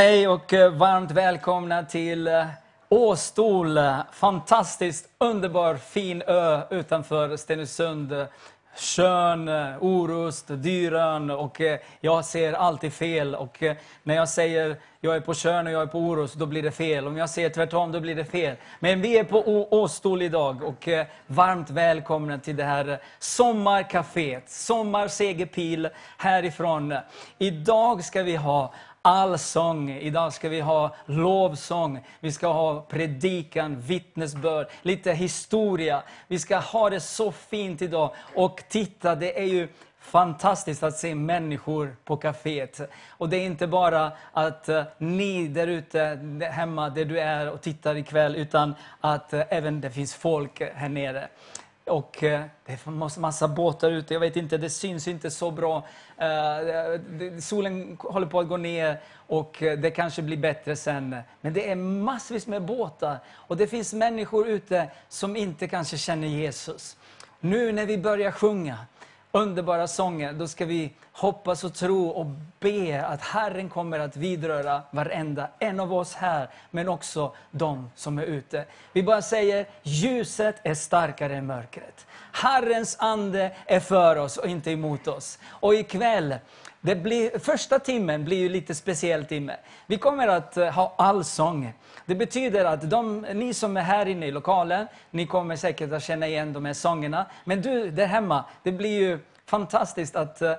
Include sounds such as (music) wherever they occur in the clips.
Hej och eh, varmt välkomna till eh, Åstol. Fantastiskt underbar fin ö utanför Stenungsund. Tjörn, eh, Orust, Dyrön och jag ser alltid fel. Och när jag säger jag är på Tjörn och jag är på Orust, då blir det fel. Om jag säger tvärtom, då blir det fel. Men vi är på Åstol idag och varmt välkomna till det här sommarkaféet, sommarcaféet. Sommar Segerpil härifrån. Idag ska vi ha allsång. Idag ska vi ha lovsång, vi ska ha predikan, vittnesbörd, lite historia. Vi ska ha det så fint idag. Och titta, det är ju fantastiskt att se människor på kaféet. Och det är inte bara att eh, ni där ute hemma, där du är och tittar ikväll, utan att eh, även det finns folk här nere. Och eh, det är massa, massa båtar ute. Jag vet inte, det syns inte så bra. Eh, solen håller på att gå ner och det kanske blir bättre sen. Men det är massvis med båtar. Och det finns människor ute som inte kanske känner Jesus. Nu när vi börjar sjunga underbara sånger, då ska vi hoppas och tro och be att Herren kommer att vidröra varenda en av oss här, men också de som är ute. Vi bara säger, ljuset är starkare än mörkret. Herrens ande är för oss och inte emot oss. Och ikväll, det blir, första timmen blir ju lite speciell timme. Vi kommer att eh, ha allsång. Det betyder att de, ni som är här inne i lokalen, ni kommer säkert att känna igen de här sångerna. Men du där hemma, det blir ju fantastiskt att eh,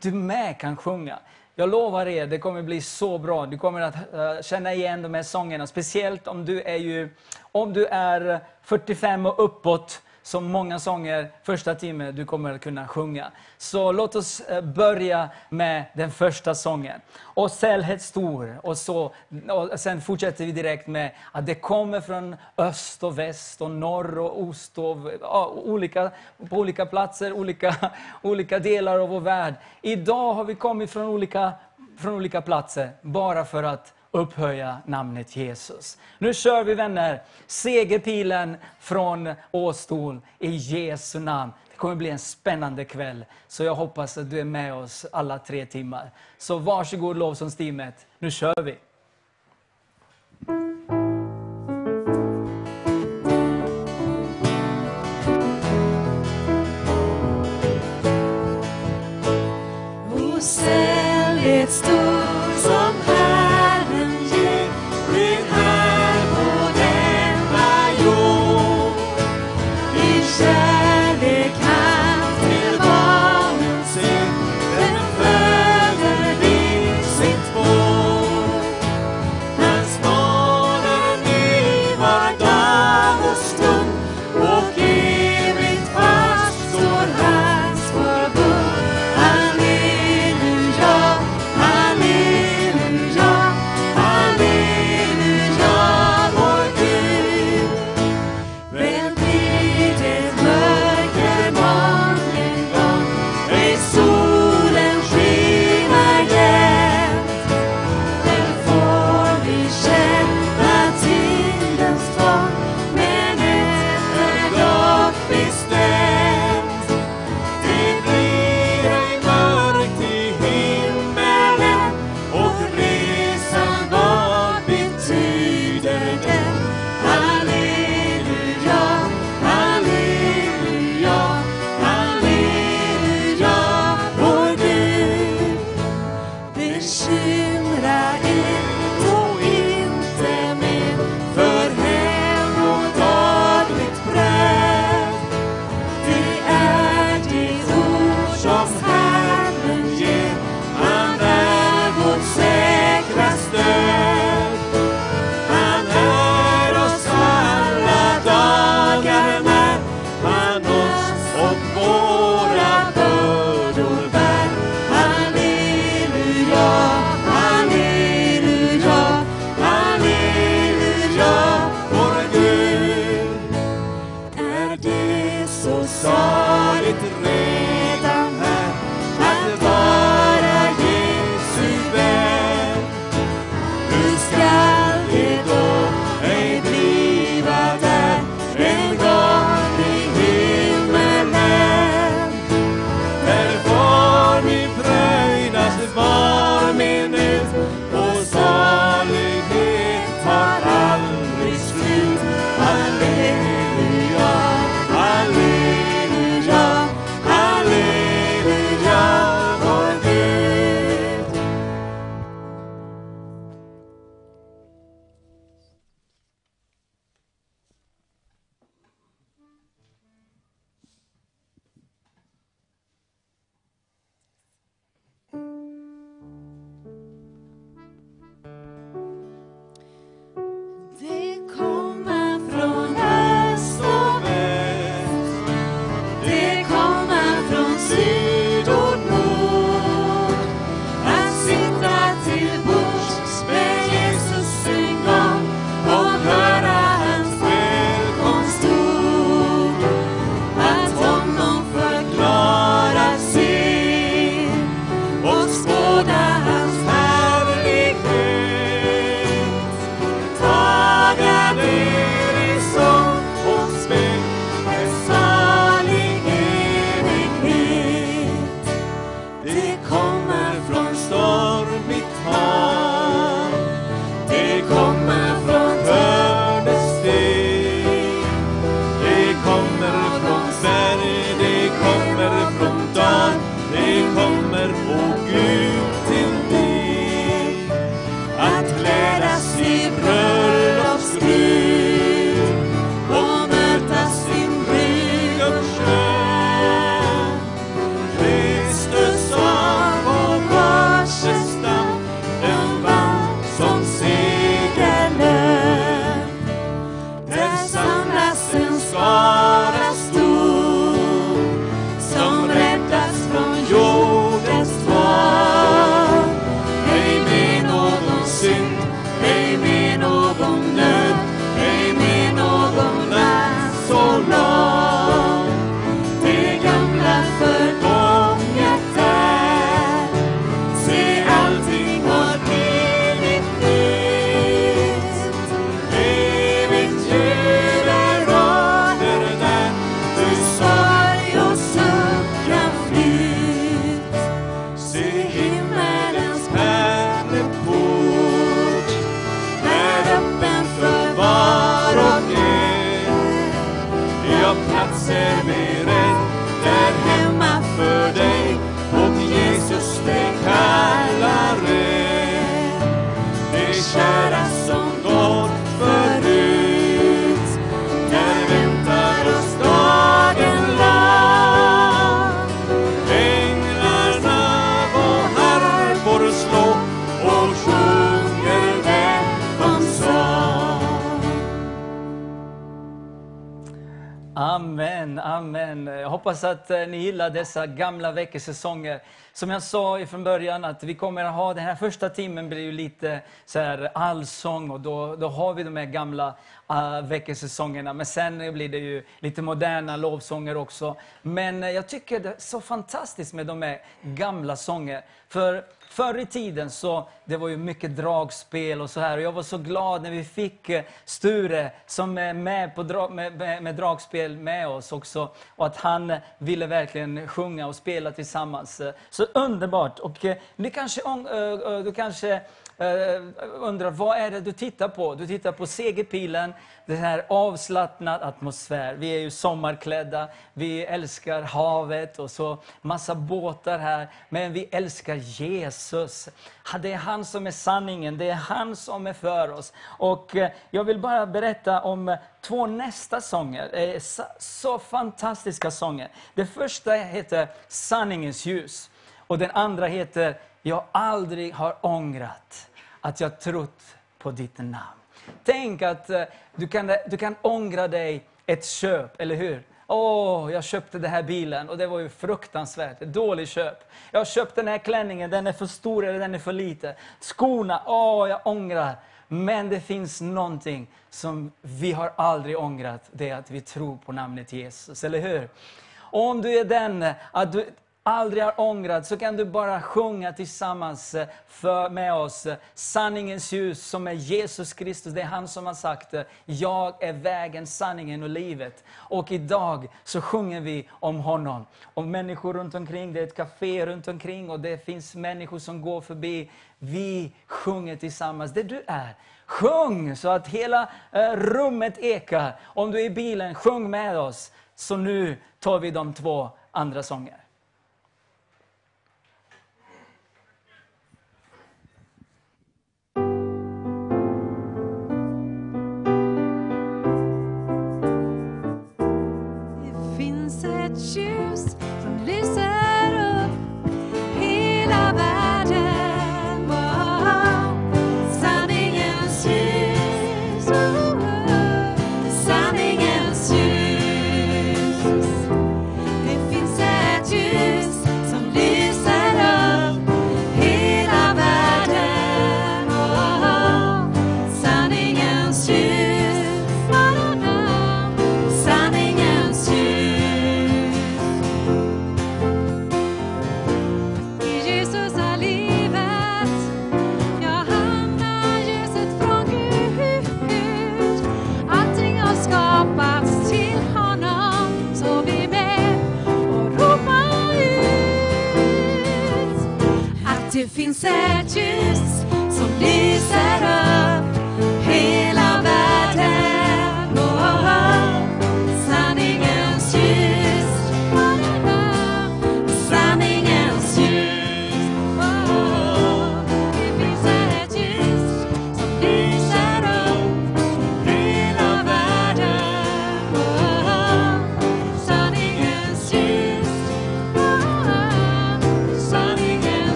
du med kan sjunga. Jag lovar er, det kommer bli så bra. Du kommer att eh, känna igen de här sångerna. Speciellt om du är, ju, om du är 45 och uppåt, så många sånger första timmen du kommer att kunna sjunga. Så låt oss eh, börja med den första sången. Och sällhet stor. Och, så, och sen fortsätter vi direkt med att det kommer från öst och väst och norr och ost och ja, olika, på olika platser, olika, (laughs) olika delar av vår värld. Idag har vi kommit från olika, från olika platser bara för att upphöja namnet Jesus. Nu kör vi vänner, segerpilen från Åstol i Jesu namn. Det kommer bli en spännande kväll, så jag hoppas att du är med oss alla tre timmar. Så varsågod lovsångsteamet, nu kör vi! Osäljligt stor som hoppas att eh, ni gillar dessa gamla veckosäsonger. Som jag sa från början, att vi kommer att ha, den här första timmen blir ju lite så här allsång och då, då har vi de här gamla eh, uh, veckosäsongerna. Men sen blir det ju lite moderna lovsånger också. Men eh, jag tycker det är så fantastiskt med de här gamla sånger. För Förr i tiden så det var ju mycket dragspel och så här. Och jag var så glad när vi fick eh, Sture som är med, på dra, med, med, med dragspel med oss också. Och att han ville verkligen sjunga och spela tillsammans. Eh, så underbart! Och eh, ni kanske, du kanske undrar, vad är det du tittar på? Du tittar på segerpilen, den här avslappnad atmosfär. Vi är ju sommarklädda, vi älskar havet och så massa båtar här. Men vi älskar Jesus. Det är han som är sanningen, det är han som är för oss. Och eh, jag vill bara berätta om två nästa sånger. Så, så fantastiska sånger. Det första heter Sanningens ljus. Och den andra heter Jag aldrig har ångrat att jag trott på ditt namn. Tänk att eh, du kan, du kan ångra dig ett köp, eller hur? Åh, jag köpte den här bilen och det var ju fruktansvärt. Ett dåligt köp. Jag har köpt den här klänningen, den är för stor eller den är för liten. Skorna, åh, jag ångrar. Men det finns någonting som vi har aldrig ångrat. Det är att vi tror på namnet Jesus, eller hur? Och om du är den, att du aldrig har ångrat, så kan du bara sjunga tillsammans eh, för, med oss. Sanningens ljus som är Jesus Kristus. Det är han som har sagt, eh, jag är vägen, sanningen och livet. Och idag så sjunger vi om honom. Och människor runt omkring, det är ett café runt omkring och det finns människor som går förbi. Vi sjunger tillsammans, det du är. Sjung så att hela eh, rummet ekar. Om du är i bilen, sjung med oss. Så nu tar vi de två andra sånger.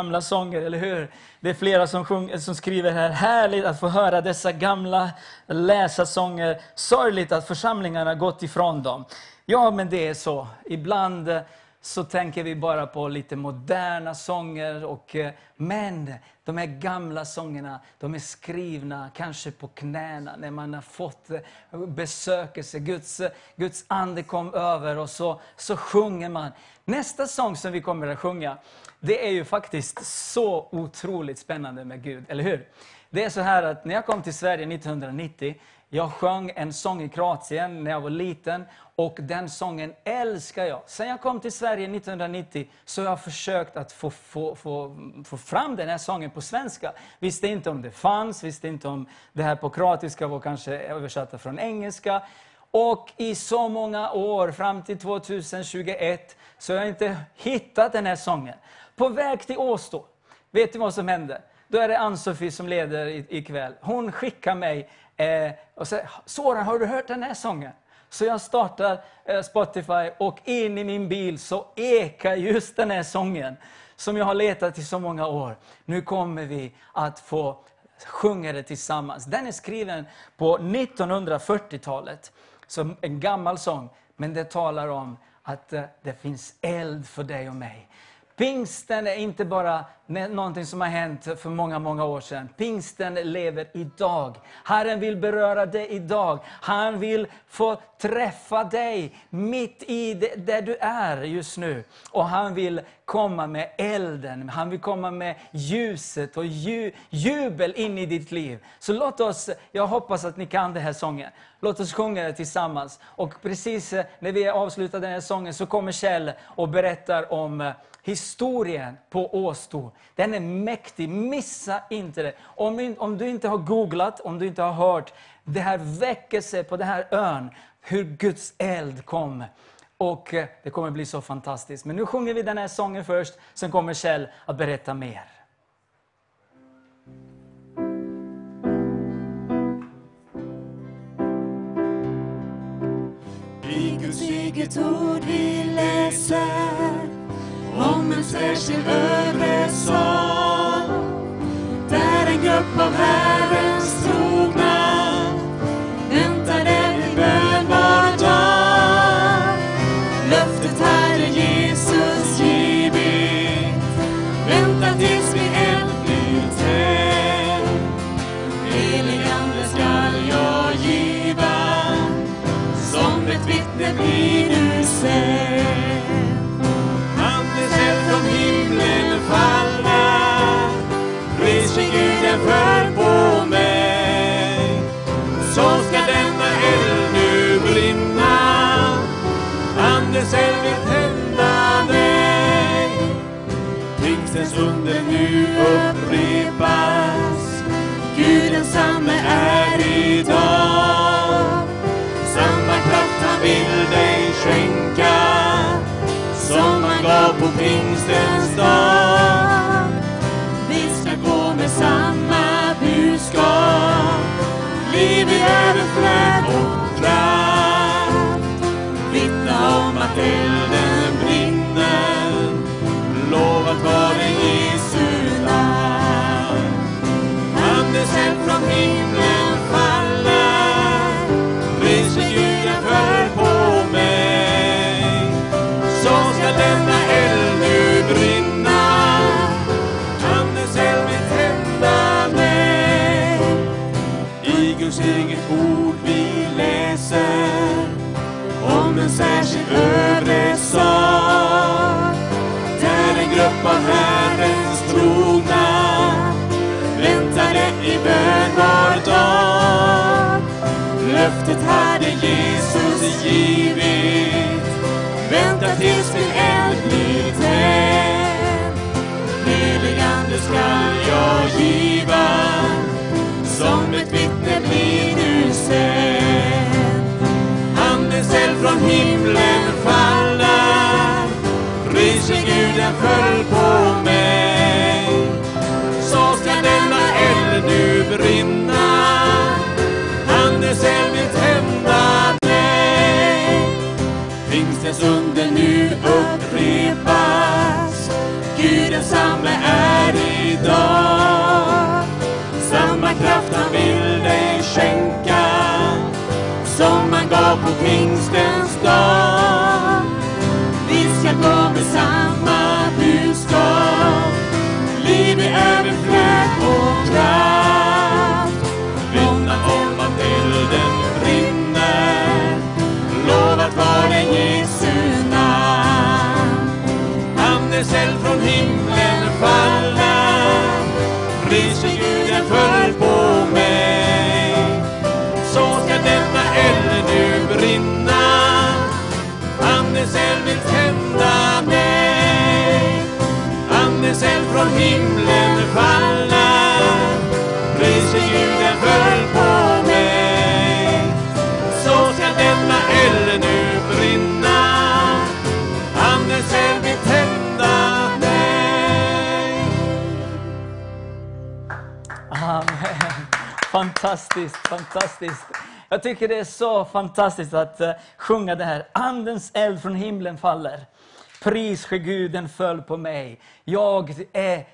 Gamla sånger, eller hur? Det är flera som, sjung, som skriver här. Härligt att få höra dessa gamla läsarsånger. Sorgligt att församlingarna gått ifrån dem. Ja, men det är så. Ibland eh, så tänker vi bara på lite moderna sånger. Och, eh, men de här gamla sångerna, de är skrivna kanske på knäna när man har fått eh, besökelse. Guds, eh, Guds ande kom över och så, så sjunger man. Nästa sång som vi kommer att sjunga, det är ju faktiskt så otroligt spännande med Gud, eller hur? Det är så här att när jag kom till Sverige 1990, jag sjöng en sång i Kroatien när jag var liten och den sången älskar jag. Sen jag kom till Sverige 1990 så har jag försökt att få, få, få, få fram den här sången på svenska. Visste inte om det fanns, visste inte om det här på kroatiska var kanske översatta från engelska. Och i så många år, fram till 2021, så har jag inte hittat den här sången. På väg till Åstå, vet du vad som hände? Då är det Ann-Sofie som leder ikväll. Hon skickar mig eh, och säger, Soran har du hört den här sången? Så jag startar eh, Spotify och in i min bil så ekar just den här sången som jag har letat i så många år. Nu kommer vi att få sjunga det tillsammans. Den är skriven på 1940-talet. som en gammal sång, men det talar om att eh, det finns eld för dig och mig. Pingsten är inte bara någonting som har hänt för många, många år sedan. Pingsten lever idag. Herren vill beröra dig idag. Han vill få träffa dig mitt i det, där du är just nu. Och han vill komma med elden, han vill komma med ljuset och ju, jubel in i ditt liv. Så låt oss, jag hoppas att ni kan den här sången. Låt oss sjunga det tillsammans. Och precis när vi avslutar den här sången så kommer Kjell och berättar om historien på Åstol. Den är mäktig, missa inte det. Om, om du inte har googlat, om du inte har hört det här väckelse på den här ön, hur Guds eld kom. Och eh, det kommer bli så fantastiskt. Men nu sjunger vi den här sången först, sen kommer Kjell att berätta mer. I Guds eget ord vi läser en särskild övre sal där en grupp av Herren skär på mig. Så ska denna eld nu brinna. Andens eld vill tända dig Pingstens under nu upprepas. Gud densamme är idag. Samma kraft han vill dig skänka. Som han gav på pingstens dag budskap. Liv i överflöd och kraft. Vittna om att övre sal, Där en grupp av Herrens trogna väntade i bön var dag. Löftet hade Jesus givit. Vänta tills min eld blir tänd. Helig Ande skall jag giva. Från himlen faller. Pris Guden föll på mig. Så ska denna eld nu brinna. Andens eld vill tända mig. Pingstens under nu upprepas. Gud densamme är idag. Budskap. Vi ska gå med samma budskap. Liv i överflöd och kraft. Vittna om att elden brinner. Lovat var det Jesu namn. Andens eld från himlen faller. Pris för Gud Fantastiskt, fantastiskt. Jag tycker det är så fantastiskt att eh, sjunga det här. Andens eld från himlen faller. Pris ske Gud, den föll på mig. Jag är,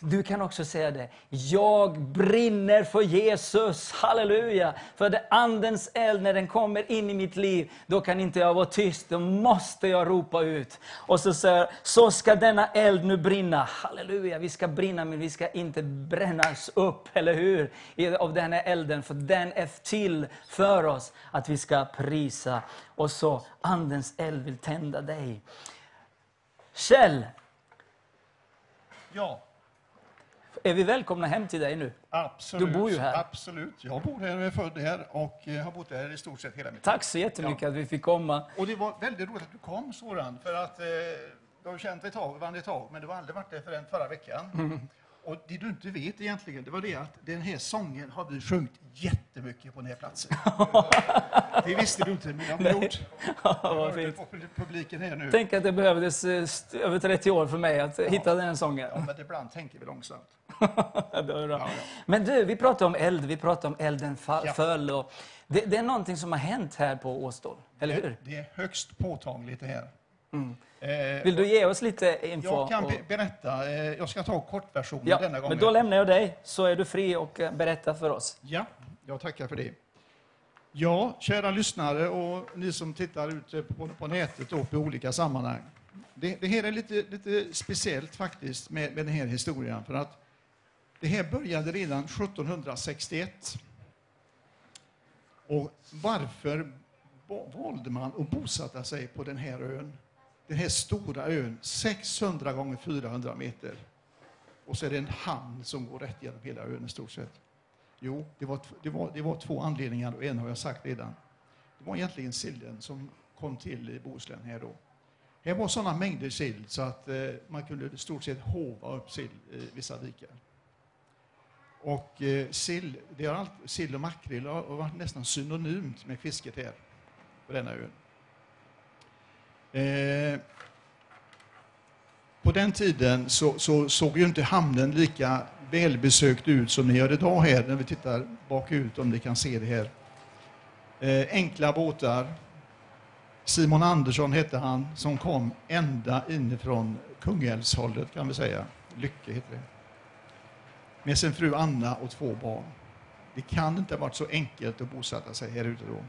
du kan också säga det. Jag brinner för Jesus. Halleluja! För det andens eld, när den kommer in i mitt liv, då kan inte jag vara tyst. Då måste jag ropa ut. Och så säger så ska denna eld nu brinna. Halleluja! Vi ska brinna, men vi ska inte brännas upp, eller hur? Av den här elden, för den är till för oss att vi ska prisa. Och så, andens eld vill tända dig. Kjell, Ja, är vi välkomna hem till dig nu? absolut. Du bor ju här. Absolut. Jag bor här och är född här och eh, har bott här i stort sett hela mitt liv. Tack så jättemycket att vi fick komma. Och det var väldigt roligt att du kom, Soran, för att eh, du har känt dig ett tag, ett tag, men du har aldrig varit där förrän förra veckan. Mm. Och det du inte vet egentligen, det var det att den här sången har vi sjungit jättemycket på den här platsen. (laughs) det visste du inte, men det har vi gjort. På publiken här nu. Tänk att det behövdes eh, över 30 år för mig att hitta den Ja, sången. men ibland tänker vi långsamt. (laughs) Det. Ja, ja. Men du, vi pratar om eld, vi pratar om elden Ja. föll. Och det, det är någonting som har hänt här på Åstol, eller hur? Det är högst påtagligt det här. Eh, Vill du ge oss lite info? Jag kan be- berätta. eh, Jag ska ta kortversionen Ja, denna gången. men då lämnar jag dig, så är du fri och eh, berätta för oss. Ja, jag tackar för det. Ja, kära lyssnare och ni som tittar ute på, på nätet och på olika sammanhang. Det, det här är lite, lite speciellt faktiskt med, med den här historien. För att det här började redan 1761. Och varför valde man att bosätta sig på den här ön? Den här stora ön, 600 gånger 400 meter. Och så är det en hamn som går rätt genom hela ön i stort sett. Jo, det var, det, var, det var två anledningar och en har jag sagt redan. Det var egentligen sillen som kom till i Bohuslän här då. Här var sådana mängder sill så att eh, man kunde i stort sett hova upp sill i vissa vikar. Och eh, sill, det har allt, sill och makrill har har varit nästan synonymt med fisket här på denna ön. Eh, På den tiden så, så såg ju inte hamnen lika välbesökt ut som ni gör idag här när vi tittar bakut om ni kan se det här. Eh, enkla båtar. Simon Andersson hette han som kom ända inifrån Kungälvshållet kan vi säga. Lycke heter det. Med sin fru Anna och två barn. Det kan inte ha varit så enkelt att bosätta sig här ute då.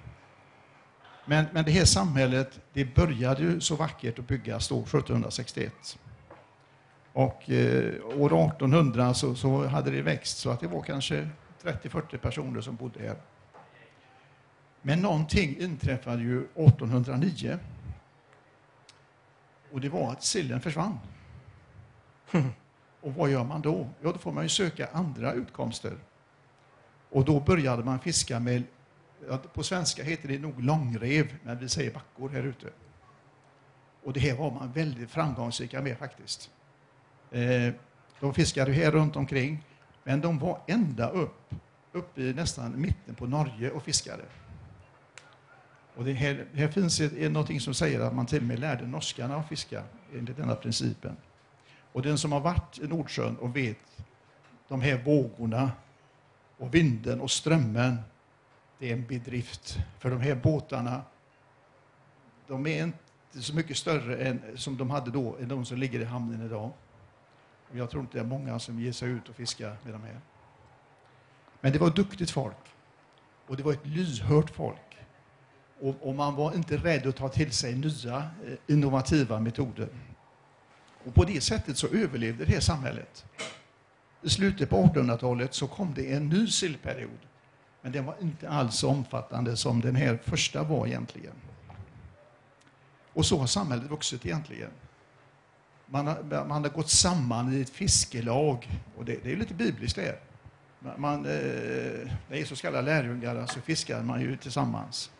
Men, men det här samhället, det började ju så vackert att byggas då, 1761. Och eh, år 1800 så, så hade det växt så att det var kanske 30-40 personer som bodde här. Men någonting inträffade ju 1809. Och det var att sillen försvann. (laughs) Och vad gör man då? Ja, då får man ju söka andra utkomster. Och då började man fiska med, på svenska heter det nog långrev, men vi säger backor här ute. Och det här var man väldigt framgångsrika med faktiskt. Eh, de fiskade här runt omkring, men de var ända upp, upp i nästan mitten på Norge och fiskade. Och det här, här finns ett, ett, någonting som säger att man till och med lärde norskarna att fiska enligt denna principen. Och den som har varit i Nordsjön och vet de här vågorna och vinden och strömmen, det är en bedrift. För de här båtarna, de är inte så mycket större än, som de hade då, än de som ligger i hamnen idag. Och jag tror inte det är många som ger sig ut och fiskar med de här. Men det var duktigt folk. Och det var ett lyhört folk. Och, och man var inte rädd att ta till sig nya eh, innovativa metoder. Och på det sättet så överlevde det här samhället. I slutet på 1800-talet så kom det en ny sillperiod. Men den var inte alls så omfattande som den här första var egentligen. Och så har samhället vuxit egentligen. Man har, man har gått samman i ett fiskelag. Och det, det är lite bibliskt det. Man, eh, när Jesus kallar lärjungar så fiskar man ju tillsammans.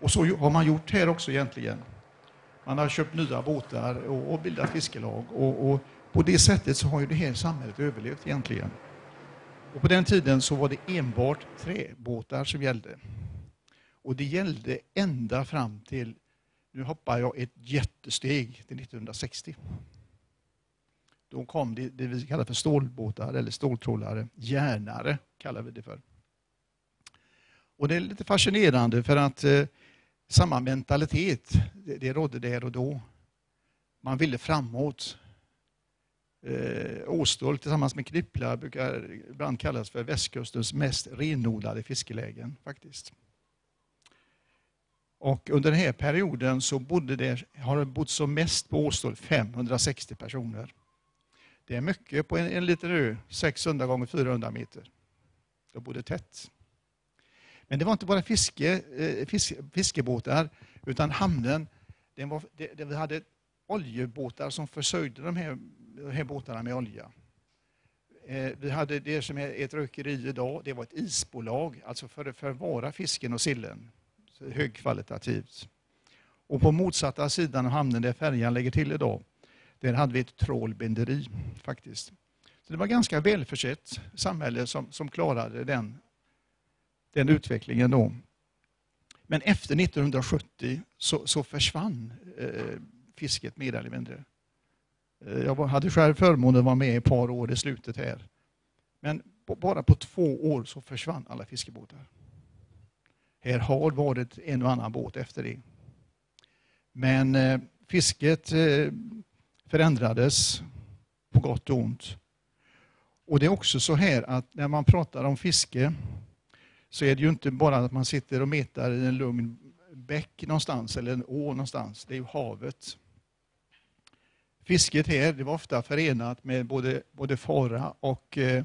Och så har man gjort här också egentligen. Man har köpt nya båtar och, och bildat fiskelag. Och, och, på det sättet så har ju det här samhället överlevt egentligen. Och på den tiden så var det enbart träbåtar som gällde. Och det gällde ända fram till, nu hoppar jag ett jättesteg, till 1960. Då kom det, det vi kallar för stålbåtar eller ståltrålare, järnare kallar vi det för. Och det är lite fascinerande för att eh, samma mentalitet, det, det rådde där och då. Man ville framåt. Eh, Åstol tillsammans med Knippla brukar ibland kallas för västkustens mest renodlade fiskelägen. faktiskt. Och under den här perioden så bodde det, har det bott som mest på Åstol 560 personer. Det är mycket på en, en liten ö, 600 gånger 400 meter. De bodde tätt. Men det var inte bara fiske, eh, fiske, fiskebåtar, utan hamnen, den var, det, det, vi hade oljebåtar som försörjde de här, de här båtarna med olja. Eh, vi hade det som är ett rökeri idag, det var ett isbolag, alltså för att förvara fisken och sillen. högkvalitativt. Och på motsatta sidan av hamnen där färjan lägger till idag, där hade vi ett trålbinderi faktiskt. Så det var ganska välförsett samhälle som, som klarade den den utvecklingen då. Men efter 1970 så, så försvann eh, fisket mer eller mindre. Eh, jag hade själv förmånen att vara med i ett par år i slutet här. Men bara på två år så försvann alla fiskebåtar. Här har varit en och annan båt efter det. Men eh, fisket eh, förändrades på gott och ont. Och det är också så här att när man pratar om fiske så är det ju inte bara att man sitter och metar i en lugn bäck någonstans eller en å någonstans. Det är ju havet. Fisket här det var ofta förenat med både, både fara och eh,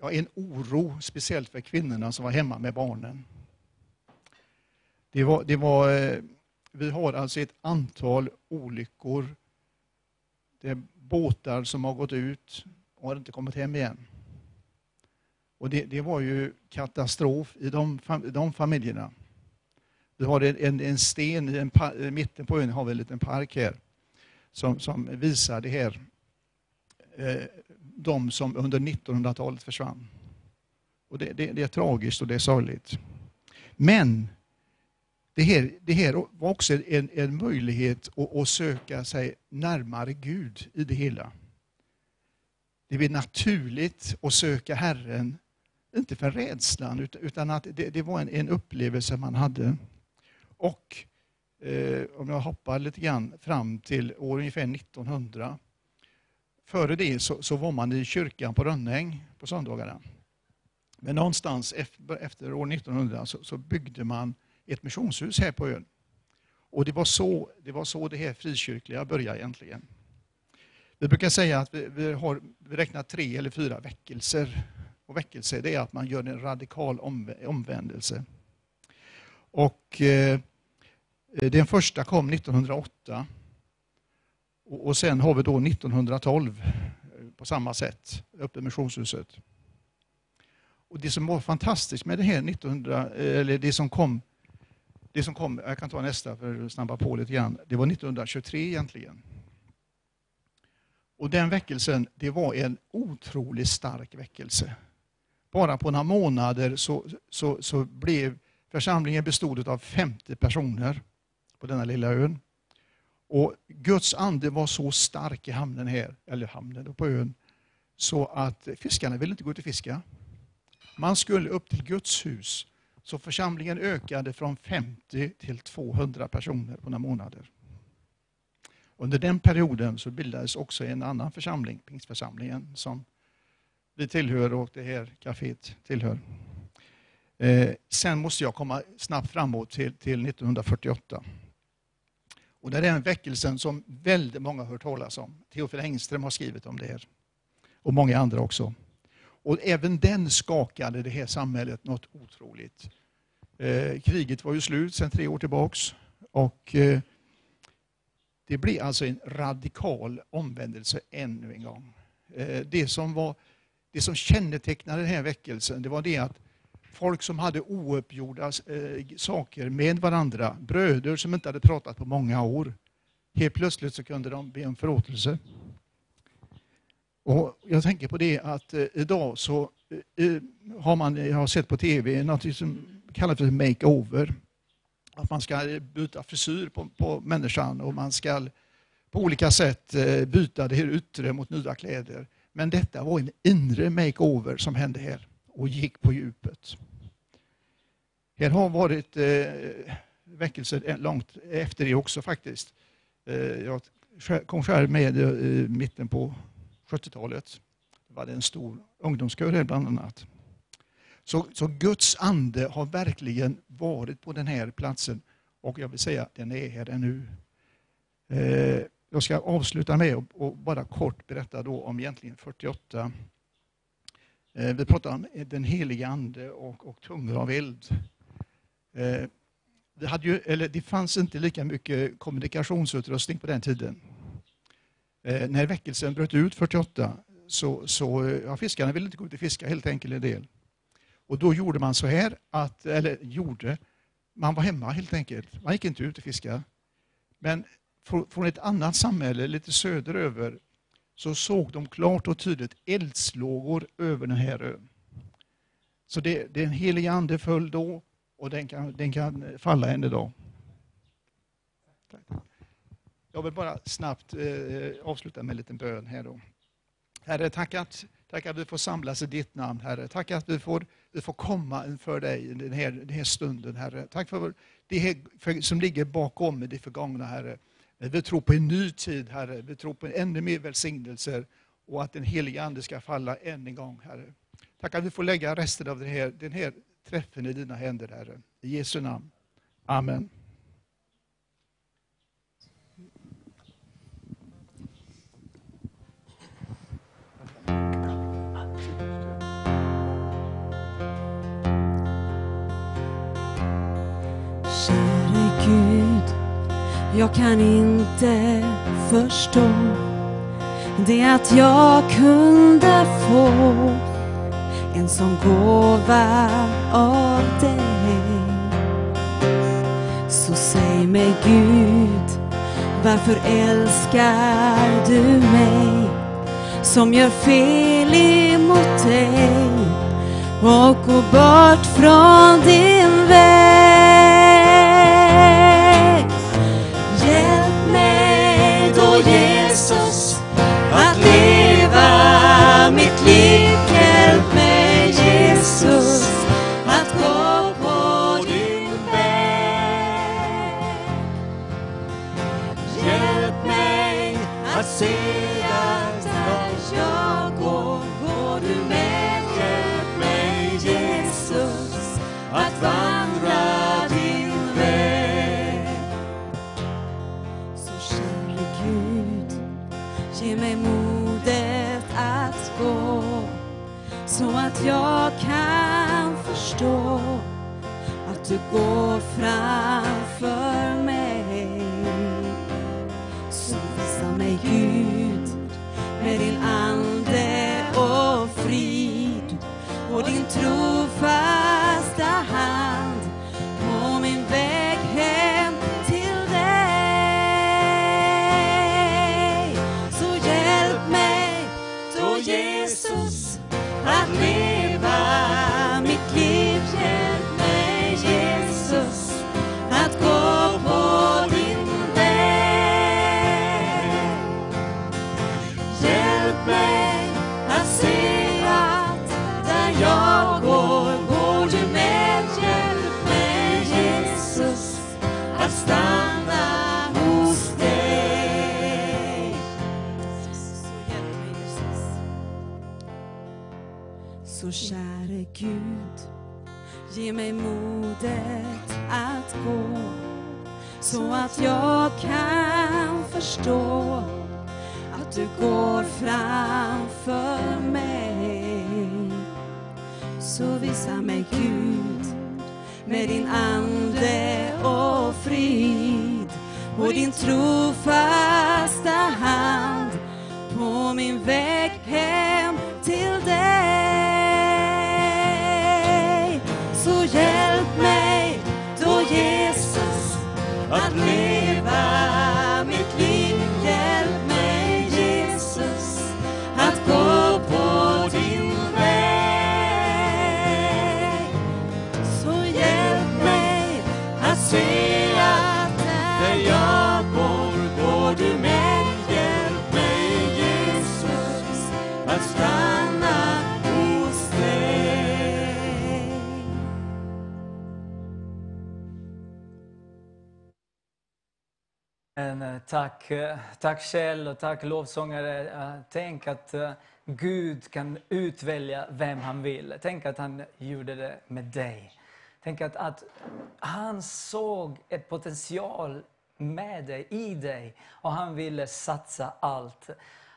ja, en oro, speciellt för kvinnorna som var hemma med barnen. Det var, det var, eh, vi har alltså ett antal olyckor. Det är båtar som har gått ut och har inte kommit hem igen. Och det, det, var ju katastrof i de, de familjerna. Vi har en, en sten i, en, i mitten på ön, har vi en liten park här, som, som visar det här. Eh, de som under 1900-talet försvann. Och det, det, det, är tragiskt och det är sorgligt. Men det här, det här var också en, en möjlighet att, att söka sig närmare Gud i det hela. Det blir naturligt att söka Herren, inte för rädslan, utan att det, det var en, en upplevelse man hade. Och eh, om jag hoppar lite grann fram till år ungefär 1900. Före det så, så var man i kyrkan på Rönnäng på söndagarna. Men någonstans efter, efter år 1900 så, så byggde man ett missionshus här på ön. Och det var så det, var så det här frikyrkliga började egentligen. Vi brukar säga att vi, vi, har, vi räknar tre eller fyra väckelser. Och väckelse det är att man gör en radikal omvä- omvändelse. Och eh, den första kom 1908. Och, och sen har vi då 1912 eh, på samma sätt uppe i missionshuset. Och det som var fantastiskt med det här 1900, eh, eller det som kom, det som kom, jag kan ta nästa för att snabba på lite grann, det var 1923 egentligen. Och den väckelsen, det var en otroligt stark väckelse. Bara på några månader så, så, så blev församlingen bestod av 50 personer på denna lilla ön. Och Guds ande var så stark i hamnen här, eller hamnen på ön, så att fiskarna ville inte gå ut och fiska. Man skulle upp till Guds hus. Så församlingen ökade från 50 till 200 personer på några månader. Under den perioden så bildades också en annan församling, Pingstförsamlingen, som vi tillhör och det här kaféet tillhör. Eh, sen måste jag komma snabbt framåt till, till 1948. Och det är den väckelsen som väldigt många har hört talas om. Teofil Engström har skrivit om det här. Och många andra också. Och även den skakade det här samhället något otroligt. Eh, kriget var ju slut sedan tre år tillbaks. Och eh, det blev alltså en radikal omvändelse ännu en gång. Eh, det, som var, det som kännetecknade den här väckelsen, det var det att folk som hade ouppgjorda eh, saker med varandra, bröder som inte hade pratat på många år, helt plötsligt så kunde de be om förlåtelse. Och jag tänker på det att eh, idag så eh, har man, jag har sett på tv, något som kallas för makeover. Att man ska byta frisyr på, på människan och man ska på olika sätt byta det här yttre mot nya kläder. Men detta var en inre makeover som hände här och gick på djupet. Här har varit eh, väckelser långt efter det också faktiskt. Eh, jag kom själv med eh, i mitten på 70-talet. Det var en stor ungdomskör här bland annat. Så, så Guds ande har verkligen varit på den här platsen och jag vill säga den är här ännu. Eh, jag ska avsluta med att bara kort berätta då om egentligen 48. Eh, vi pratar om den heliga ande och, och tungor av eld. Eh, det, hade ju, eller det fanns inte lika mycket kommunikationsutrustning på den tiden. Eh, när väckelsen bröt ut 48 så, så ja, fiskarna ville inte gå ut och fiska helt enkelt en del. Och då gjorde man så här, att, eller gjorde, man var hemma helt enkelt. Man gick inte ut och fiskade. Men från ett annat samhälle lite söderöver så såg de klart och tydligt eldslågor över den här ön. Så det, den helige ande föll då och den kan, den kan falla än idag. Jag vill bara snabbt eh, avsluta med en liten bön här då. Herre, tack att, tack att vi får samlas i ditt namn, Herre. Tack att vi får, vi får komma inför dig i den här, den här stunden, Herre. Tack för det här, för, som ligger bakom det förgångna, Herre. Eh, vi tror på en ny tid, Herre. Vi tror på ännu mer välsignelser och att den helige Ande ska falla än en gång, Herre. Tack att vi får lägga resten av den här, den här träffen i dina händer, Herre. I Jesu namn. Amen. Jag kan inte förstå det att jag kunde få en sån gåva av dig. Så säg mig Gud, varför älskar du mig som gör fel emot dig och går bort från din väg? keep jag kan förstå att du går fram. Gud, ge mig modet att gå så att jag kan förstå att du går framför mig. Så visa mig Gud med din ande och frid och din trofasta hand på min väg hem till dig. Att leva Men, eh, tack, eh, tack Kjell och tack lovsångare. Eh, tänk att Gud kan utvälja vem han vill. Tänk att han gjorde det med dig. Tänk att, att han såg ett potential med dig, i dig och han ville satsa allt.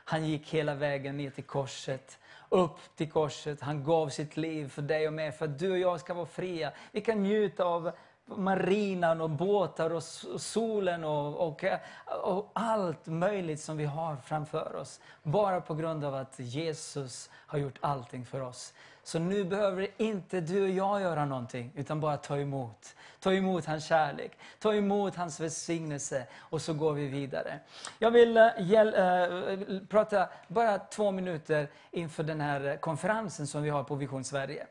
Han gick hela vägen ner till korset, upp till korset. Han gav sitt liv för dig och mig, för att du och jag ska vara fria. Vi kan njuta av marinan och båtar och solen och, och, och allt möjligt som vi har framför oss. Bara på grund av att Jesus har gjort allting för oss. Så nu behöver inte du och jag göra någonting, utan bara ta emot. Ta emot hans kärlek, ta emot hans välsignelse och så går vi vidare. Jag vill äh, prata bara två minuter inför den här konferensen som vi har på Vision Sverige.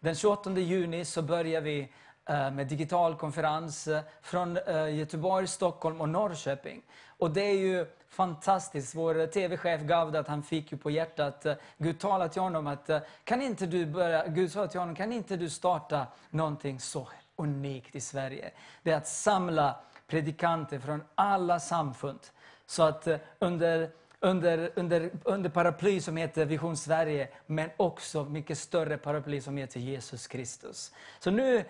Den 28 juni så börjar vi Eh, med digital konferens eh, från eh, Göteborg, Stockholm och Norrköping. Och det är ju fantastiskt. Vår TV-chef Gavdat han fick ju på hjärtat, Gud talade till honom att kan inte du börja, Gud sa till honom, kan inte du starta någonting så unikt i Sverige? Det är att samla predikanter från alla samfund. Så att under under, under, under paraply som heter Vision Sverige, men också mycket större paraply som heter Jesus Kristus. Så nu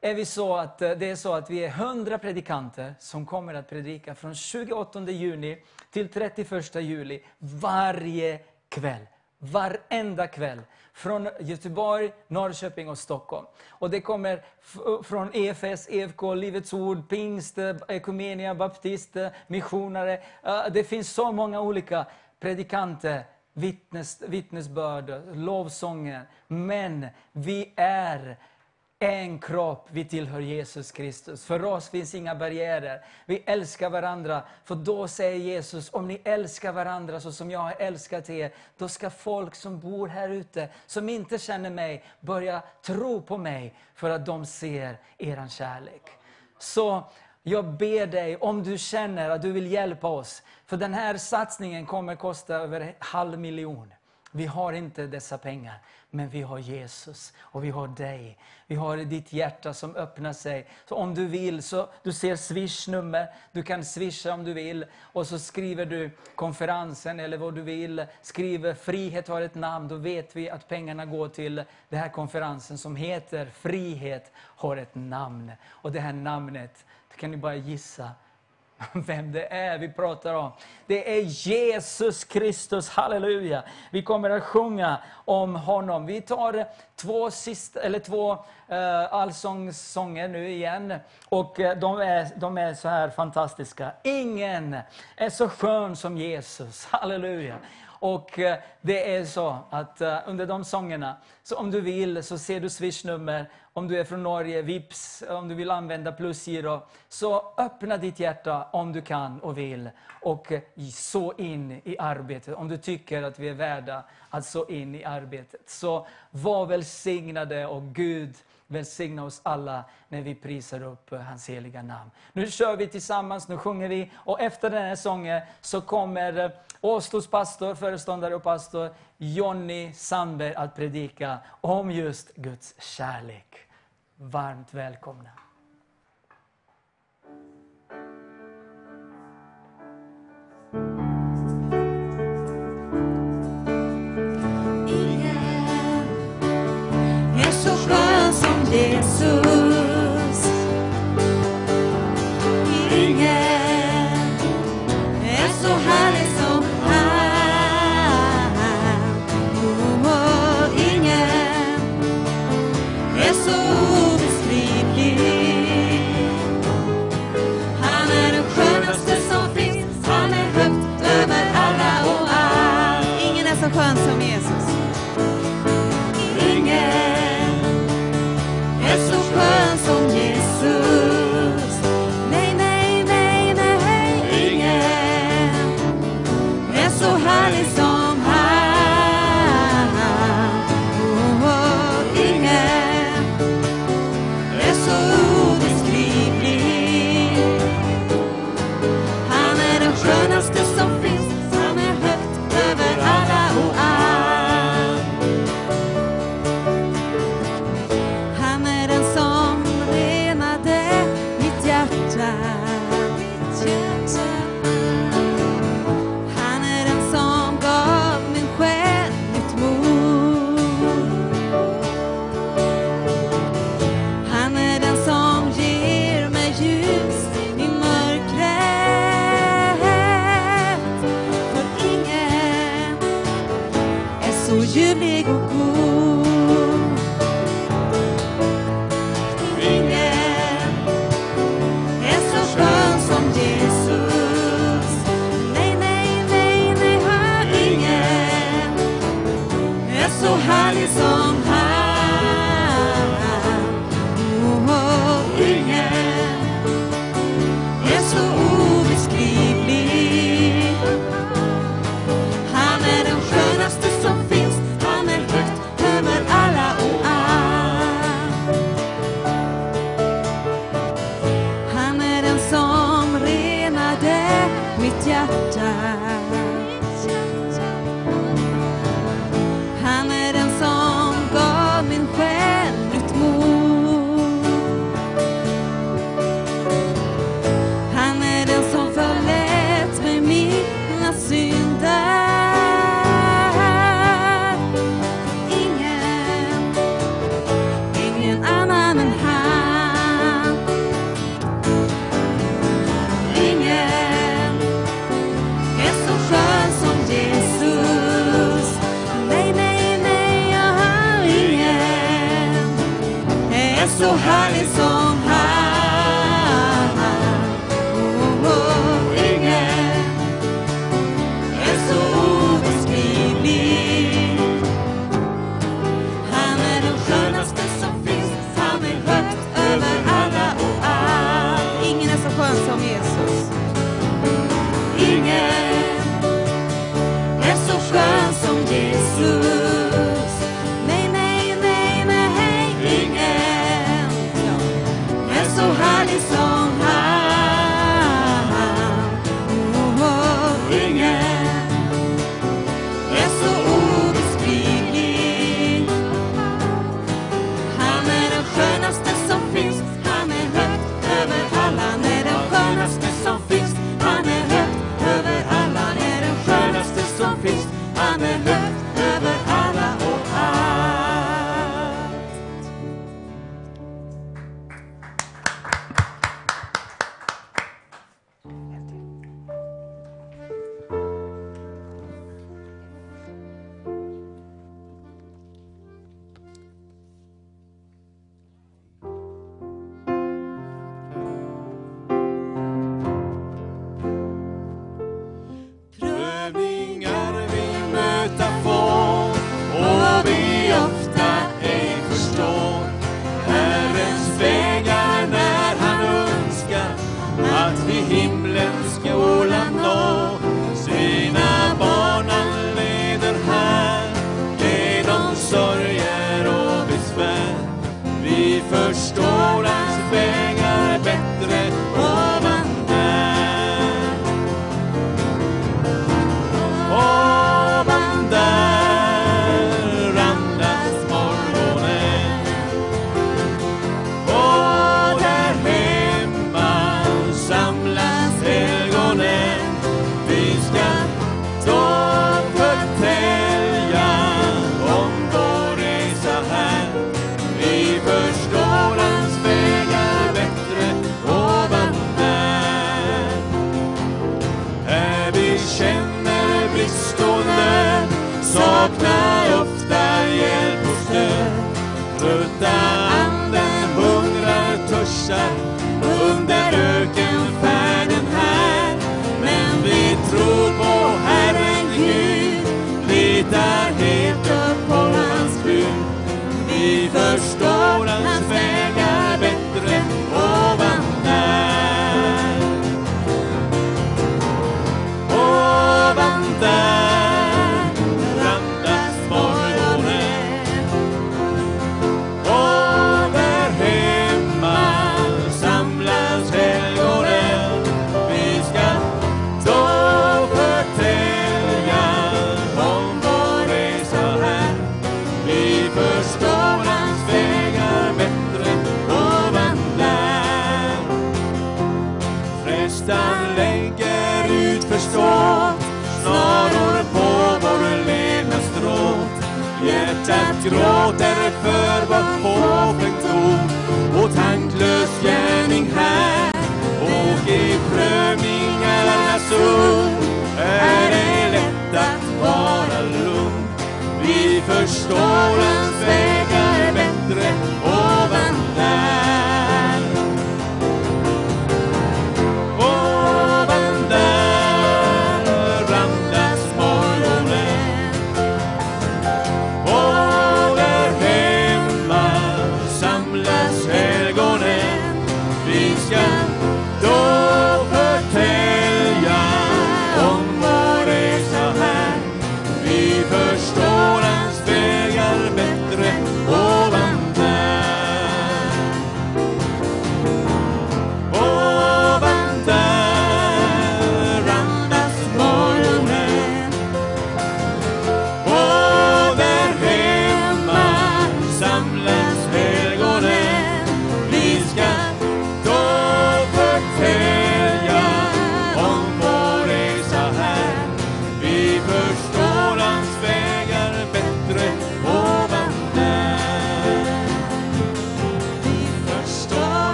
är vi så att eh, det är så att vi är 100 predikanter som kommer att predika från 28 juni till 31 juli varje kväll. Varenda kväll. Från Göteborg, Norrköping och Stockholm. Och det kommer från EFS, EFK, Livets Ord, Pingst, Ekumenia, Baptist, missionare. Det finns så många olika predikanter, vittnes, vittnesbörd, lovsånger. Men vi är en kropp, vi tillhör Jesus Kristus. För oss finns inga barriärer. Vi älskar varandra. För då säger Jesus, om ni älskar varandra så som jag har älskat er, då ska folk som bor här ute, som inte känner mig, börja tro på mig för att de ser er kärlek. Så jag ber dig, om du känner att du vill hjälpa oss, för den här satsningen kommer kosta över en halv miljon. Vi har inte dessa pengar, men vi har Jesus och vi har dig. Vi har ditt hjärta som öppnar sig. Så om du vill, så du ser swishnummer, du kan swisha om du vill. Och så skriver du konferensen eller vad du vill. Skriver frihet har ett namn, då vet vi att pengarna går till den här konferensen som heter Frihet har ett namn. Och det här namnet, det kan ni bara gissa (laughs) vem det är vi pratar om. Det är Jesus Kristus, halleluja. Vi kommer att sjunga om honom. Vi tar två, sista, eller två uh, allsångssånger nu igen. Och eh, de är, de är så här fantastiska. Ingen är så skön som Jesus, halleluja. Och eh, det är så att under de sångerna, så om du vill så ser du swishnummer, om du är från Norge, Vips, om du vill använda plusgiro. Så öppna ditt hjärta om du kan och vill och så in i arbetet. Om du tycker att vi är värda att så in i arbetet. Så var välsignade och Gud välsigna oss alla när vi prisar upp hans heliga namn. Nu kör vi tillsammans, nu sjunger vi och efter den här sången så kommer eh, Åstos pastor, föreståndare och pastor Jonny Sandberg att predika om just Guds kärlek. Varmt välkomna.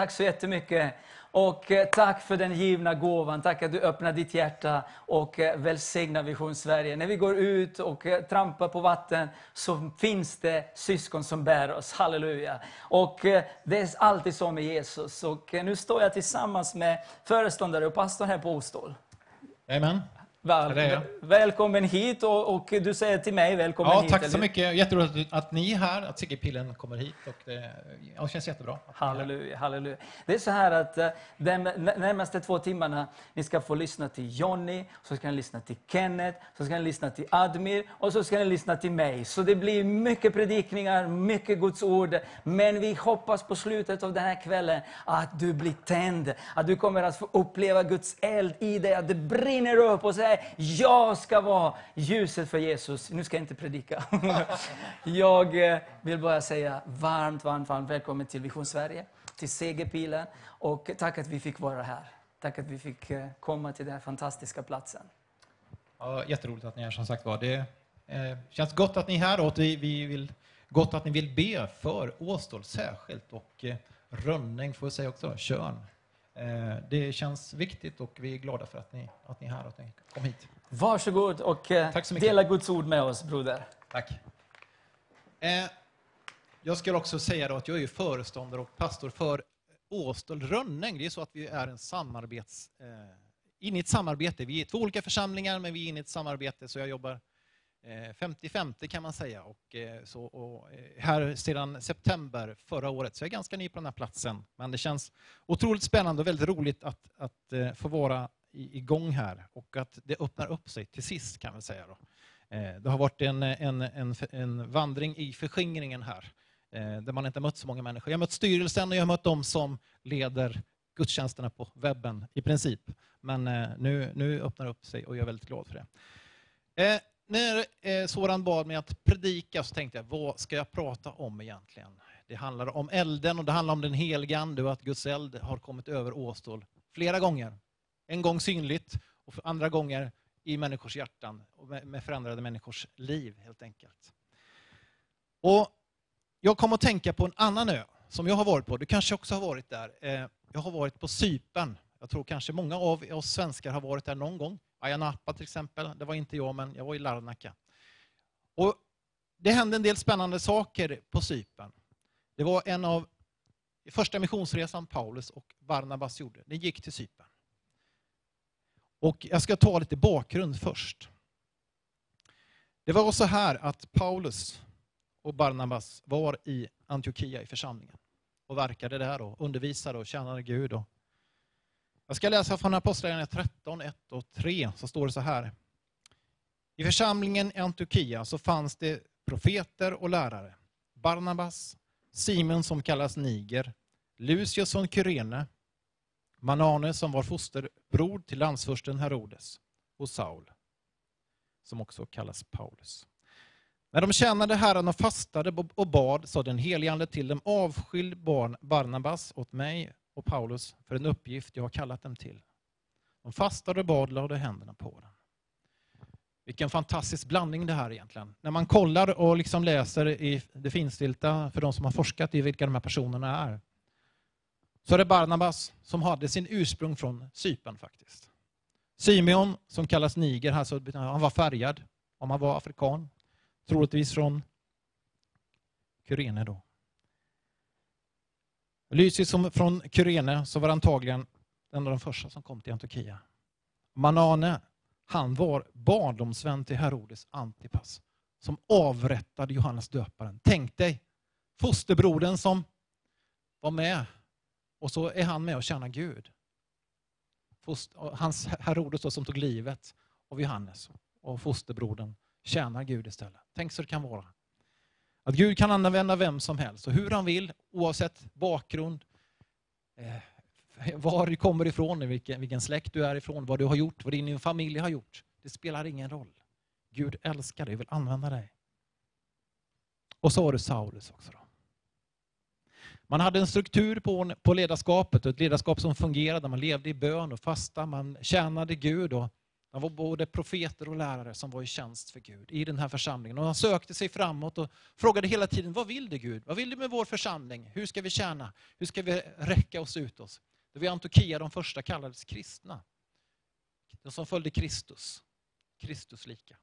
Tack så jättemycket. Och eh, tack för den givna gåvan. Tack att du öppnar ditt hjärta och eh, välsignar Vision Sverige. När vi går ut och eh, trampar på vatten så finns det syskon som bär oss. Halleluja. Och det är alltid så med Jesus. Och nu står jag tillsammans med föreståndare och pastor här på Ostål. Amen. Väl, Det välkommen hit och, och du säger till mig välkommen Ja, hit. tack så mycket. Jätteroligt att ni är här, att Sigge Pillen kommer hit. Och det, ja, det känns jättebra. Halleluja, halleluja. Det är så här att eh, de nä- närmaste två timmarna, ni ska få lyssna till Jonny, så ska ni lyssna till Kenneth, så ska ni lyssna till Admir och så ska ni lyssna till mig. Så det blir mycket predikningar, mycket Guds ord. Men vi hoppas på slutet av den här kvällen att du blir tänd, att du kommer att få uppleva Guds eld i dig, att det brinner upp och nej, jag ska vara ljuset för Jesus. Nu ska jag inte predika. (laughs) Jag eh, vill bara säga varmt, varmt, varmt välkommen till Vision Sverige, till Segerpilen och tack att vi fick vara här. Tack att vi fick eh, komma till den här fantastiska platsen. Ja, jätteroligt att ni är här som sagt var. Det eh, känns gott att ni är här och att vi, vi vill, gott att ni vill be för Åstol särskilt och eh, Rönning får jag säga också, Tjörn. Eh, det känns viktigt och vi är glada för att ni, att ni är här och att ni kom hit. Varsågod och eh, Tack så mycket. dela Guds ord med oss, broder. Tack. Eh, jag skulle också säga att jag är föreståndare och pastor för Åstol Rönning. Det är så att vi är en samarbets, inne i ett samarbete. Vi är två olika församlingar, men vi är inne i ett samarbete. Så jag jobbar Eh, 50-50 kan man säga. Och, eh, så, och, eh, här sedan september förra året, så jag är ganska ny på den här platsen. Men det känns otroligt spännande och väldigt roligt att, att eh, få vara igång här och att det öppnar upp sig till sist kan man säga. Då. Det har varit en, en, en, en vandring i förskingringen här, där man inte mött så många människor. Jag har mött styrelsen och jag har mött de som leder gudstjänsterna på webben i princip. Men nu, nu öppnar det upp sig och jag är väldigt glad för det. När eh, Soran bad mig att predika så tänkte jag, vad ska jag prata om egentligen? Det handlar om elden och det handlar om den helige Ande och att Guds eld har kommit över Åstol flera gånger. En gång synligt och andra gånger i människors hjärtan och med, förändrade människors liv helt enkelt. Och jag kom att tänka på en annan ö som jag har varit på. Du kanske också har varit där. Eh, jag har varit på Cypern. Jag tror kanske många av oss svenskar har varit där någon gång. Ayia Napa till exempel. Det var inte jag, men jag var i Larnaca. Och det hände en del spännande saker på Cypern. Det var en av första missionsresan Paulus och Barnabas gjorde. den gick till Cypern. Och jag ska ta lite bakgrund först. Det var så här att Paulus och Barnabas var i Antiochia i församlingen och verkade där och undervisade och tjänade Gud. Och jag ska läsa från Apostlagärningarna 13, 1 och 3, så står det så här. I församlingen i Antiochia så fanns det profeter och lärare. Barnabas, Simon som kallas Niger, Lucius från Kyrene, Manane som var fosterbror till landsfursten Herodes och Saul, som också kallas Paulus. När de tjänade Herren och fastade och bad sa den helige Ande till dem, avskilj barn Barnabas åt mig och Paulus för en uppgift jag har kallat dem till. De fastade och bad, lade händerna på dem. Vilken fantastisk blandning det här egentligen. När man kollar och liksom läser i det finstilta för de som har forskat i vilka de här personerna är, så är det Barnabas som hade sin ursprung från Cypern faktiskt. Simeon, som kallas Niger, alltså, han var färgad, om han var afrikan, troligtvis från Kyrene då. Lysis som från Kyrene så var antagligen en av de första som kom till Antiochia. Manane, han var barndomsvän till Herodes Antipas som avrättade Johannes döparen. Tänk dig fosterbrodern som var med och så är han med och tjänar Gud. Hans Herodes då som tog livet av Johannes och fosterbrodern tjänar Gud istället. Tänk så det kan vara. Att Gud kan använda vem som helst och hur han vill oavsett bakgrund, eh, var du kommer ifrån, vilken, vilken släkt du är ifrån, vad du har gjort, vad din familj har gjort. Det spelar ingen roll. Gud älskar dig och vill använda dig. Och så var det Saulus också. Då. Man hade en struktur på, på ledarskapet, ett ledarskap som fungerade. Man levde i bön och fasta, man tjänade Gud. Och de var både profeter och lärare som var i tjänst för Gud i den här församlingen. Och han sökte sig framåt och frågade hela tiden, vad vill du Gud? Vad vill du med vår församling? Hur ska vi tjäna? Hur ska vi räcka oss ut oss? Det var i Antokia de första kallades kristna. De som följde Kristus. Kristus lika.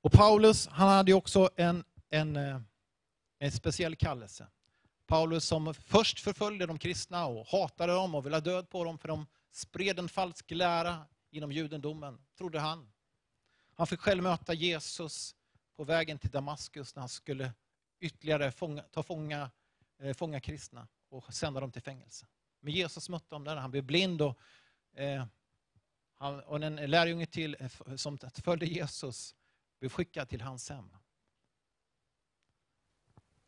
Och Paulus, han hade ju också en, en, eh, en speciell kallelse. Paulus som först förföljde de kristna och hatade dem och ville ha död på dem för de spred en falsk lära inom judendomen, trodde han. Han fick själv möta Jesus på vägen till Damaskus när han skulle ytterligare fånga, ta fånga, eh, fånga kristna och sända dem till fängelse. Men Jesus mötte dem där, han blev blind och, eh, han, och en lärjunge till eh, som följde Jesus blev skickad till hans hem.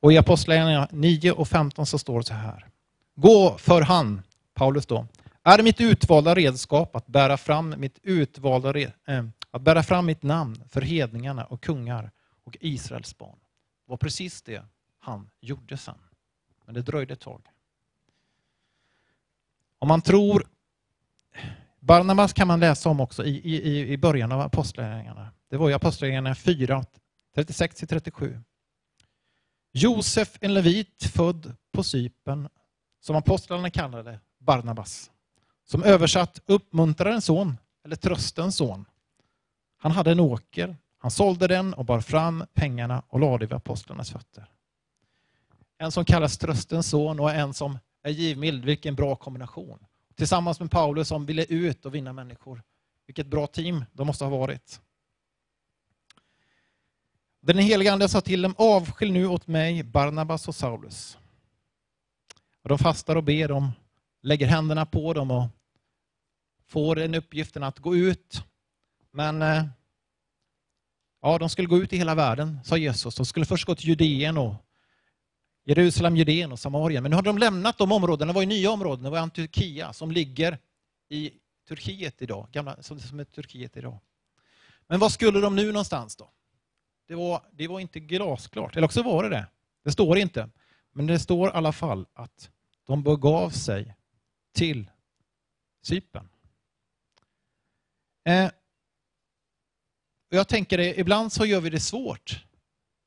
Och i Apostlagärningarna 9 och 15 så står det så här. Gå för han, Paulus då, är mitt utvalda redskap att bära fram mitt utvalda eh, att bära fram mitt namn för hedningarna och kungar och Israels barn. Det var precis det han gjorde sen. Men det dröjde ett tag. Om man tror Barnabas kan man läsa om också i, i, i början av Apostlagärningarna. Det var i Apostlagärningarna 4, 36-37. Josef, en levit född på Cypern, som apostlarna kallade Barnabas, som översatt uppmuntrar en son, eller tröstens son. Han hade en åker, han sålde den och bar fram pengarna och lade vid apostlarnas fötter. En som kallas tröstens son och en som är givmild, vilken bra kombination. Tillsammans med Paulus som ville ut och vinna människor. Vilket bra team de måste ha varit. Den helige Ande sa till dem, avskilj nu åt mig Barnabas och Saulus. Och de fastar och ber, de lägger händerna på dem och får den uppgiften att gå ut. Men eh, ja, de skulle gå ut i hela världen, sa Jesus. De skulle först gå till Judeen och Jerusalem, Judeen och Samarien. Men nu hade de lämnat de områdena, det var ju nya områden. Det var Antiochia som ligger i Turkiet idag, gamla, som, som är Turkiet idag. Men var skulle de nu någonstans då? Det var, det var inte glasklart, eller också var det det. Det står inte. Men det står i alla fall att de begav sig till Cypern. Eh, jag tänker det, ibland så gör vi det svårt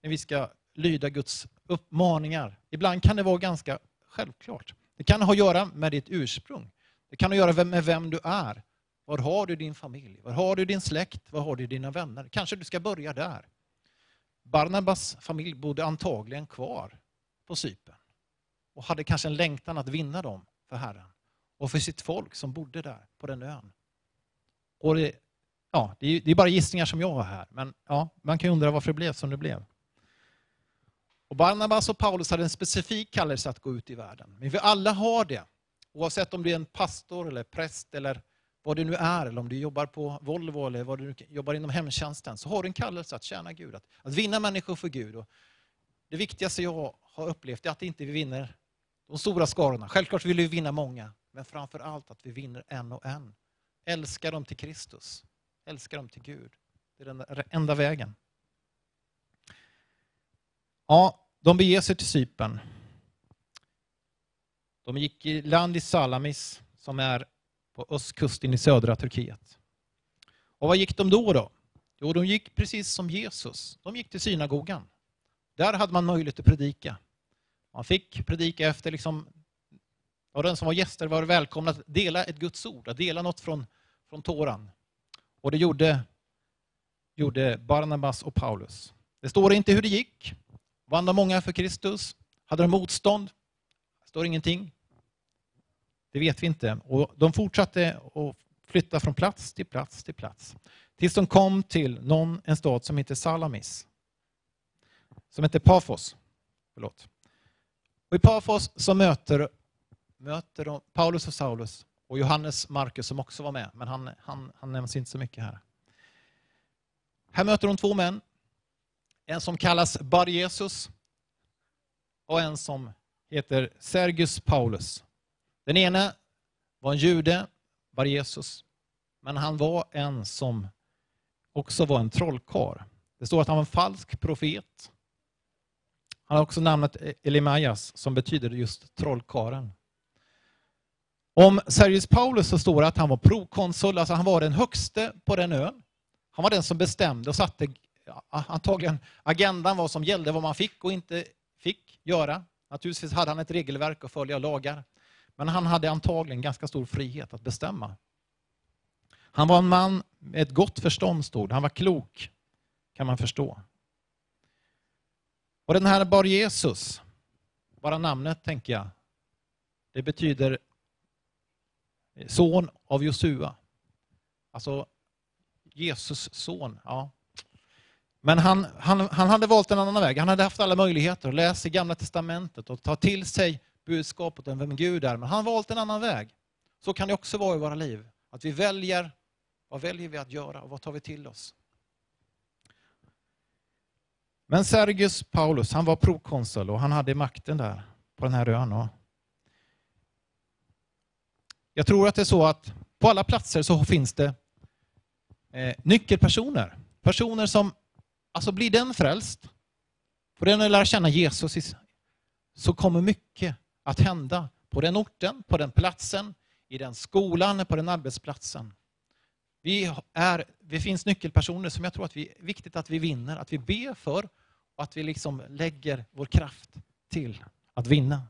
när vi ska lyda Guds uppmaningar. Ibland kan det vara ganska självklart. Det kan ha att göra med ditt ursprung. Det kan ha att göra med vem du är. Var har du din familj? Var har du din släkt? Var har du dina vänner? Kanske du ska börja där. Barnabas familj bodde antagligen kvar på Cypern och hade kanske en längtan att vinna dem för Herren och för sitt folk som bodde där på den ön. Och det, ja, det, är, det är bara gissningar som jag har här, men ja, man kan ju undra varför det blev som det blev. Och Barnabas och Paulus hade en specifik kallelse att gå ut i världen. Men vi alla har det, oavsett om du är en pastor eller präst eller vad du nu är, eller om du jobbar på Volvo eller vad du jobbar inom hemtjänsten, så har du en kallelse att tjäna Gud, att, att vinna människor för Gud. Och det viktigaste jag har upplevt är att inte vi vinner de stora skarorna. Självklart vill vi vinna många, men framför allt att vi vinner en och en. Älska dem till Kristus, älska dem till Gud. Det är den enda vägen. Ja, de beger sig till Cypern. De gick i land i Salamis som är på östkusten i södra Turkiet. Och vad gick de då? då? Jo, de gick precis som Jesus. De gick till synagogan. Där hade man möjlighet att predika. Man fick predika efter, liksom, och den som var gäster var välkomna att dela ett Guds ord, att dela något från, från Toran. Och det gjorde, gjorde Barnabas och Paulus. Det står inte hur det gick. Vann de många för Kristus? Hade de motstånd? Det står ingenting. Det vet vi inte. Och de fortsatte att flytta från plats till plats till plats. Tills de kom till någon, en stad som heter Salamis. Som heter Pafos. Förlåt. Och I Pafos så möter, möter de Paulus och Saulus och Johannes Markus som också var med, men han, han, han nämns inte så mycket här. Här möter de två män. En som kallas Bar Jesus och en som heter Sergius Paulus. Den ena var en jude, Bar Jesus, men han var en som också var en trollkar. Det står att han var en falsk profet. Han har också namnet e-, Elimajas som betyder just trollkaren. Om Sergius Paulus så står det att han var prokonsul, alltså han var den högste på den ön. Han var den som bestämde och satte antagligen agendan vad som gällde, vad man fick och inte fick göra. Naturligtvis hade han ett regelverk att följa lagar. Men han hade antagligen ganska stor frihet att bestämma. Han var en man med ett gott förstånd, stod Han var klok, kan man förstå. Och den här Bar Jesus, bara namnet tänker jag, det betyder son av Josua. Alltså Jesus son. Ja. Men han, han, han hade valt en annan väg. Han hade haft alla möjligheter att läsa Gamla Testamentet och ta till sig budskapet om vem Gud är. Men han har valt en annan väg. Så kan det också vara i våra liv. Att vi väljer, vad väljer vi att göra och vad tar vi till oss? Men Sergius Paulus, han var prokonsul och han hade makten där på den här ön. Jag tror att det är så att på alla platser så finns det eh, nyckelpersoner. Personer som, alltså blir den frälst, får den att lära känna Jesus, så kommer mycket att hända på den orten, på den platsen, i den skolan, på den arbetsplatsen. Vi är, det finns nyckelpersoner som jag tror att det är viktigt att vi vinner, att vi ber för och att vi liksom lägger vår kraft till att vinna.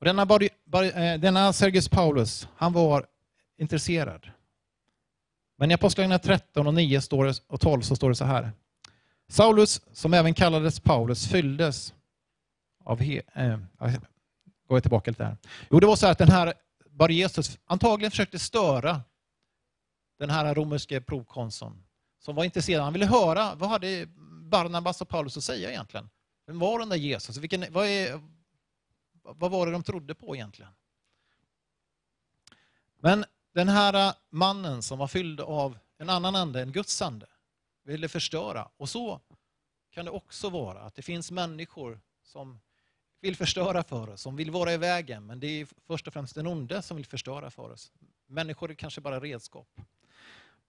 Och denna, bar, bar, eh, denna Sergius Paulus, han var intresserad. Men i Apostlagärningarna 13 och 9 står det, och 12 så står det så här. Saulus, som även kallades Paulus, fylldes av... He, eh, går jag tillbaka lite här. Jo, det var så här att den här Bar Jesus antagligen försökte störa den här romerske provkonsuln som var intresserad. Han ville höra vad hade Barnabas och Paulus att säga egentligen. Vem var den där Jesus? Vilken, vad, är, vad var det de trodde på egentligen? Men den här äh, mannen som var fylld av en annan ande, en Guds ande, ville förstöra. Och så kan det också vara, att det finns människor som vill förstöra för oss, som vill vara i vägen, men det är först och främst den onde som vill förstöra för oss. Människor är kanske bara redskap.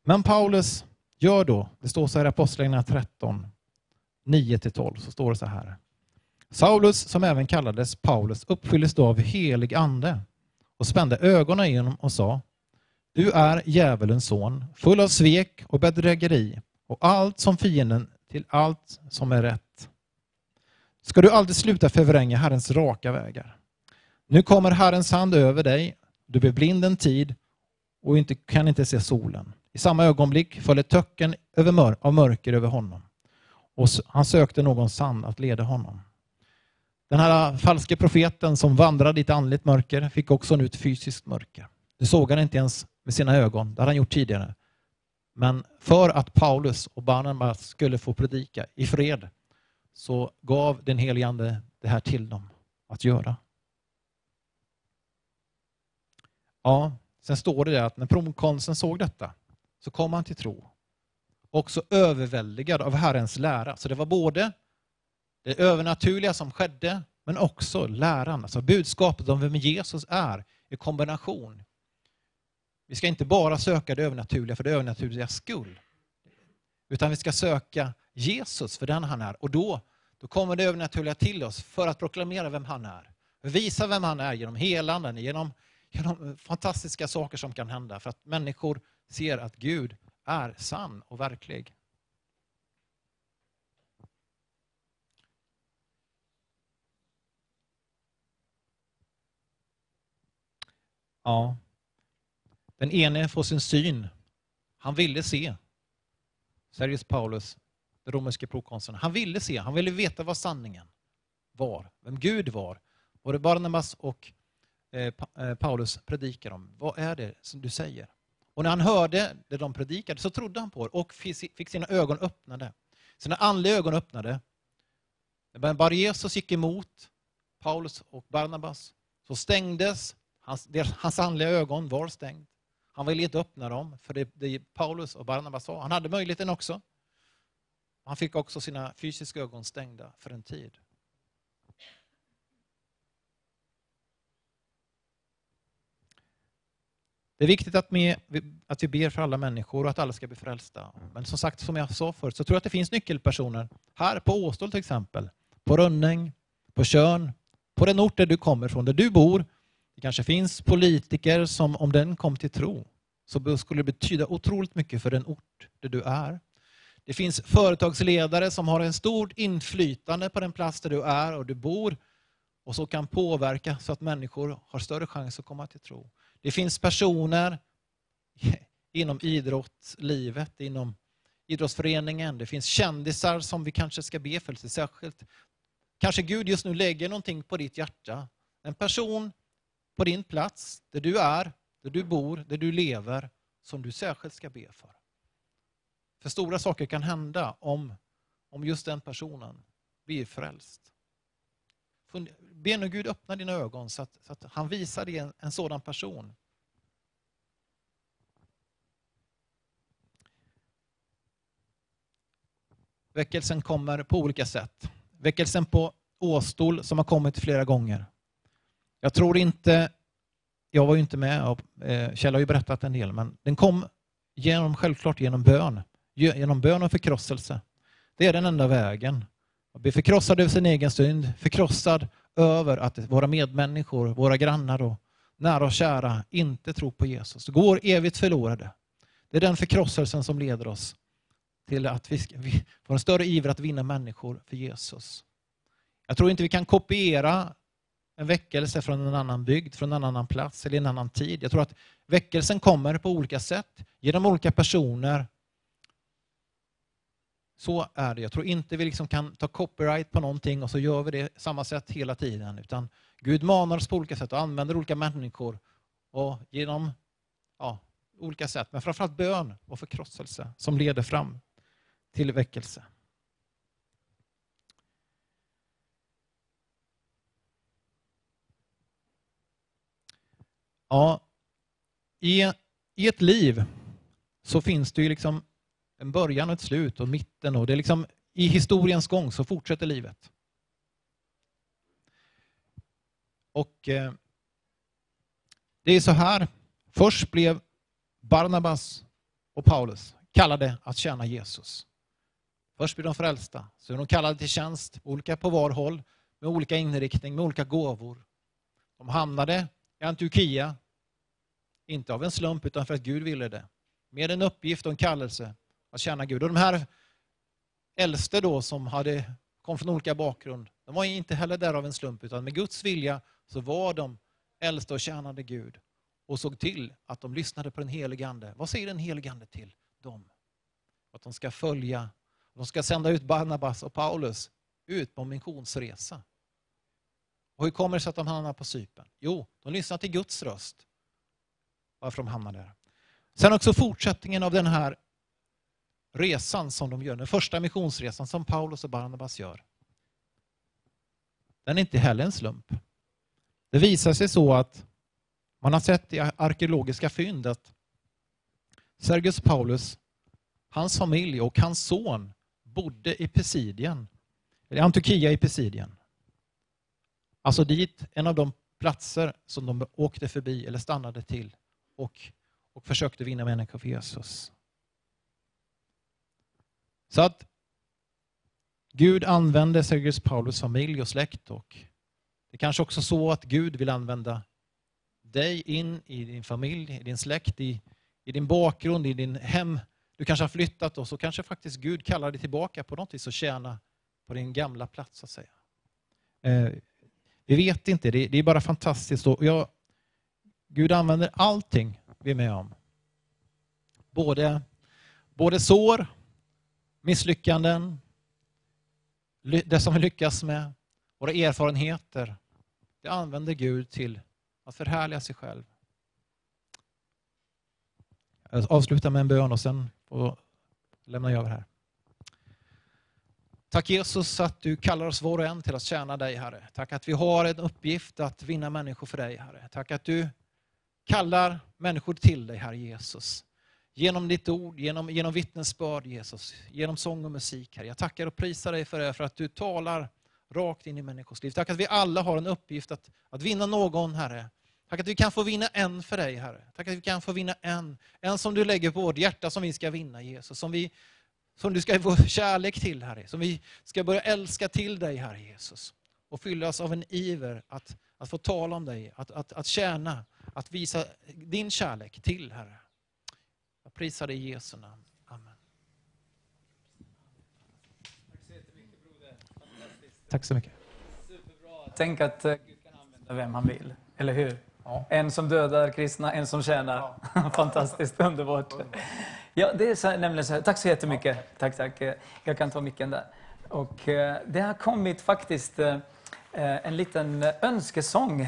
Men Paulus gör då, det står så här i Apostlagärningarna 13, 9-12, så står det så här. Saulus, som även kallades Paulus, uppfylldes då av helig ande och spände ögonen i honom och sa Du är djävulens son, full av svek och bedrägeri och allt som fienden till allt som är rätt. Ska du aldrig sluta förvränga Herrens raka vägar? Nu kommer Herrens hand över dig, du blir blind en tid och inte, kan inte se solen. I samma ögonblick föll ett töcken över mör av mörker över honom och han sökte någon sann att leda honom. Den här falske profeten som vandrade i ett andligt mörker fick också nu ett fysiskt mörker. Det såg han inte ens med sina ögon, det hade han gjort tidigare. Men för att Paulus och Barnabas skulle få predika i fred så gav den helige Ande det här till dem att göra. Ja, sen står det att när prokonsuln såg detta så kom han till tro. Också överväldigad av Herrens lära. Så det var både det övernaturliga som skedde men också läran, alltså budskapet om vem Jesus är i kombination. Vi ska inte bara söka det övernaturliga för det övernaturliga skull. Utan vi ska söka Jesus för den han är. Och då, då kommer det övernaturliga till oss för att proklamera vem han är. Visa vem han är genom helanden, genom, genom fantastiska saker som kan hända. För att människor ser att Gud är sann och verklig. Ja. Den ene får sin syn. Han ville se. Sergius Paulus, den romerske prokonsuln. Han ville se, han ville veta vad sanningen var, vem Gud var. Både Barnabas och eh, eh, Paulus predikar om. Vad är det som du säger? Och när han hörde det de predikade så trodde han på det och fick sina ögon öppnade. Sina andliga ögon öppnade. När Bar Jesus gick emot Paulus och Barnabas så stängdes Hans, hans andliga ögon var stängd. Han ville inte öppna dem, för det, det Paulus och Barnabas sa. Han hade möjligheten också. Han fick också sina fysiska ögon stängda för en tid. Det är viktigt att, med, att vi ber för alla människor och att alla ska bli frälsta. Men som sagt, som jag sa förut, så tror jag att det finns nyckelpersoner. Här på Åstol till exempel, på Rönning, på Körn, på den ort där du kommer ifrån, där du bor, det kanske finns politiker som om den kom till tro så skulle det betyda otroligt mycket för den ort där du är. Det finns företagsledare som har en stort inflytande på den plats där du är och du bor och så kan påverka så att människor har större chans att komma till tro. Det finns personer (laughs) inom idrottslivet, inom idrottsföreningen, det finns kändisar som vi kanske ska be för lite särskilt. Kanske Gud just nu lägger någonting på ditt hjärta. En person på din plats, där du är, där du bor, där du lever, som du särskilt ska be för. För stora saker kan hända om, om just den personen blir frälst. Be nu Gud öppna dina ögon så att, så att han visar dig en, en sådan person. Väckelsen kommer på olika sätt. Väckelsen på Åstol som har kommit flera gånger. Jag tror inte, jag var ju inte med, och, eh, Kjell har ju berättat en del, men den kom genom, självklart genom bön. Genom bön och förkrosselse. Det är den enda vägen. Att bli förkrossad över sin egen synd, förkrossad över att våra medmänniskor, våra grannar och nära och kära inte tror på Jesus. Går evigt förlorade. Det är den förkrosselsen som leder oss till att vi får en större iver att vinna människor för Jesus. Jag tror inte vi kan kopiera en väckelse från en annan bygd, från en annan plats eller en annan tid. Jag tror att väckelsen kommer på olika sätt, genom olika personer. Så är det. Jag tror inte vi liksom kan ta copyright på någonting och så gör vi det samma sätt hela tiden. Utan Gud manar oss på olika sätt och använder olika människor. Och genom ja, olika sätt, men framförallt bön och förkrosselse som leder fram till väckelse. Ja, i, i ett liv så finns det ju liksom en början och ett slut och mitten och det är liksom i historiens gång så fortsätter livet. Och eh, det är så här, först blev Barnabas och Paulus kallade att tjäna Jesus. Först blir de frälsta, så är de kallade till tjänst, olika på var håll, med olika inriktning, med olika gåvor. De hamnade i Antiochia, inte av en slump utan för att Gud ville det. Med en uppgift och en kallelse att tjäna Gud. Och de här äldste då som hade, kom från olika bakgrund, de var inte heller där av en slump utan med Guds vilja så var de äldste och tjänade Gud och såg till att de lyssnade på den helige Ande. Vad säger den helige Ande till dem? Att de ska följa, de ska sända ut Barnabas och Paulus ut på en missionsresa. Och hur kommer det sig att de hamnar på Cypern? Jo, de lyssnar till Guds röst. Varför de hamnar där. Sen också fortsättningen av den här resan som de gör, den första missionsresan som Paulus och Barnabas gör. Den är inte heller en slump. Det visar sig så att man har sett i arkeologiska fynd att Sergius Paulus, hans familj och hans son bodde i Pisidien, eller Antiochia i Pisidien. Alltså dit, en av de platser som de åkte förbi eller stannade till och, och försökte vinna människor för Jesus. Så att Gud använde Sergius Paulus familj och släkt och det är kanske också så att Gud vill använda dig in i din familj, i din släkt, i, i din bakgrund, i din hem. Du kanske har flyttat och så kanske faktiskt Gud kallar dig tillbaka på något vis och tjäna på din gamla plats. Så att säga. Eh, vi vet inte, det, det, är bara fantastiskt. Och jag, Gud använder allting vi är med om. Både, både sår, misslyckanden, det som vi lyckas med, våra erfarenheter. Det använder Gud till att förhärliga sig själv. Jag avslutar med en bön och sen lämnar jag över här. Tack Jesus att du kallar oss var och en till att tjäna dig Herre. Tack att vi har en uppgift att vinna människor för dig Herre. Tack att du kallar människor till dig Herre Jesus. Genom ditt ord, genom, genom vittnesbörd Jesus, genom sång och musik Herre. Jag tackar och prisar dig för det, för att du talar rakt in i människors liv. Tack att vi alla har en uppgift att, att vinna någon Herre. Tack att vi kan få vinna en för dig Herre. Tack att vi kan få vinna en. En som du lägger på vårt hjärta som vi ska vinna Jesus. Som, vi, som du ska få kärlek till Herre. Som vi ska börja älska till dig Herre Jesus. Och fyllas av en iver att, att få tala om dig, att, att, att tjäna, att visa din kärlek till Herre. Jag prisar dig i Jesu namn. Amen. Tack så mycket. Superbra. Tänk att eh, Gud kan använda vem han vill, eller hur? Ja. En som dödar kristna, en som tjänar. (laughs) Fantastiskt, underbart. Ja, det är så, nämligen så här. Tack så jättemycket. Tack, tack. Eh, Jag kan ta micken där. Och eh, det har kommit faktiskt eh, en liten önskesång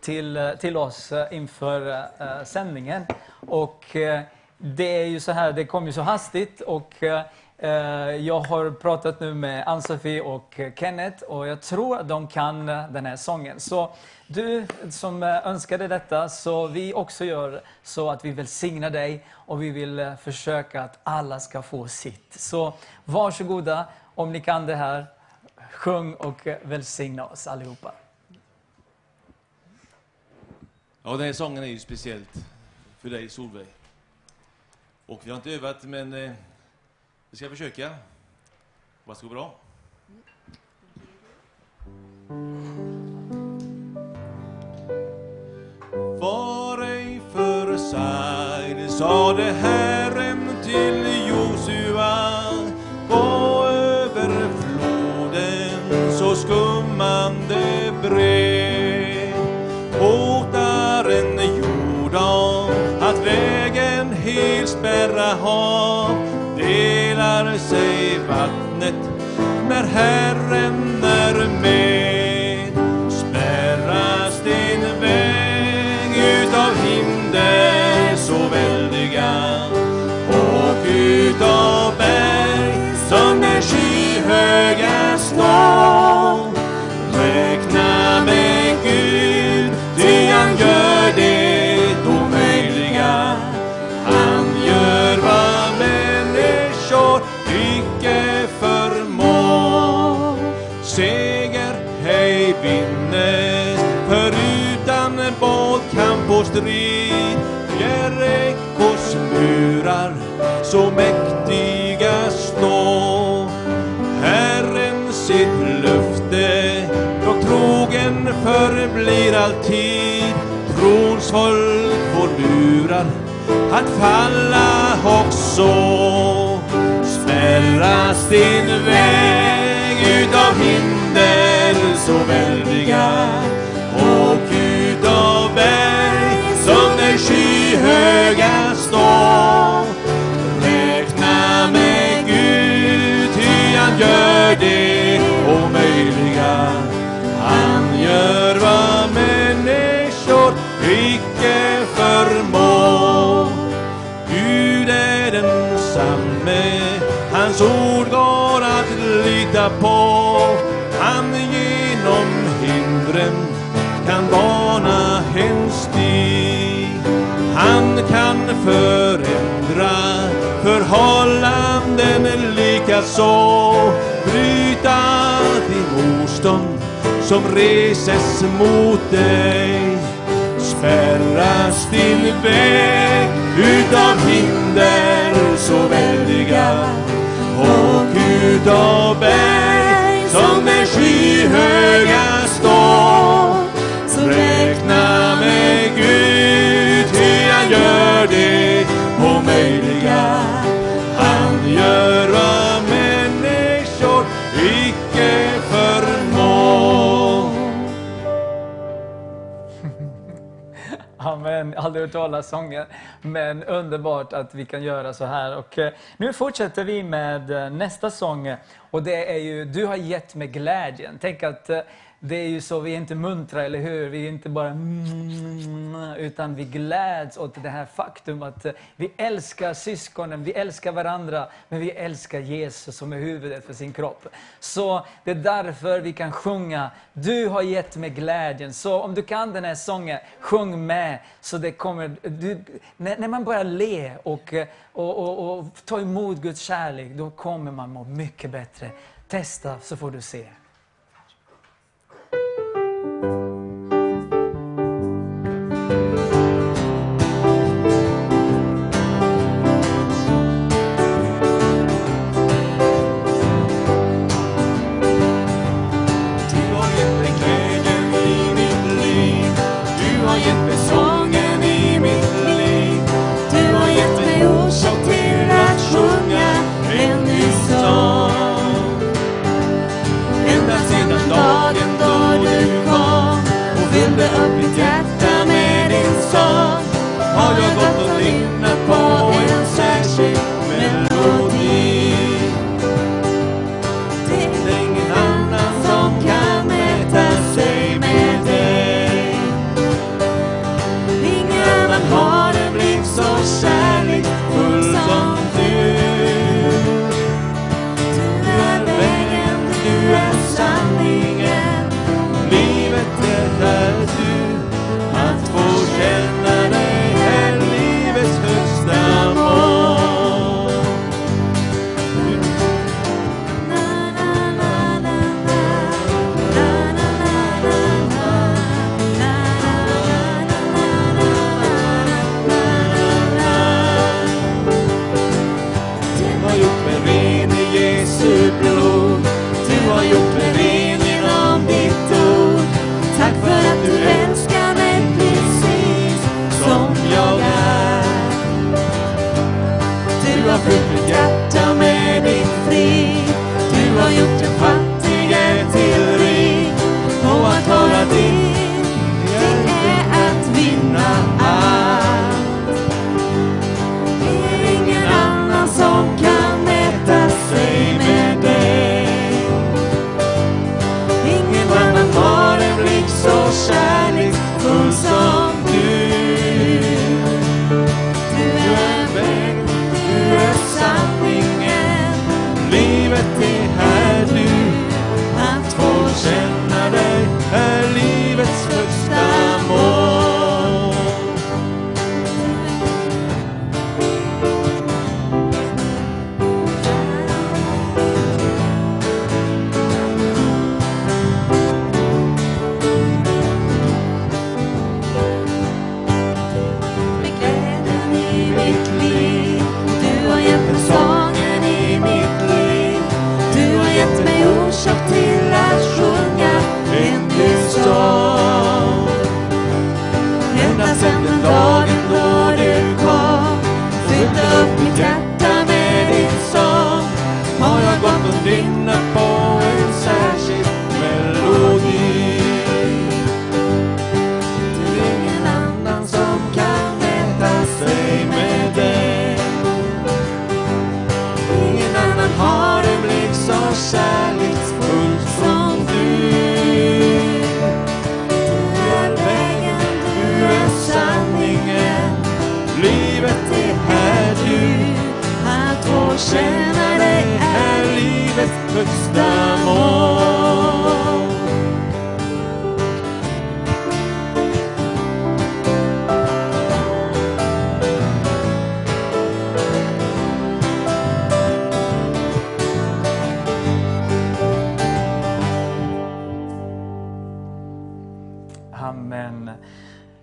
till, eh, till oss eh, inför eh, sändningen. Och det är ju så här, det kom ju så hastigt och jag har pratat nu med Ann-Sofie och Kenneth och jag tror att de kan den här sången. Så du som önskade detta, så vi också gör så att vi välsignar dig och vi vill försöka att alla ska få sitt. Så varsågoda om ni kan det här. Sjung och välsigna oss allihopa. Ja, den här sången är ju speciellt för dig Solveig. Och vi har inte övat, men eh, vi ska försöka. Hoppas det går bra. Var ej försagd, sade Herren till spärra hav delar sig vattnet när Herren är med. Spärras din väg utav hinder så väldiga och utav berg som är skyhöga snart. Strid. Jerikos murar så mäktiga stå. Herren sitt löfte, dock trogen förblir alltid. Trons folk får lurar att falla också. Spärras din väg utav hinder förändra förhållanden lika så bryta det motstånd som reses mot dig. Spärras din väg utav hinder så väldiga och utav berg som är skyhöga. Aldrig hört talas sånger. Men underbart att vi kan göra så här. Och eh, nu fortsätter vi med eh, nästa sång. Och det är ju Du har gett mig glädjen. Tänk att eh, det är ju så, vi är inte muntra, eller hur? Vi är inte bara mm, utan vi gläds åt det här faktum att eh, vi älskar syskonen, vi älskar varandra, men vi älskar Jesus som är huvudet för sin kropp. Så det är därför vi kan sjunga Du har gett mig glädjen. Så om du kan den här sången, sjung med. Så det kommer, du, när, när man börjar le och, eh, och, och, och ta emot Guds kärlek, då kommer man må mycket bättre. Testa så får du se. Du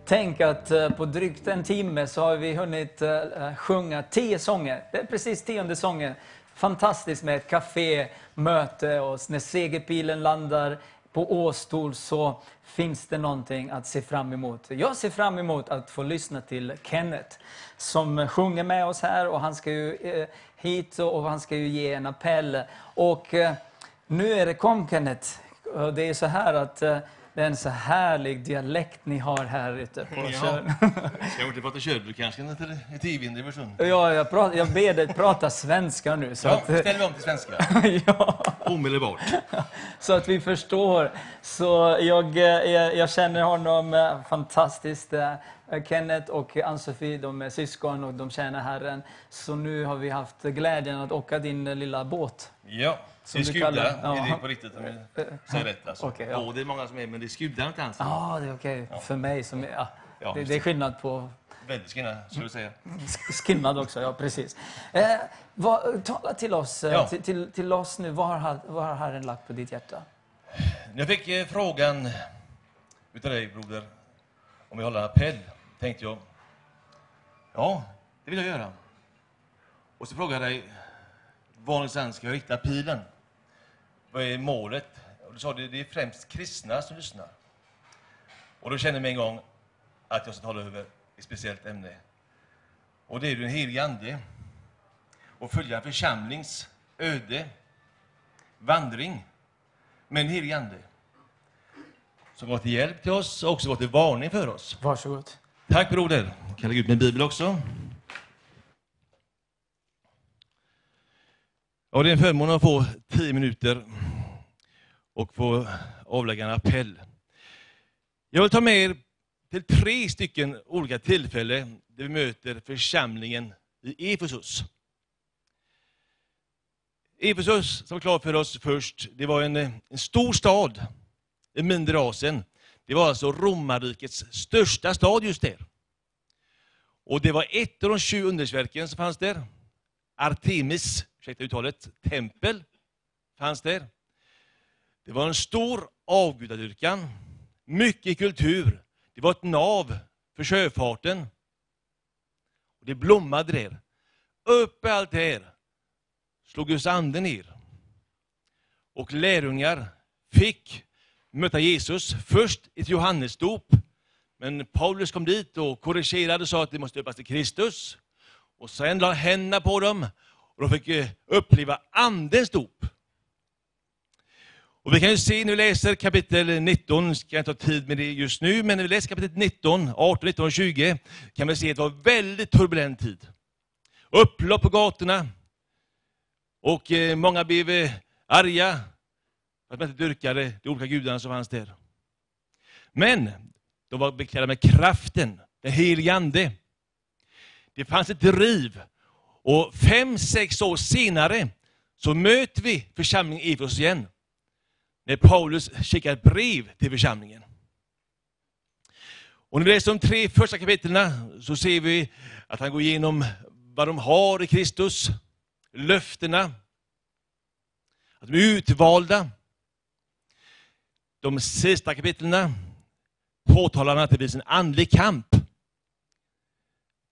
Tänk att eh, på drygt en timme så har vi hunnit eh, eh, sjunga tio sånger. Det är precis tionde sången. Fantastiskt med ett kafémöte och när segerpilen landar på Åstol så finns det någonting att se fram emot. Jag ser fram emot att få lyssna till Kenneth som sjunger med oss här och han ska ju hit och han ska ju ge en appell. Och nu är det kom Kenneth. Det är så här att det är en så härlig dialekt ni har här ute på. Tjörn. Ska inte prata till i Översund? Ja, jag, pratar, jag ber dig prata svenska nu så Ja, att, ställer vi om till svenska. (laughs) ja, Omedelbart. så att vi förstår. Så jag, eh, jag, jag känner honom eh, fantastiskt. eh, Kenneth och Ann-Sofie, de är syskon och de tjänar Herren. Så nu har vi haft glädjen att åka din lilla båt. Ja, Som det är du kallar- Skuda. ja. Är det på riktigt? Om jag säger rätt alltså. Okej, ja. ja. det är många som är, men det är Skuda inte alls. Ja, det är okej för mig. Som är, ja, Ja, det, det är skillnad på Väldigt skillnad, skulle jag säga. sk- (laughs) skillnad också, ja precis. Eh, vad, tala till oss, eh, Ja. till, till, till oss nu. Vad har, vad har Herren lagt på ditt hjärta? Jag fick eh, frågan utav dig, broder, om jag håller en appell, tänkte jag, ja, det vill jag göra. Och så frågade jag dig, var någonstans ska jag rikta pilen? Vad är målet? Och du sa det, det är främst kristna som lyssnar. Och då kände jag mig en gång att jag ska tala över ett speciellt ämne. Och det är den helige Ande. Och följa församlings öde, vandring med en helig Ande. Som var till hjälp till oss och också var till varning för oss. Varsågod. Tack broder. Jag kan lägga ut min bibel också. Ja, det är en förmån att få tio minuter och få avlägga en appell. Jag vill ta med er till tre stycken olika tillfällen där vi möter församlingen i Efesus. Efesus, som var klart för oss först, det var en, en stor stad i mindre Asien. Det var alltså romarrikets största stad just där. Och det var ett av de 20 undersverken som fanns där. Artemis, ursäkta uttalet, tempel fanns där. Det var en stor avgudadyrkan, mycket kultur. Det var ett nav för sjöfarten. Och det blommade där. Uppe allt det här slog Guds ande ner. Och lärjungar fick möta Jesus, först i ett Johannesdop. Men Paulus kom dit och korrigerade och sa att de måste döpas till Kristus. Och sen la han händerna på dem och de fick eh, uppleva andens dop. Och vi kan ju se, när vi läser kapitel 19, ska jag inte ha tid med det just nu, men när vi läser kapitel 19, 18, 19 och 20 kan vi se att det var en väldigt turbulent tid. Upplopp på gatorna, och eh, många blev eh, arga för att man inte dyrkade de olika gudarna som fanns där. Men de var beklädda med kraften, den helige Ande. Det fanns ett driv. Och fem, sex år senare så möter vi församlingen i Efesos igen. När Paulus skickar ett brev till församlingen. Och när vi läser de tre första kapitlen så ser vi att han går igenom vad de har i Kristus, löftena, att de är utvalda. De sista kapitlen påtalar han att det finns en andlig kamp.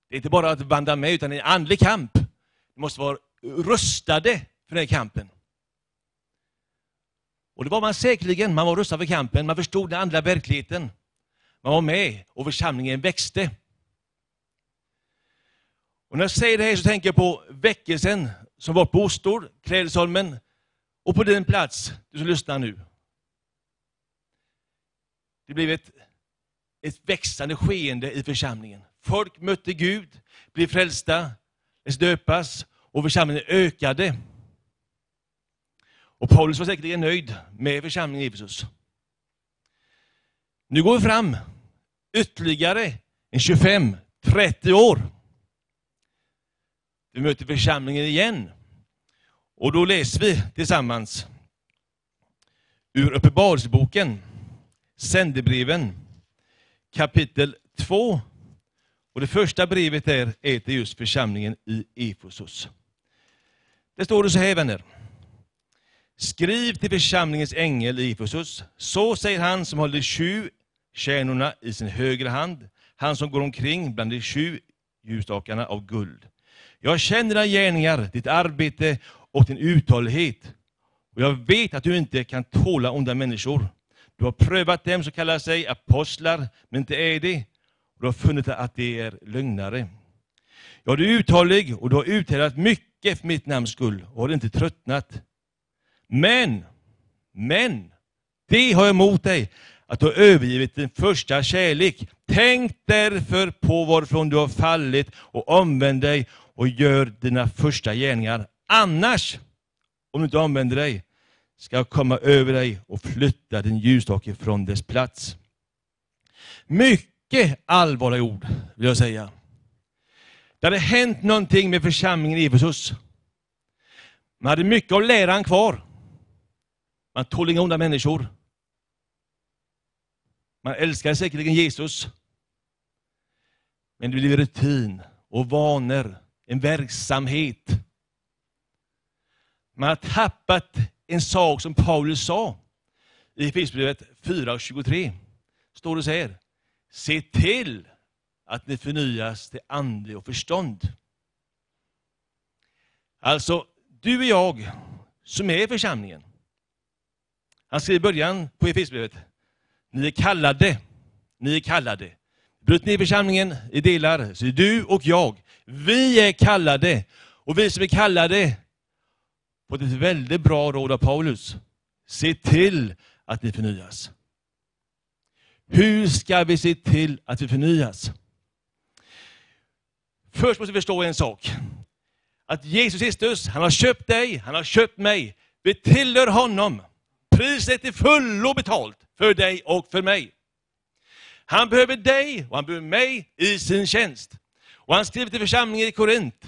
Det är inte bara att vandra med, utan en andlig kamp. Vi måste vara rustade för den här kampen. Och det var man säkerligen, man var rustad för kampen, man förstod den andra verkligheten. Man var med och församlingen växte. Och när jag säger det här så tänker jag på väckelsen som var på Ostor, Klädesholmen och på din plats, du som lyssnar nu. Det blev ett, ett växande skeende i församlingen. Folk mötte Gud, blev frälsta, döpas och församlingen ökade. Och Paulus var säkerligen nöjd med församlingen i Efesus. Nu går vi fram ytterligare en 25-30 år. Vi möter församlingen igen. Och då läser vi tillsammans ur Uppenbarelseboken, Sändebreven, kapitel 2. Och det första brevet där är till just församlingen i Efesus. Det står det så här vänner. Skriv till församlingens ängel i Efesus. Så säger han som håller sju kärnorna i sin högra hand, han som går omkring bland de sju ljusstakarna av guld. Jag känner dina gärningar, ditt arbete och din uthållighet. Och jag vet att du inte kan tåla onda människor. Du har prövat dem som kallar sig apostlar, men inte är det. Och du har funnit att de är lögnare. Ja, du är uthållig och du har uthärdat mycket för mitt namns skull och har inte tröttnat. Men, men, det har jag emot dig, att du har övergivit din första kärlek. Tänk därför på varifrån du har fallit och omvänd dig och gör dina första gärningar. Annars, om du inte omvänder dig, ska jag komma över dig och flytta din ljusstake från dess plats. Mycket allvarliga ord, vill jag säga. Det hade hänt någonting med församlingen i Efesus. Man hade mycket av läran kvar. Man tål inga onda människor. Man älskar säkerligen Jesus. Men det blir rutin och vanor, en verksamhet. Man har tappat en sak som Paulus sa i Efesierbrevet 4.23. Står det så här. Se till att ni förnyas till ande och förstånd. Alltså, du och jag som är i församlingen. Han skriver i början på Efesierbrevet. Ni är kallade. Ni är kallade. Bryt ner församlingen i delar, så är du och jag. Vi är kallade. Och vi som är kallade på ett väldigt bra råd av Paulus. Se till att ni förnyas. Hur ska vi se till att vi förnyas? Först måste vi förstå en sak. Att Jesus Kristus, han har köpt dig, han har köpt mig. Vi tillhör honom. Priset är fullo betalt för dig och för mig. Han behöver dig och han behöver mig i sin tjänst. Och han skriver till församlingen i Korint.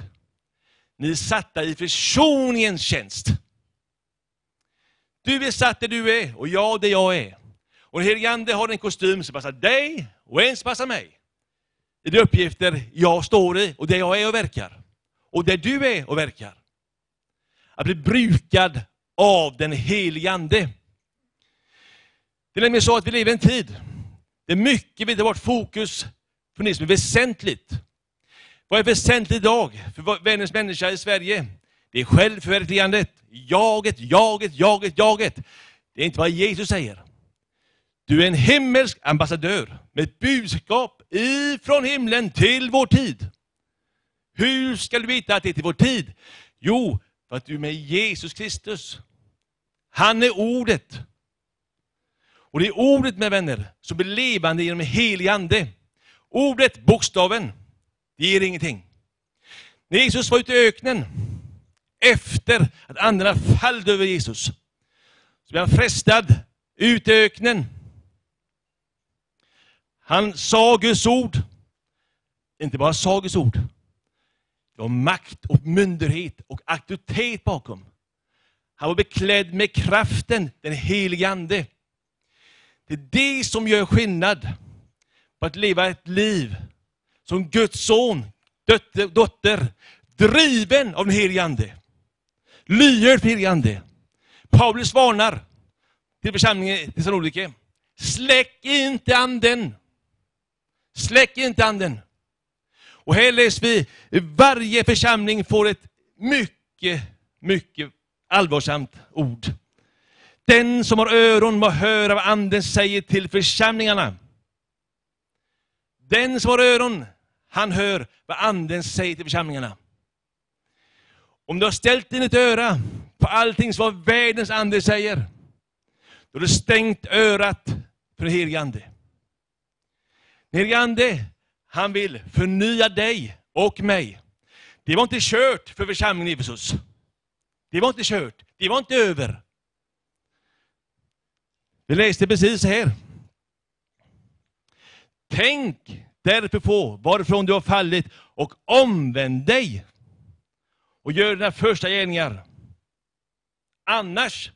Ni är satta i försoningens tjänst. Du är satt där du är och jag där jag är. Och den helige Ande har en kostym som passar dig och en som passar mig. I de uppgifter jag står i och där jag är och verkar. Och där du är och verkar. Att bli brukad av den helige Ande. Det är nämligen så att vi lever i en tid där mycket vi tar bort fokus från det som är väsentligt. Vad är väsentligt idag för världens människa i Sverige? Det är självförverkligandet, jaget, jaget, jaget, jaget. Det är inte vad Jesus säger. Du är en himmelsk ambassadör med ett budskap ifrån himlen till vår tid. Hur ska du veta att det är till vår tid? Jo, för att du är med Jesus Kristus. Han är ordet. Och det är ordet, med vänner, som blir levande genom en helig ande. Ordet, bokstaven, det ger ingenting. När Jesus var ute i öknen, efter att andarna fallde över Jesus, så blev han frestad ut i öknen. Han sa Guds ord. Inte bara sa Guds ord. Det var makt och myndighet och auktoritet bakom. Han var beklädd med kraften, den helige Ande. Det är det som gör skillnad på att leva ett liv som Guds son, dotter, dotter driven av den helige Ande. Lyhörd för helige Ande. Paulus varnar till församlingen i Thessalonike. Släck inte anden. Släck inte anden. Och här läser vi, varje församling får ett mycket, mycket allvarsamt ord. Den som har öron må höra vad anden säger till församlingarna. Den som har öron, han hör vad anden säger till församlingarna. Om du har ställt in ett öra på allting som vad världens ande säger, då har du stängt örat för den helige ande. Den helige ande, han vill förnya dig och mig. Det var inte kört för församlingen i Efesus. Det var inte kört, det var inte över. Vi läste precis här. Tänk därför på varifrån du har fallit och omvänd dig och gör dina första gärningar. Annars,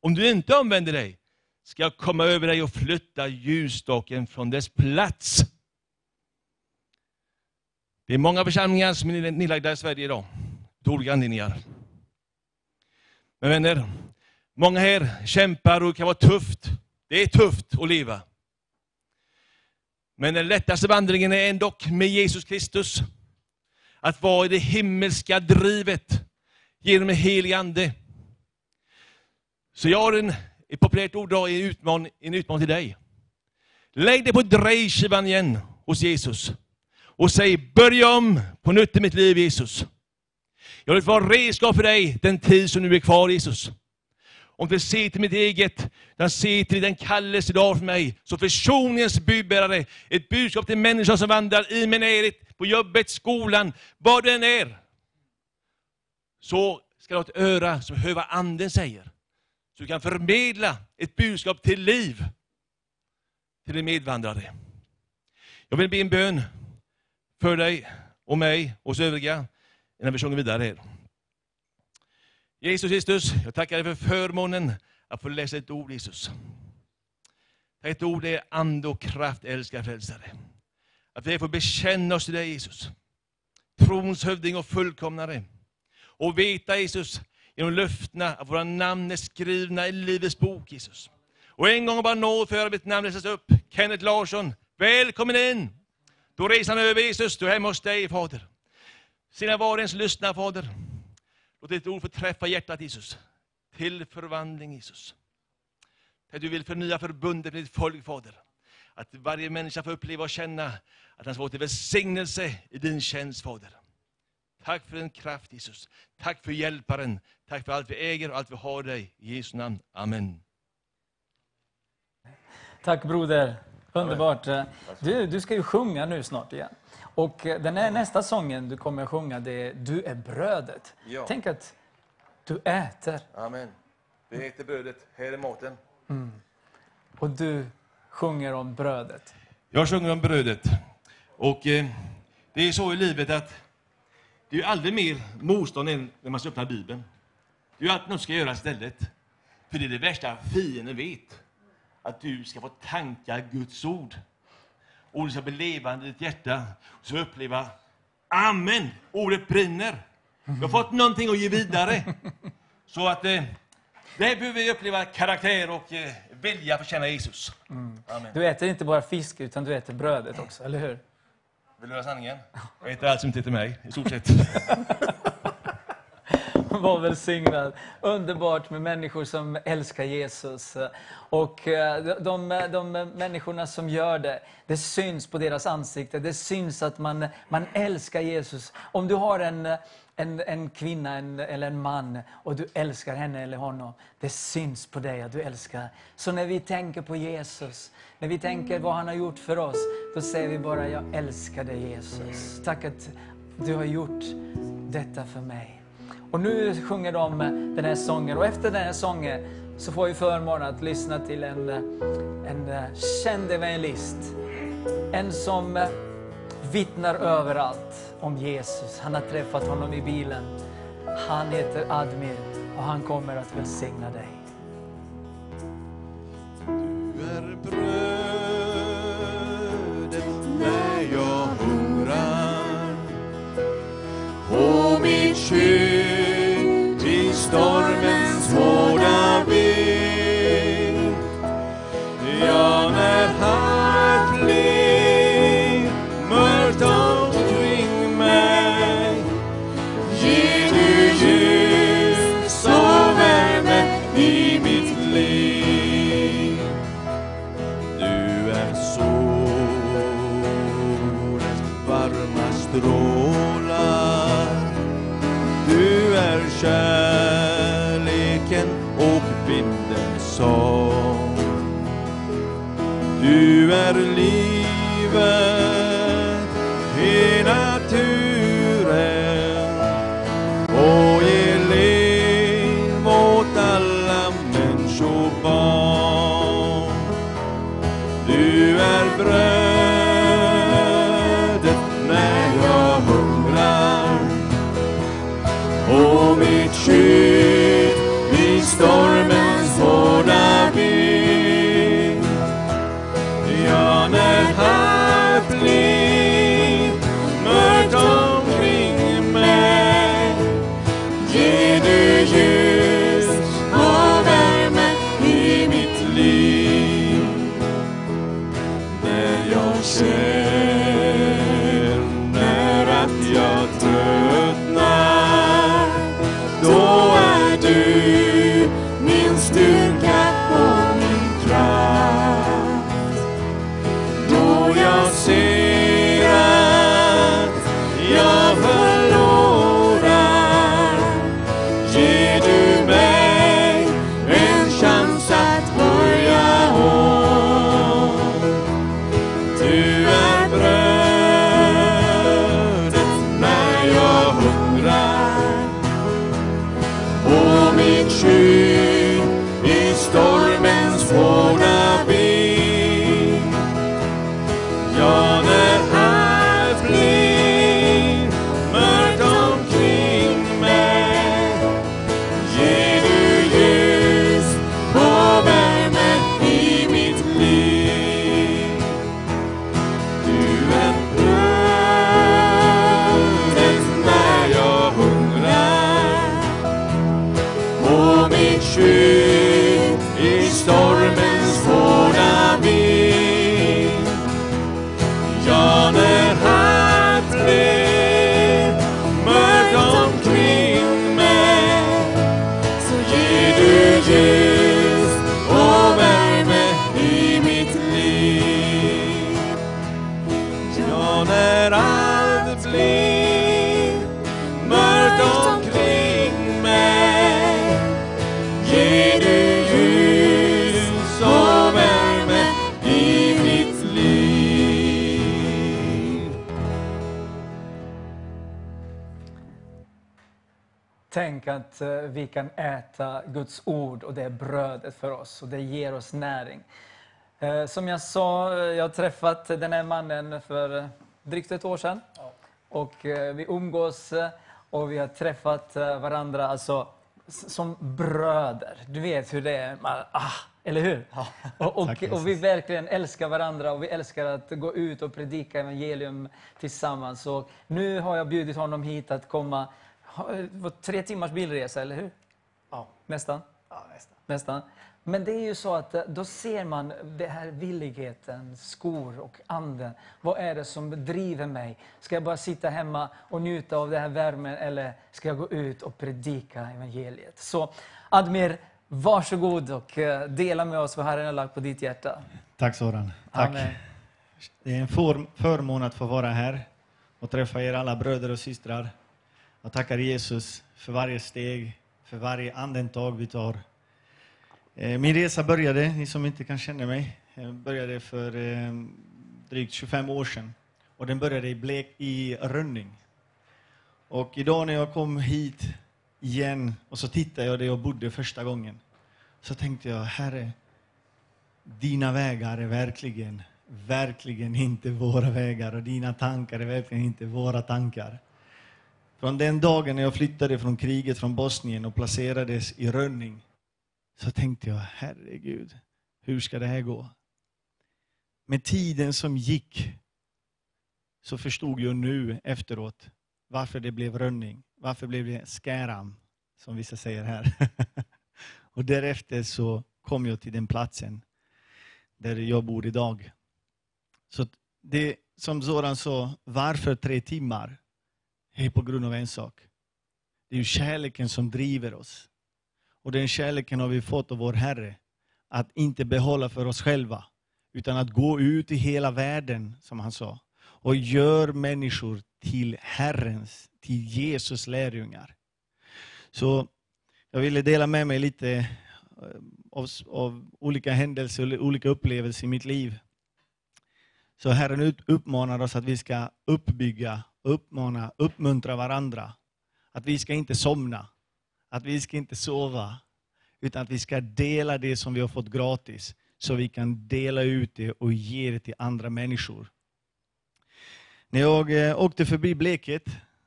om du inte omvänder dig, ska jag komma över dig och flytta ljusstaken från dess plats. Det är många församlingar som är nedlagda i Sverige idag, av olika anledningar. Men vänner, många här kämpar och det kan vara tufft. Det är tufft att leva. Men den lättaste vandringen är ändå med Jesus Kristus. Att vara i det himmelska drivet genom en helig Ande. Så jag har en, ett populärt ord idag, en utmaning, en utmaning till dig. Lägg dig på drejskivan igen hos Jesus och säg börja om på nytt i mitt liv Jesus. Jag vill vara redskap för dig den tid som nu är kvar Jesus. Om du ser till mitt eget, utan ser till den kallelse du har för mig. Så försoningens budbärare, ett budskap till människor som vandrar i min närhet, på jobbet, skolan, var du än är. Så ska du ha ett öra som hör vad anden säger. Så du kan förmedla ett budskap till liv till din medvandrare. Jag vill be en bön för dig och mig och oss övriga innan vi sjunger vidare. Här. Jesus Kristus, jag tackar dig för förmånen att få läsa ett ord Jesus. Ett ord är ande och kraft, älskade frälsare. Att vi får bekänna oss till dig Jesus. Trons hövding och fullkomnare. Och veta Jesus, genom löftena att våra namn är skrivna i Livets bok Jesus. Och en gång bara nåd för att mitt namn läsas upp. Kenneth Larsson, välkommen in! Då reser han över Jesus, du är hemma hos dig Fader. Sina var och ens lyssna Fader. Låt ditt ord få träffa hjärtat Jesus. Till förvandling Jesus. Att du vill förnya förbundet med ditt folk Fader. Att varje människa får uppleva och känna att han ska få till välsignelse i din tjänst Fader. Tack för din kraft Jesus. Tack för hjälparen. Tack för allt vi äger och allt vi har dig. I Jesu namn. Amen. Tack broder, underbart. Du, du ska ju sjunga nu snart igen. Och eh, den här nästa sången du kommer att sjunga, det är Du är brödet. Ja. Tänk att du äter Amen. Vi äter brödet, här är maten. och du sjunger om brödet. Jag sjunger om brödet. Och eh, det är så i livet att det är aldrig mer motstånd än när man ska öppna Bibeln. Det är ju alltid något ska göras istället. För det är det värsta fienden vet. Att du ska få tanka Guds ord. Och det ska bli levande i ditt hjärta. Och så uppleva, Amen, ordet brinner. Jag har fått någonting att ge vidare. Så att eh, där behöver vi uppleva karaktär och eh, vilja för att känna Jesus. Amen. Du äter inte bara fisk, utan du äter brödet också, eller hur? Vill du höra sanningen? Jag äter allt som inte heter mig, i stort sett. (laughs) Var välsignad. Underbart med människor som älskar Jesus. Och de, de, de människorna som gör det, det syns på deras ansikte. Det syns att man, man älskar Jesus. Om du har en, en, en kvinna en, eller en man och du älskar henne eller honom, det syns på dig att du älskar. Så när vi tänker på Jesus, när vi tänker vad han har gjort för oss, då säger vi bara, jag älskar dig Jesus. Tack att du har gjort detta för mig. Och nu sjunger de den här sången och efter den här sången så får vi förmånen att lyssna till en, en känd evangelist. En som vittnar överallt om Jesus. Han har träffat honom i bilen. Han heter Admir och han kommer att välsigna dig. Du är bröd och mitt skydd i stormens hårda Du att eh, vi kan äta Guds ord och det är brödet för oss och det ger oss näring. Eh, Som jag sa, eh, jag har träffat den här mannen för drygt ett år sedan. Och vi umgås och vi har träffat varandra alltså, som bröder. Du vet hur det är. Man, ah, eller hur? (laughs) Och, och, Tack, och vi verkligen älskar varandra och vi älskar att gå ut och predika evangelium tillsammans. Och nu har jag bjudit honom hit att komma. Det var tre timmars bilresa, eller hur? Ja. Nästan. Ja, nästan. Nästan. Men det är ju så att eh, då ser man det här villigheten, skor och anden. Vad är det som driver mig? Ska jag bara sitta hemma och njuta av den här värmen eller ska jag gå ut och predika evangeliet? Så Admir, varsågod och eh, dela med oss vad Herren har lagt på ditt hjärta. Tack Soran. Tack. Amen. Det är en för, förmån att få vara här och träffa er alla bröder och systrar. Jag tackar Jesus för varje steg, för varje andetag vi tar. Eh, min resa började, ni som inte kan känna mig, eh, började för eh, drygt 25 år sedan. Och den började i, Blek, i Rönning. Och idag när jag kom hit igen och så tittade jag där jag bodde första gången. Så tänkte jag, Herre, dina vägar är verkligen, verkligen inte våra vägar och dina tankar är verkligen inte våra tankar. Från den dagen när jag flyttade från kriget från Bosnien och placerades i Rönning så tänkte jag, herregud, hur ska det här gå? Med tiden som gick så förstod jag nu efteråt varför det blev Rönning. Varför blev det Skäram, som vissa säger här. (laughs) och därefter så kom jag till den platsen där jag bor idag. Så det som Zoran sa, varför tre timmar? Är på grund av en sak. Det är kärleken som driver oss. Och den kärleken har vi fått av vår Herre. Att inte behålla för oss själva, utan att gå ut i hela världen, som han sa. Och gör människor till Herrens, till Jesus lärjungar. Så jag ville dela med mig lite eh, av, av olika händelser och olika upplevelser i mitt liv. Så Herren uppmanar oss att vi ska uppbygga, uppmana, uppmuntra varandra. Att vi ska inte somna, att vi ska inte sova, utan att vi ska dela det som vi har fått gratis, så vi kan dela ut det och ge det till andra människor. När jag eh, åkte förbi Bleket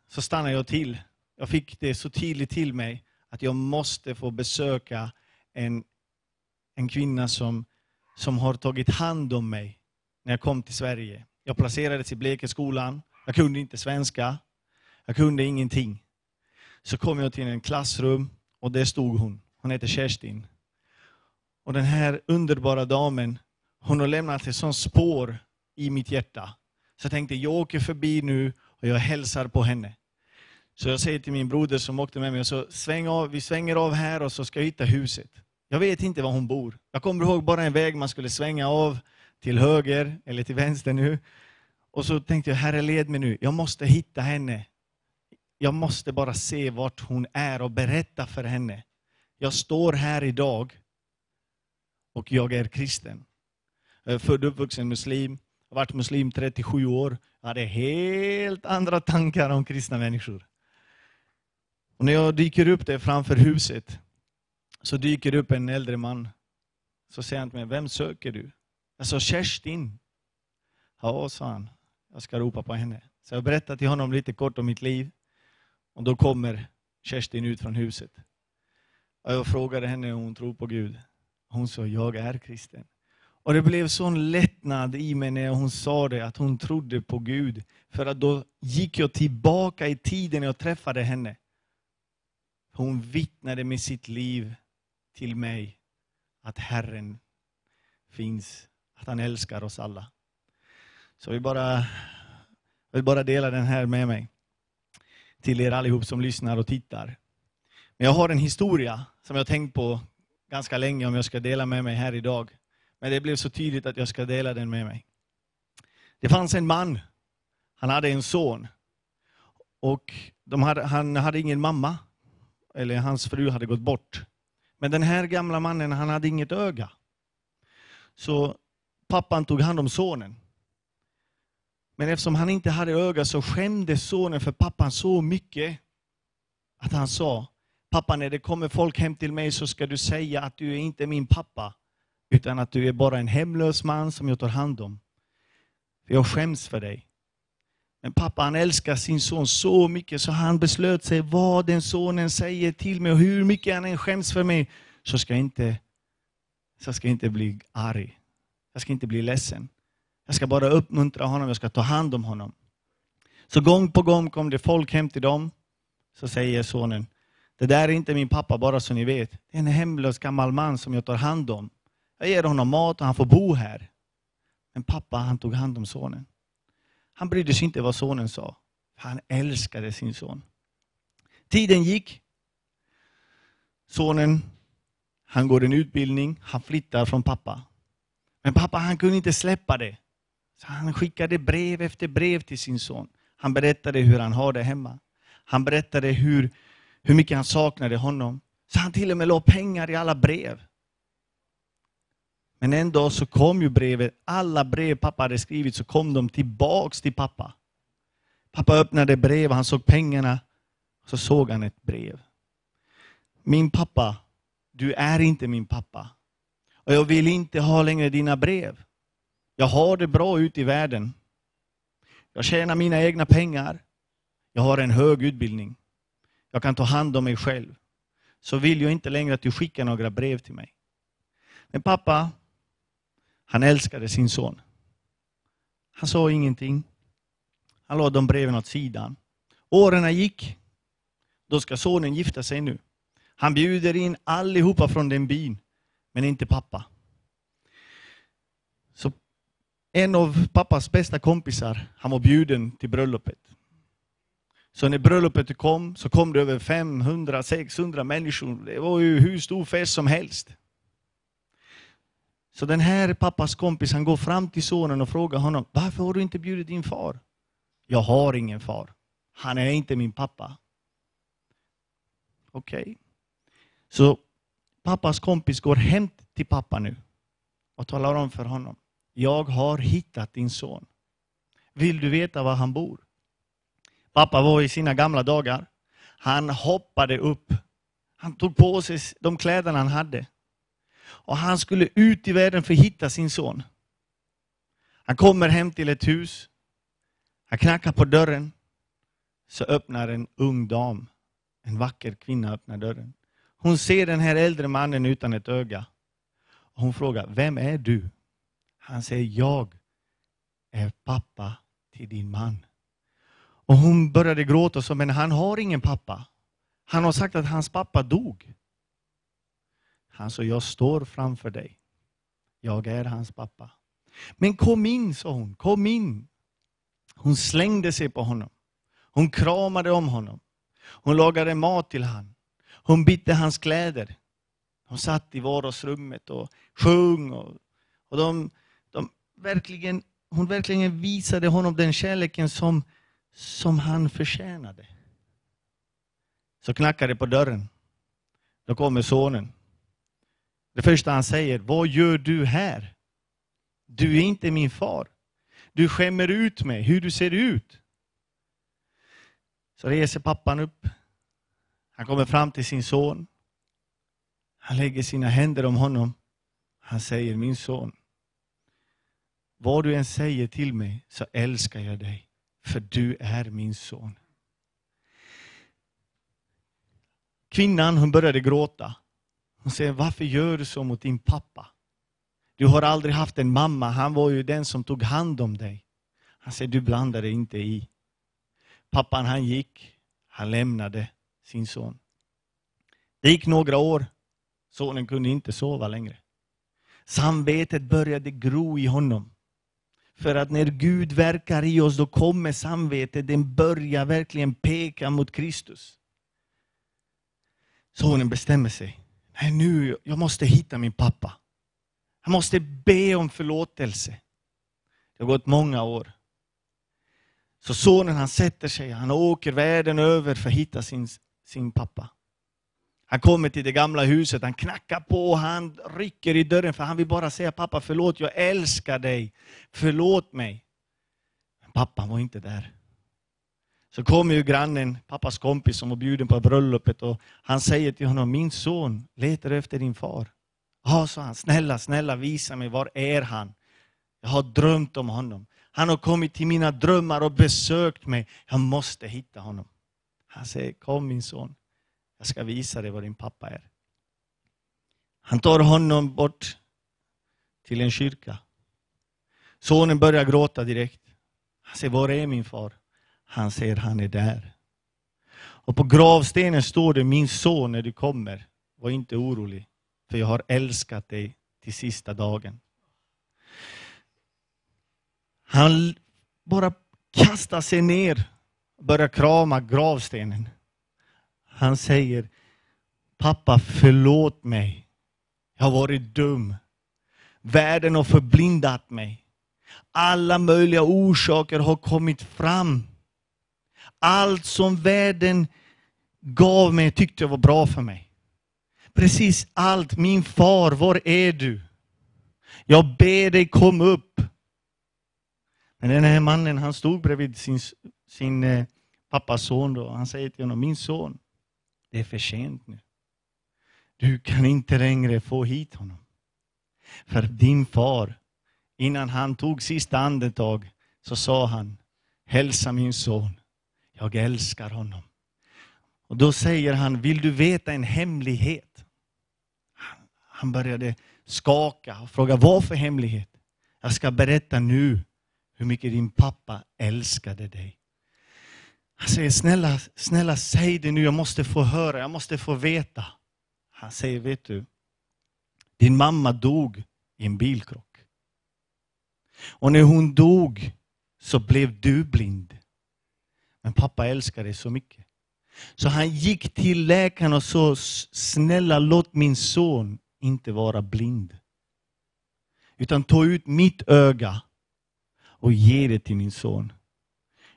så stannade jag till. Jag fick det så tydligt till mig att jag måste få besöka en, en kvinna som, som har tagit hand om mig när jag kom till Sverige. Jag placerades i Blekeskolan. Jag kunde inte svenska. Jag kunde ingenting. Så kom jag till en klassrum och där stod hon. Hon heter Kerstin. Och den här underbara damen, hon har lämnat ett sånt spår i mitt hjärta. Så jag tänkte, jag åker förbi nu och jag hälsar på henne. Så jag säger till min broder som åkte med mig, så sväng av, vi svänger av här och så ska jag hitta huset. Jag vet inte var hon bor. Jag kommer ihåg bara en väg man skulle svänga av till höger eller till vänster nu. Och så tänkte jag, Herre led mig nu. Jag måste hitta henne. Jag måste bara se vart hon är och berätta för henne. Jag står här idag och jag är kristen. Jag är född och uppvuxen muslim. Har varit muslim 37 år. Jag hade helt andra tankar om kristna människor. Och när jag dyker upp där framför huset så dyker det upp en äldre man. Så säger han till mig, vem söker du? Jag sa Kerstin. Ja, sa han. Jag ska ropa på henne. Så jag berättar till honom lite kort om mitt liv. Och då kommer Kerstin ut från huset. Och jag frågade henne om hon tror på Gud. Hon sa, jag är kristen. Och det blev sån lättnad i mig när hon sa det, att hon trodde på Gud. För att då gick jag tillbaka i tiden när jag träffade henne. Hon vittnade med sitt liv till mig att Herren finns, att han älskar oss alla. Så jag vill bara, jag vill bara dela den här med mig till er allihop som lyssnar och tittar. Men jag har en historia som jag har tänkt på ganska länge om jag ska dela med mig här idag. Men det blev så tydligt att jag ska dela den med mig. Det fanns en man. Han hade en son. Och de hade, han hade ingen mamma. Eller hans fru hade gått bort. Men den här gamla mannen, han hade inget öga. Så pappan tog hand om sonen. Men eftersom han inte hade öga så skämdes sonen för pappan så mycket att han sa, pappa när det kommer folk hem till mig så ska du säga att du är inte min pappa, utan att du är bara en hemlös man som jag tar hand om. För jag skäms för dig. Men pappa han älskar sin son så mycket så han beslöt sig vad den sonen säger till mig och hur mycket han än skäms för mig så ska jag inte, så ska jag inte bli arg. Jag ska inte bli ledsen. Jag ska bara uppmuntra honom, jag ska ta hand om honom. Så gång på gång kom det folk hem till dem. Så säger sonen, det där är inte min pappa bara så ni vet. Det är en hemlös gammal man som jag tar hand om. Jag ger honom mat och han får bo här. Men pappa han tog hand om sonen. Han brydde sig inte vad sonen sa. Han älskade sin son. Tiden gick. Sonen, han går en utbildning, han flyttar från pappa. Men pappa han kunde inte släppa det. Så han skickade brev efter brev till sin son. Han berättade hur han har det hemma. Han berättade hur, hur mycket han saknade honom. Så han till och med la pengar i alla brev. Men en dag så kom ju brevet, alla brev pappa hade skrivit, så kom de tillbaks till pappa. Pappa öppnade brev, han såg pengarna, så såg han ett brev. Min pappa, du är inte min pappa. Och jag vill inte ha längre dina brev. Jag har det bra ute i världen. Jag tjänar mina egna pengar. Jag har en hög utbildning. Jag kan ta hand om mig själv. Så vill jag inte längre att du skickar några brev till mig. Men pappa, han älskade sin son. Han sa ingenting. Han lade de breven åt sidan. Åren gick. Då ska sonen gifta sig nu. Han bjuder in allihopa från den byn, men inte pappa. Så en av pappas bästa kompisar, han var bjuden till bröllopet. Så när bröllopet kom så kom det över 500-600 människor. Det var ju hur stor fest som helst. Så den här pappas kompis han går fram till sonen och frågar honom, varför har du inte bjudit din far? Jag har ingen far. Han är inte min pappa. Okej. Okay. Så pappas kompis går hem till pappa nu och talar om för honom, jag har hittat din son. Vill du veta var han bor? Pappa var i sina gamla dagar. Han hoppade upp. Han tog på sig de kläderna han hade. Och han skulle ut i världen för att hitta sin son. Han kommer hem till ett hus. Han knackar på dörren. Så öppnar en ung dam, en vacker kvinna öppnar dörren. Hon ser den här äldre mannen utan ett öga. Hon frågar, vem är du? Han säger, jag är pappa till din man. Och hon började gråta och sa, men han har ingen pappa. Han har sagt att hans pappa dog. Han sa, jag står framför dig. Jag är hans pappa. Men kom in, sa hon, kom in. Hon slängde sig på honom. Hon kramade om honom. Hon lagade mat till honom. Hon bytte hans kläder. Hon satt i vardagsrummet och sjöng. Och, och de, de verkligen, hon verkligen visade honom den kärleken som, som han förtjänade. Så knackade det på dörren. Då kommer sonen. Det första han säger, vad gör du här? Du är inte min far. Du skämmer ut mig, hur du ser ut. Så reser pappan upp. Han kommer fram till sin son. Han lägger sina händer om honom. Han säger, min son, vad du än säger till mig så älskar jag dig, för du är min son. Kvinnan hon började gråta. Hon säger, varför gör du så mot din pappa? Du har aldrig haft en mamma, han var ju den som tog hand om dig. Han säger, du blandade inte i. Pappan han gick, han lämnade sin son. Det gick några år, sonen kunde inte sova längre. Samvetet började gro i honom. För att när Gud verkar i oss, då kommer samvetet, den börjar verkligen peka mot Kristus. Sonen bestämmer sig. Nej, nu, jag måste hitta min pappa. Jag måste be om förlåtelse. Det har gått många år. Så sonen han sätter sig, han åker världen över för att hitta sin, sin pappa. Han kommer till det gamla huset, han knackar på, han rycker i dörren för han vill bara säga pappa förlåt, jag älskar dig, förlåt mig. Men pappan var inte där. Så kommer ju grannen, pappas kompis som var bjuden på bröllopet och han säger till honom, min son letar efter din far. Ja, sa han, snälla, snälla visa mig, var är han? Jag har drömt om honom. Han har kommit till mina drömmar och besökt mig. Jag måste hitta honom. Han säger, kom min son. Jag ska visa dig var din pappa är. Han tar honom bort till en kyrka. Sonen börjar gråta direkt. Han säger, var är min far? Han säger, han är där. Och på gravstenen står det, min son när du kommer, var inte orolig, för jag har älskat dig till sista dagen. Han bara kastar sig ner och börjar krama gravstenen. Han säger, pappa förlåt mig. Jag har varit dum. Världen har förblindat mig. Alla möjliga orsaker har kommit fram. Allt som världen gav mig tyckte jag var bra för mig. Precis allt. Min far, var är du? Jag ber dig kom upp. Men den här mannen han stod bredvid sin, sin eh, pappas son då. Han säger till honom, min son, det är för sent nu. Du kan inte längre få hit honom. För din far, innan han tog sista andetag, så sa han, hälsa min son, jag älskar honom. Och då säger han, vill du veta en hemlighet? Han- började skaka och fråga, vad för hemlighet? Jag ska berätta nu hur mycket din pappa älskade dig. Han säger, snälla, snälla säg det nu, jag måste få höra, jag måste få veta. Han säger, vet du, din mamma dog i en bilkrock. Och när hon dog så blev du blind. Men pappa älskar dig så mycket. Så han gick till läkaren och sa, snälla låt min son inte vara blind. Utan ta ut mitt öga och ge det till min son.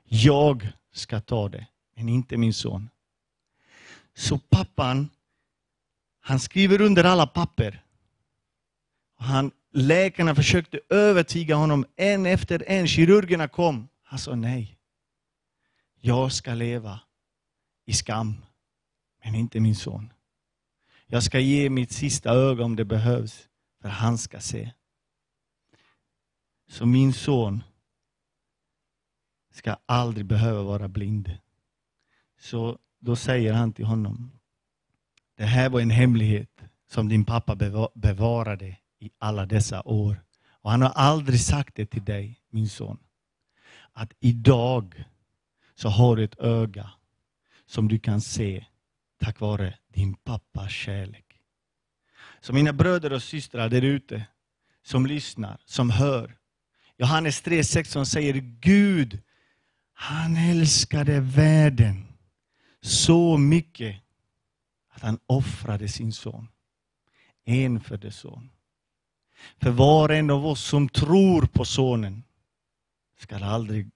Jag ska ta det, men inte min son. Så pappan, han skriver under alla papper. Han, läkarna försökte övertyga honom en efter en. Kirurgerna kom. Han sa nej. Jag ska leva i skam, men inte min son. Jag ska ge mitt sista öga om det behövs, för han ska se. Så min son ska aldrig behöva vara blind. Så då säger han till honom, det här var en hemlighet som din pappa bevarade i alla dessa år. Och han har aldrig sagt det till dig, min son. Att idag så har du ett öga som du kan se tack vare din pappas kärlek. Så mina bröder och systrar där ute som lyssnar, som hör. Johannes 3.16 säger Gud, han älskade världen så mycket att han offrade sin son. Enfödde son. För var och en av oss som tror på sonen ska aldrig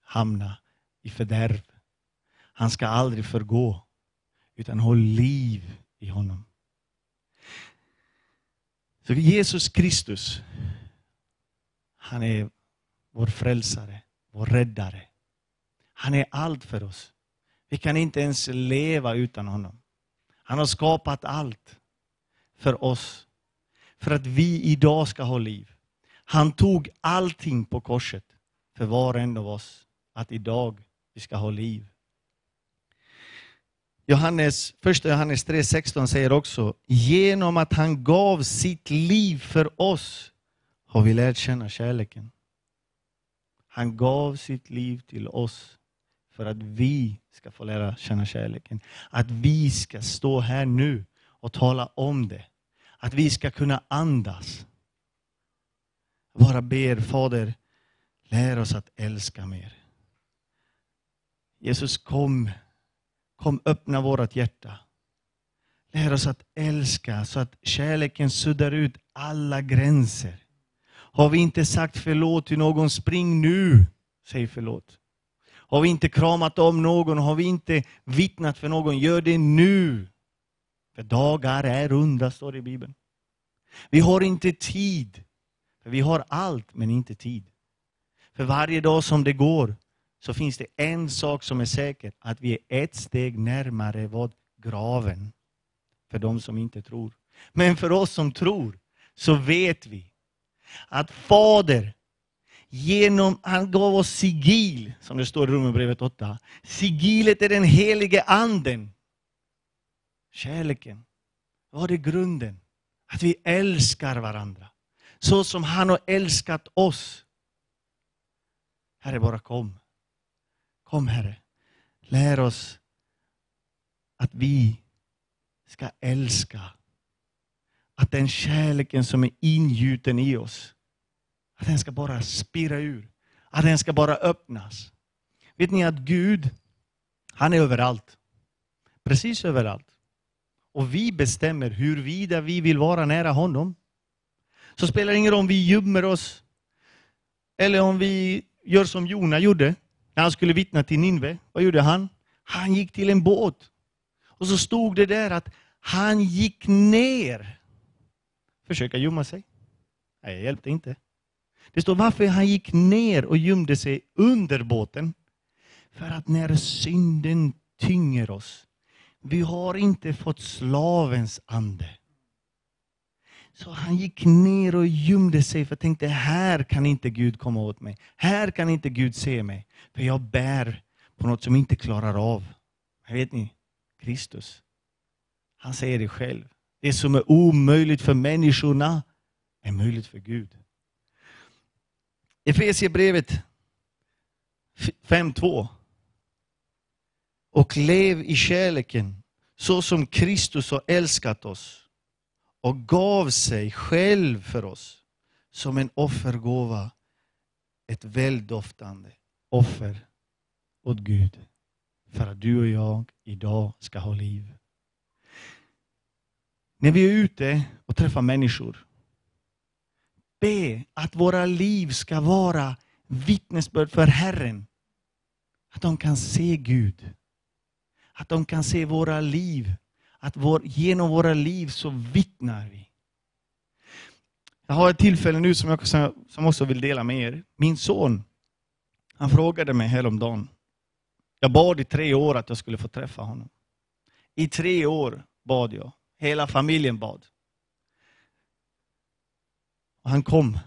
hamna i fördärv. Han ska aldrig förgå, utan ha liv i honom. Så Jesus Kristus, han är vår frälsare, vår räddare. Han är allt för oss. Vi kan inte ens leva utan honom. Han har skapat allt för oss, för att vi idag ska ha liv. Han tog allting på korset för var och en av oss, att idag vi ska ha liv. Johannes, första Johannes 3.16 säger också, genom att han gav sitt liv för oss har vi lärt känna kärleken. Han gav sitt liv till oss för att vi ska få lära känna kärleken. Att vi ska stå här nu och tala om det. Att vi ska kunna andas. Jag bara ber Fader, lär oss att älska mer. Jesus kom, kom öppna vårt hjärta. Lär oss att älska så att kärleken suddar ut alla gränser. Har vi inte sagt förlåt till någon, spring nu, säg förlåt. Har vi inte kramat om någon, har vi inte vittnat för någon, gör det nu. För dagar är onda, står det i Bibeln. Vi har inte tid. För vi har allt, men inte tid. För varje dag som det går så finns det en sak som är säker, att vi är ett steg närmare vad? Graven. För de som inte tror. Men för oss som tror så vet vi att Fader, genom, han gav oss sigil, som det står i Romarbrevet 8. Sigilet är den helige anden. Kärleken. Vad är grunden? Att vi älskar varandra. Så som han har älskat oss. Herre, bara kom. Kom Herre. Lär oss att vi ska älska. Att den kärleken som är ingjuten i oss, att den ska bara spira ur. Att den ska bara öppnas. Vet ni att Gud, han är överallt. Precis överallt. Och vi bestämmer huruvida vi vill vara nära honom. Så spelar det ingen roll om vi gömmer oss, eller om vi gör som Jona gjorde, när han skulle vittna till Ninve. Vad gjorde han? Han gick till en båt. Och så stod det där att han gick ner. Försöka gömma sig. Nej, det hjälpte inte. Det står varför han gick ner och gömde sig under båten. För att när synden tynger oss, vi har inte fått slavens ande. Så han gick ner och gömde sig för tänkte, här kan inte Gud komma åt mig. Här kan inte Gud se mig. För jag bär på något som inte klarar av. Vet ni, Kristus. Han säger det själv. Det som är omöjligt för människorna är möjligt för Gud. Efesierbrevet 5.2. Och lev i kärleken så som Kristus har älskat oss och gav sig själv för oss som en offergåva, ett väldoftande offer åt Gud. För att du och jag idag ska ha liv. När vi är ute och träffar människor, be att våra liv ska vara vittnesbörd för Herren. Att de kan se Gud. Att de kan se våra liv. Att vår, genom våra liv så vittnar vi. Jag har ett tillfälle nu som jag som också vill dela med er. Min son, han frågade mig häromdagen. Jag bad i tre år att jag skulle få träffa honom. I tre år bad jag. Hela familjen bad. Och han kom.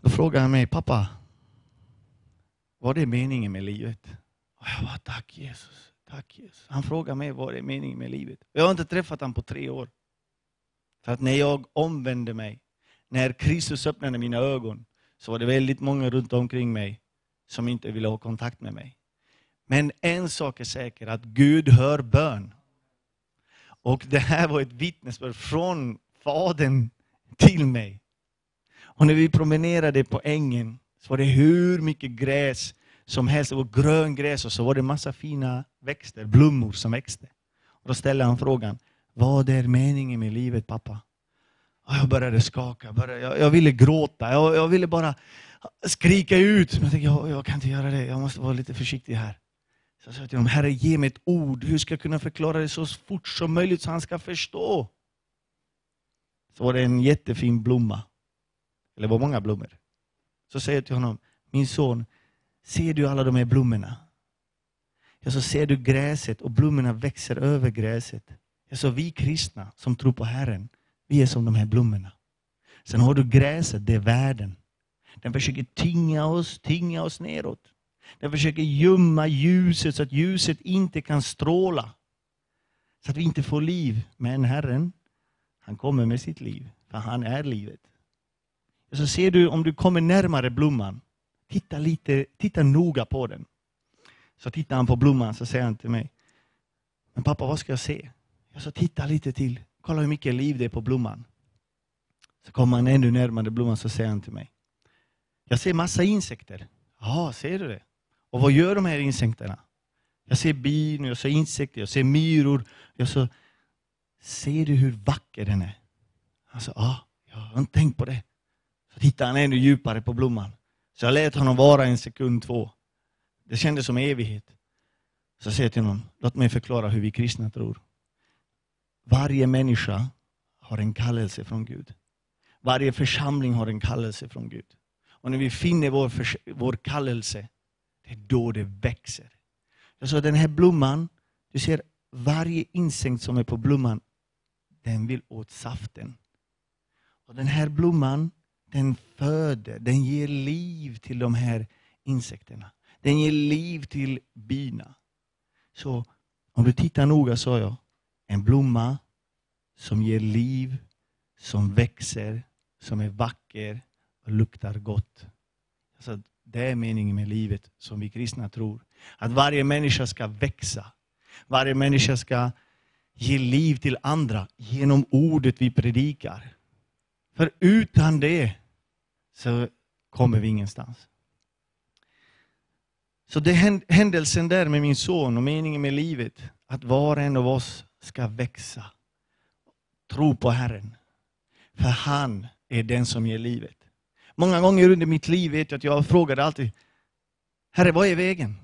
Då frågade han mig, pappa, vad är meningen med livet? Och jag bara, tack Jesus, tack Jesus. Han frågade mig vad är meningen med livet. Jag har inte träffat honom på tre år. För att när jag omvände mig, när Kristus öppnade mina ögon, så var det väldigt många runt omkring mig som inte ville ha kontakt med mig. Men en sak är säker, att Gud hör bön. Och det här var ett vittnesbörd från Fadern till mig. Och när vi promenerade på ängen så var det hur mycket gräs som helst. Det var gröngräs och så var det massa fina växter, blommor som växte. Och då ställde han frågan, vad är meningen med livet pappa? Och jag började skaka, jag, började, jag, jag ville gråta, jag, jag, ville bara skrika ut. Men jag tänkte, jag, jag kan inte göra det, jag måste vara lite försiktig här. Så jag sa till honom, Herre ge mig ett ord, hur ska jag kunna förklara det så fort som möjligt så han ska förstå? Så var det en jättefin blomma. Eller det var många blommor. Så säger jag till honom, min son, ser du alla de här blommorna? Jag så ser du gräset och blommorna växer över gräset. Jag så vi kristna som tror på Herren, vi är som de här blommorna. Sen har du gräset, det är världen. Den försöker tynga oss, tynga oss neråt. Den försöker gömma ljuset så att ljuset inte kan stråla. Så att vi inte får liv. Men Herren, han kommer med sitt liv, för han är livet. Så ser du, om du kommer närmare blomman, titta, lite, titta noga på den. Så tittar han på blomman så säger han till mig, men pappa vad ska jag se? Jag sa titta lite till, kolla hur mycket liv det är på blomman. Så kommer han ännu närmare blomman så säger han till mig, jag ser massa insekter. Ja, ser du det? Och vad gör de här insekterna? Jag ser bin, jag ser insekter, jag ser myror. Jag ser ser du hur vacker den är? Han sa, ja, jag har inte tänkt på det. Så tittade han ännu djupare på blomman. Så jag lät honom vara en sekund, två. Det kändes som evighet. Så säger till honom, låt mig förklara hur vi kristna tror. Varje människa har en kallelse från Gud. Varje församling har en kallelse från Gud. Och när vi finner vår, förs- vår kallelse, det är då det växer. Jag sa, den här blomman, du ser varje insekt som är på blomman, den vill åt saften. Och den här blomman, den föder, den ger liv till de här insekterna. Den ger liv till bina. Så om du tittar noga sa jag, en blomma som ger liv, som växer, som är vacker och luktar gott. Alltså, det är meningen med livet som vi kristna tror. Att varje människa ska växa. Varje människa ska ge liv till andra genom ordet vi predikar. För utan det så kommer vi ingenstans. Så det händelsen där med min son och meningen med livet, att var och en av oss ska växa. Tro på Herren. För han är den som ger livet. Många gånger under mitt liv vet jag att jag frågade alltid, Herre vad är vägen?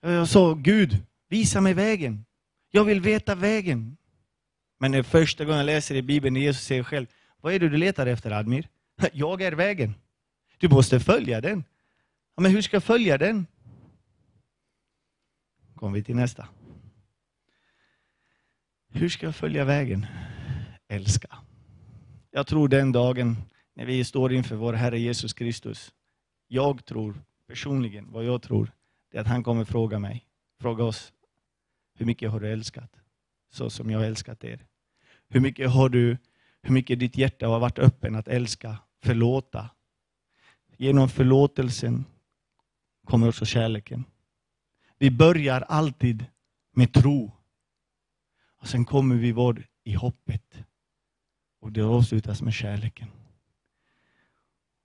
Jag sa, Gud, visa mig vägen. Jag vill veta vägen. Men det är första gången jag läser i Bibeln när Jesus säger själv, vad är det du letar efter Admir? (laughs) Jag är vägen. Du måste följa den. Ja, men hur ska jag följa den? Kommer vi till nästa. Hur ska jag följa vägen? Älska. Jag tror den dagen när vi står inför vår Herre Jesus Kristus, jag tror personligen, vad jag tror, det är att han kommer fråga mig, fråga oss, hur mycket har du älskat? Så som jag har älskat er. Hur mycket har du, hur mycket ditt hjärta har varit öppen att älska, förlåta. Genom förlåtelsen kommer också kärleken. Vi börjar alltid med tro. Och sen kommer vi vara i hoppet. Och det avslutas med kärleken.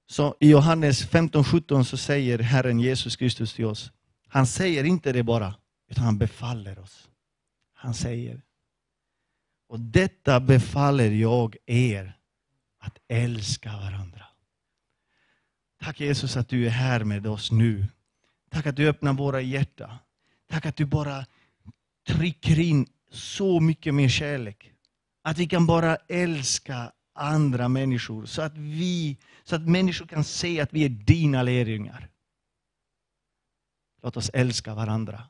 Så i Johannes 15-17 så säger Herren Jesus Kristus till oss, han säger inte det bara, utan han befaller oss. Han säger, och detta befaller jag er, att älska varandra. Tack Jesus att du är här med oss nu. Tack att du öppnar våra hjärtan. Tack att du bara trycker in så mycket mer kärlek. Att vi kan bara älska andra människor så att, vi, så att människor kan se att vi är dina lärjungar. Låt oss älska varandra.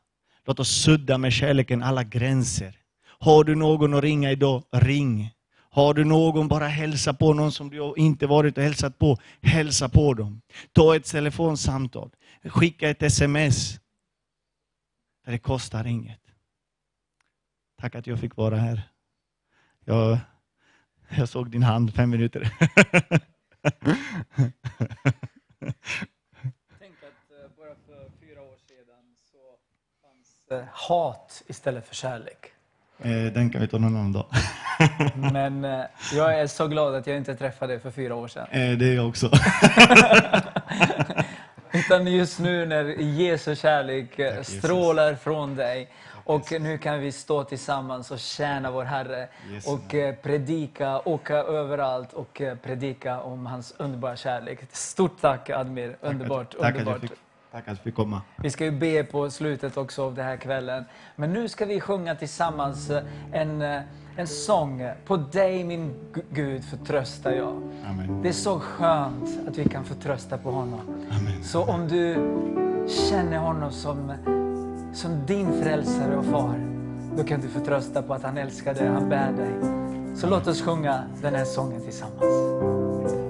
Låt oss sudda med kärleken alla gränser. Har du någon att ringa idag, ring. Har du någon, bara hälsa på någon som du inte varit och hälsat på, hälsa på dem. Ta ett telefonsamtal, skicka ett sms. För det kostar inget. Tack att jag fick vara här. Jag, jag såg din hand fem minuter. (laughs) Tänk att eh, bara för fyra år sedan så fanns eh, hat istället för kärlek. Eh, Den kan vi ta någon annan dag. (laughs) Men eh, jag är så glad att jag inte träffade dig för fyra år sedan. Eh, Det är jag också. (laughs) Utan just nu när Jesu kärlek Jesus. strålar från dig. Och nu kan vi stå tillsammans och tjäna vår Herre. Och predika, åka överallt och predika om hans underbara kärlek. Stort tack Admir, underbart, Tack underbart. Tack att jag fick komma. Vi ska ju be på slutet också av den här kvällen. Men nu ska vi sjunga tillsammans eh, en, eh, en sång. På dig min Gu- Gud förtröstar jag. Amen. Det är så skönt att vi kan förtrösta på honom. Amen. Så om du känner honom som, som din frälsare och far, då kan du förtrösta på att han älskar dig, han bär dig. Så låt oss sjunga den här sången tillsammans.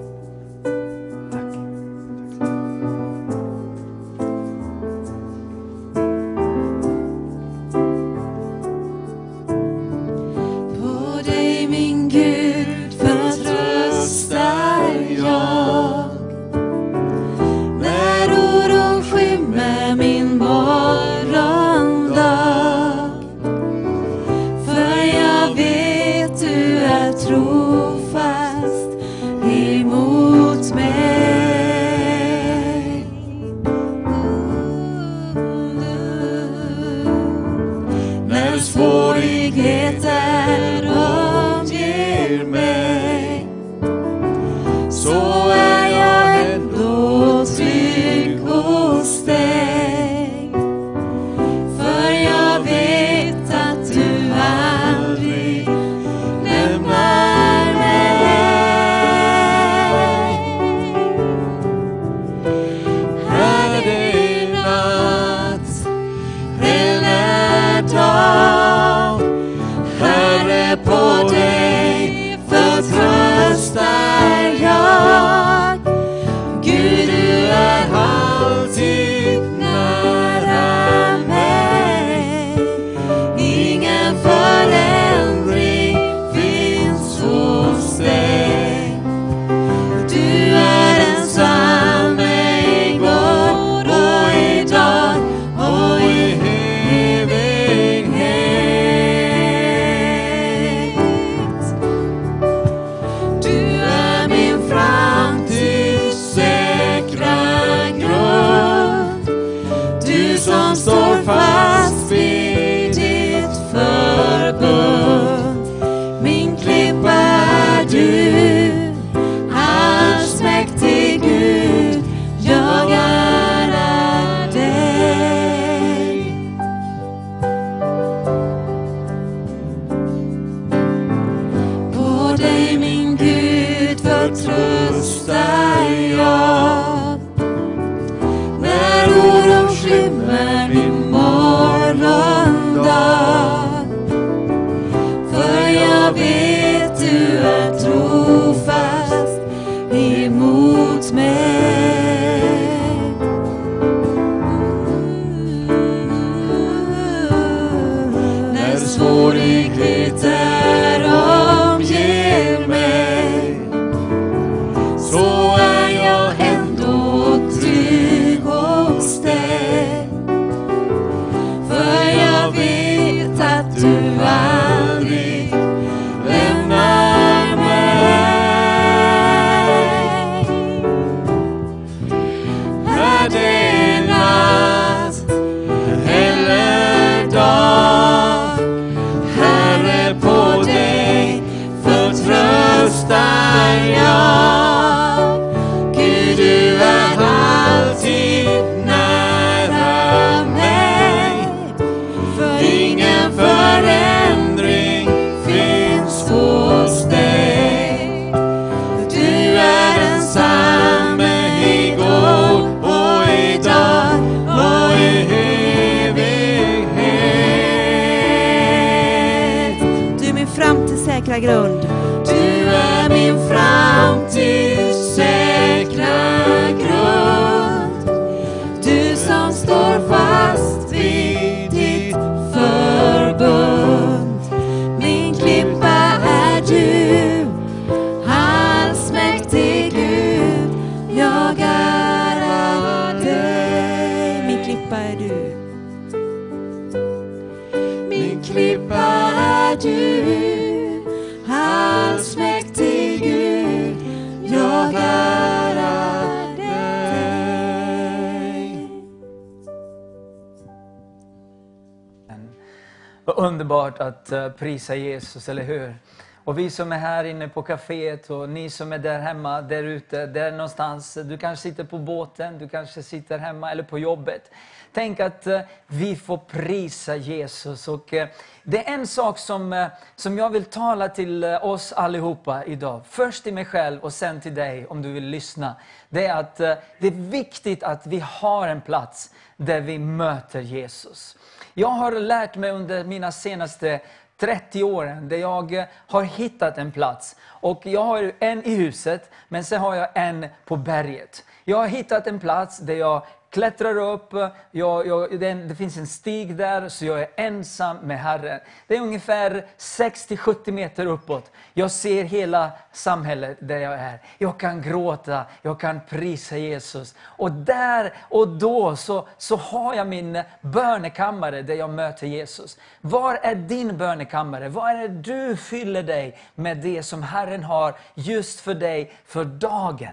Underbart att eh, prisa Jesus, eller hur? Och vi som är här inne på kaféet och ni som är där hemma, där ute, där någonstans. Du kanske sitter på båten, du kanske sitter hemma eller på jobbet. Tänk att eh, vi får prisa Jesus. Och eh, det är en sak som, som jag vill tala till oss allihopa idag. Först till mig själv och sen till dig om du vill lyssna. Det är att det är viktigt att vi har en plats där vi möter Jesus. Jag har lärt mig under mina senaste 30 åren där jag eh, har hittat en plats. Och jag har en i huset, men sen har jag en på berget. Jag har hittat en plats där jag klättrar upp, jag, jag, det, en- det finns en stig där, så jag är ensam med Herren. Det är ungefär 60-70 meter uppåt. Jag ser hela samhället där jag är. Jag kan gråta, jag kan prisa Jesus. Och där och då så, så har jag min bönekammare där jag möter Jesus. Var är din bönekammare? Var är det du fyller dig med det som Herren har just för dig för dagen?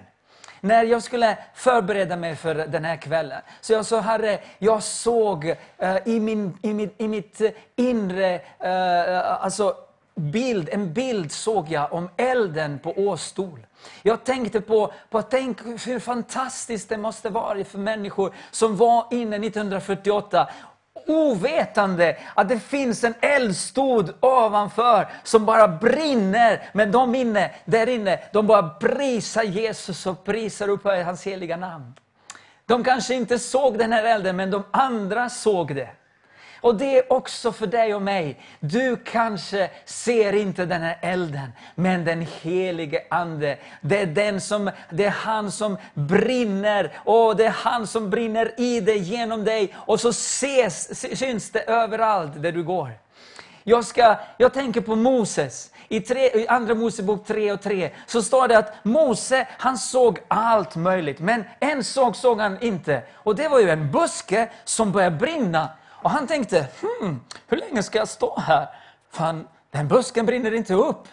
När jag skulle förbereda mig för den här kvällen, så jag sa Herre, jag såg eh, i, min, i, min, i mitt inre, eh, alltså bild, en bild såg jag om elden på Åstol. Jag tänkte på, på tänk hur fantastiskt det måste vara för människor som var inne 1948 ovetande att det finns en eldstod ovanför som bara brinner. Men de inne, där inne, de bara prisar Jesus och prisar upp hans heliga namn. De kanske inte såg den här elden, men de andra såg det. Och det är också för dig och mig. Du kanske ser inte den här elden, men den helige Ande, det är, den som, det är han som brinner, och det är han som brinner i dig, genom dig, och så ses, syns det överallt där du går. Jag, ska, jag tänker på Moses. I, tre, I Andra Mosebok 3 och 3 så står det att Mose han såg allt möjligt, men en sak såg han inte. Och det var ju en buske som började brinna. Och han tänkte, hmm, hur länge ska jag stå här? Fan, den busken brinner inte upp.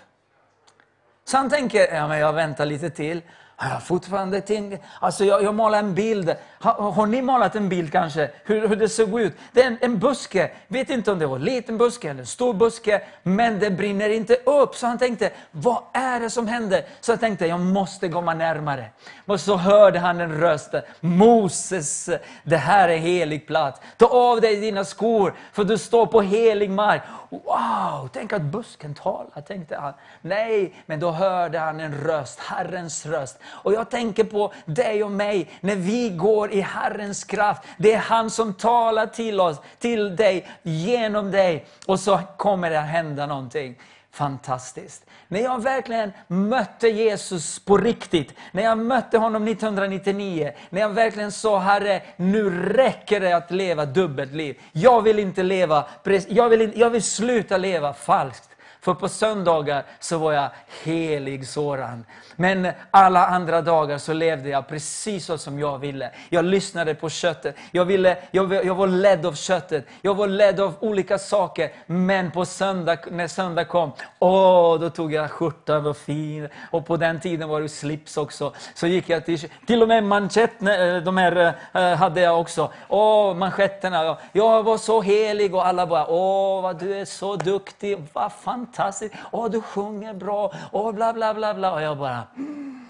Så han tänker, ja men jag väntar lite till. Har jag fortfarande ting? Alltså jag, jag målar en bild. Har, har ni målat en bild kanske? Hur, hur det såg ut? Det är en, en buske. Vet inte om det var en liten buske eller en stor buske. Men det brinner inte upp. Så han tänkte, vad är det som händer? Så jag tänkte, jag måste komma närmare. Och så hörde han en röst. Moses, det här är helig plats. Ta av dig dina skor, för du står på helig mark. Wow, tänk att busken talar, tänkte han. Nej, men då hörde han en röst, Herrens röst. Och jag tänker på dig och mig, när vi går i Herrens kraft. Det är han som talar till oss, till dig, genom dig. Och så kommer det att hända någonting. Fantastiskt. När jag verkligen mötte Jesus på riktigt, när jag mötte honom 1999, när jag verkligen sa Herre, nu räcker det att leva dubbelt liv. Jag vill inte leva, jag vill, jag vill sluta leva falskt. För på söndagar så var jag helig sådan. Men alla andra dagar så levde jag precis så som jag ville. Jag lyssnade på köttet. Jag, ville, jag, jag var ledd av köttet. Jag var ledd av olika saker. Men på söndag, när söndag kom, åh, då tog jag skjortan, var fin. Och på den tiden var det slips också. Så gick jag till, till och med manchett, eh, de här eh, eh, hade jag också. Åh, manschetterna. Jag var så helig och alla bara, åh, vad du är så duktig, vad fantastiskt. Åh, du sjunger bra, åh, bla, bla, bla, bla. Och jag bara,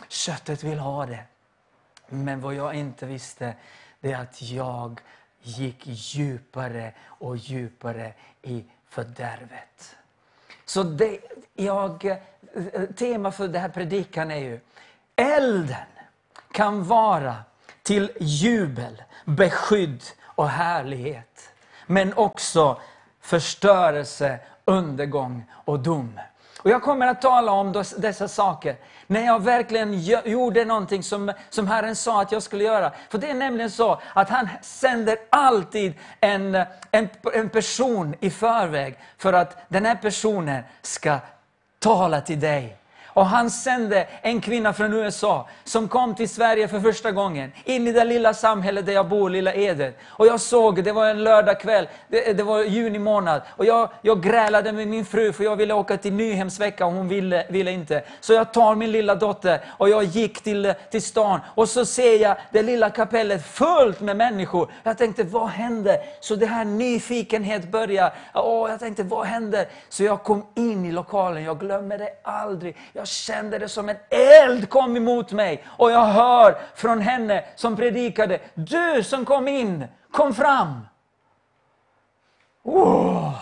köttet vill ha det. Men vad jag inte visste, det är att jag gick djupare och djupare i fördärvet. Så det, jag, tema för den här predikan är ju, elden kan vara till jubel, beskydd och härlighet. Men också förstörelse, undergång och dom. Och jag kommer att tala om dessa saker när jag verkligen gjorde någonting som, som Herren sa att jag skulle göra. För det är nämligen så att han sänder alltid en, en, en person i förväg för att den här personen ska tala till dig. Och han sände en kvinna från USA som kom till Sverige för första gången. In i det lilla samhället där jag bor, lilla Edet. Och jag såg, det var en lördagkväll, det, det var juni månad. Och jag, jag grälade med min fru för jag ville åka till Nyhemsvecka och hon ville, ville inte. Så jag tar min lilla dotter och jag gick till, till stan. Och så ser jag det lilla kapellet fullt med människor. Jag tänkte, vad händer? Så det här nyfikenhet börjar. Åh, jag tänkte, vad händer? Så jag kom in i lokalen, jag glömmer det aldrig. Jag kände det som en eld kom emot mig. Och jag hör från henne som predikade, du som kom in, kom fram. Oh,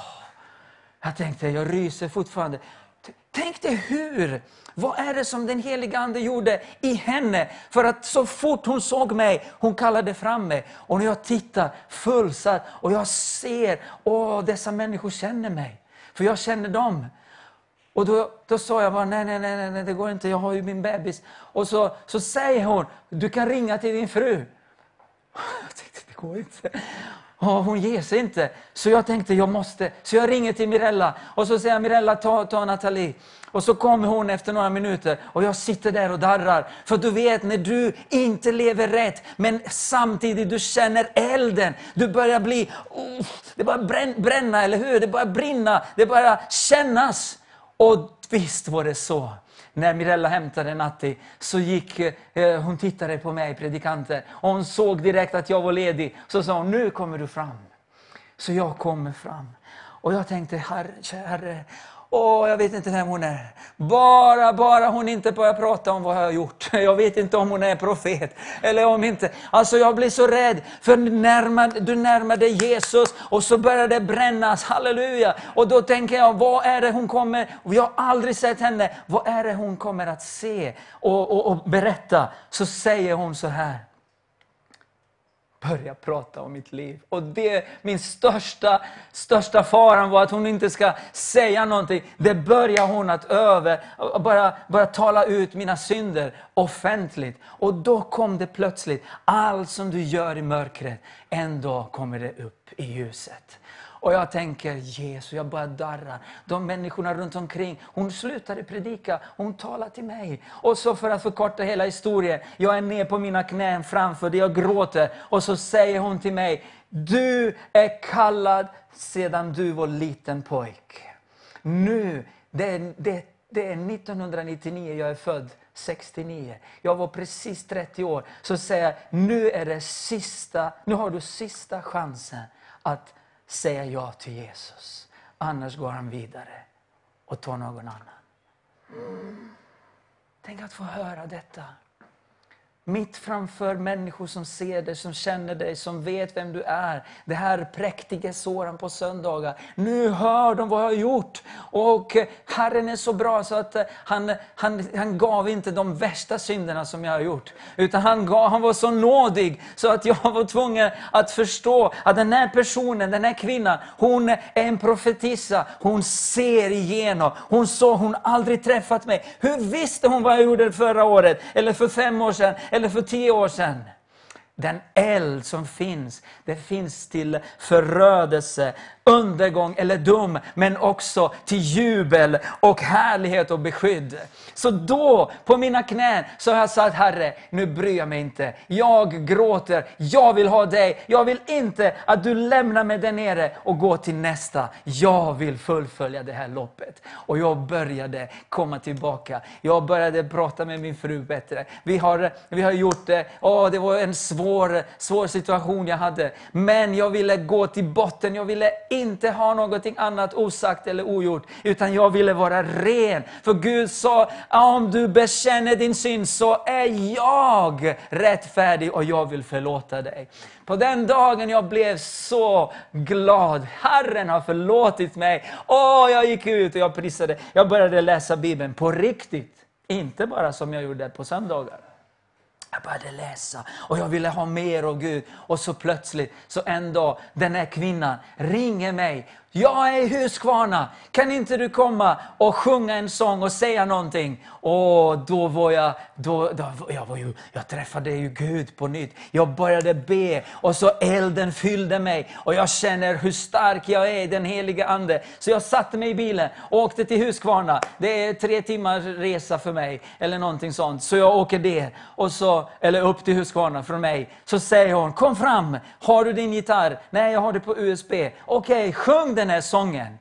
Jag tänkte, jag ryser fortfarande. Tänk dig hur, vad är det som den heliga Ande gjorde i henne? För att så fort hon såg mig, hon kallade fram mig. Och när jag tittar fullsatt och jag ser, åh dessa människor känner mig. För jag känner dem. Och då, då sa jag bara, nej, nej, nej, nej, det går inte, jag har ju min bebis. Och så, så säger hon, du kan ringa till din fru. Jag tänkte, det går inte. Ja, hon ger sig inte. Så jag tänkte, jag måste. Så jag ringer till Mirella och så säger jag, Mirella, ta, ta Nathalie. Och så kommer hon efter några minuter och jag sitter där och darrar. För du vet, när du inte lever rätt, men samtidigt du känner elden. Du börjar bli, oh, det börjar bränna, eller hur? Det börjar brinna, det börjar kännas. Och visst var det så. När Mirella hämtade Natti så gick eh, hon tittade på mig, predikanten, och hon såg direkt att jag var ledig. Så sa hon, nu kommer du fram. Så jag kommer fram. Och jag tänkte, herre, herre Åh, jag vet inte vem hon är. Bara, bara hon inte börjar prata om vad jag har gjort. (laughs) Jag vet inte om hon är profet eller om inte. Alltså jag blir så rädd, för närmar, du närmar dig Jesus och så börjar det brännas, halleluja. Och då tänker jag, vad är det hon kommer, jag har aldrig sett henne, vad är det hon kommer att se och, och, och berätta? Så säger hon så här börja prata om mitt liv. Och det, min största, största faran var att hon inte ska säga någonting. Det börjar hon att över, bara, bara tala ut mina synder offentligt. Och då kom det plötsligt, allt som du gör i mörkret, en dag kommer det upp i ljuset. Och jag tänker, Jesus, jag bara darrar. De människorna runt omkring, hon slutade predika, hon talade till mig. Och så för att förkorta hela historien, jag är ner på mina knän framför dig, jag gråter. Och så säger hon till mig, du är kallad sedan du var liten pojk. Nu, det är, det, det är 1999 jag är född. 69. Jag var precis 30 år. Så säger jag, nu är det sista, nu har du sista chansen att säga ja till Jesus. Annars går han vidare och tar någon annan. Mm. Tänk att få höra detta. Mitt framför människor som ser dig, som känner dig, som vet vem du är. Det här präktiga såren på söndagar. Nu hör de vad jag har gjort. Och eh, Herren är så bra så att eh, han, han, han gav inte de värsta synderna som jag har gjort. Utan han, gav, han var så nådig så att jag var tvungen att förstå att den här personen, den här kvinnan, hon är en profetissa. Hon ser igenom. Hon sa, hon aldrig träffat mig. Hur visste hon vad jag gjorde förra året? Eller för fem år sedan? Eller för tio år sedan? Den eld som finns, det finns till förödelse, undergång eller dom, men också till jubel och härlighet och beskydd. Så då, på mina knän, så har jag sagt Herre, nu bryr jag mig inte. Jag gråter, jag vill ha dig. Jag vill inte att du lämnar mig där nere och går till nästa. Jag vill fullfölja det här loppet. Och jag började komma tillbaka. Jag började prata med min fru bättre. Vi har, vi har gjort det, åh, det var en svår, svår situation jag hade. Men jag ville gå till botten, jag ville inte ha någonting annat osagt eller ogjort. Utan jag ville vara ren. För Gud sa, om du bekänner din synd så är jag rättfärdig och jag vill förlåta dig. På den dagen jag blev så glad. Herren har förlåtit mig. Åh, jag gick ut och jag prisade. Jag började läsa Bibeln på riktigt. Inte bara som jag gjorde på söndagar. Jag började läsa och jag ville ha mer av Gud. Och så plötsligt, så en dag, den här kvinnan ringer mig. Jag är i Huskvarna, kan inte du komma och sjunga en sång och säga någonting? Och då var jag, då, då, jag, var ju, jag träffade ju Gud på nytt. Jag började be och så elden fyllde mig. Och jag känner hur stark jag är i den heliga Ande. Så jag satte mig i bilen och åkte till Huskvarna. Det är tre timmars resa för mig, eller någonting sånt. Så jag åker det, och så, eller upp till Huskvarna från mig. Så säger hon, kom fram, har du din gitarr? Nej, jag har det på USB. Okej, sjung den den här sången.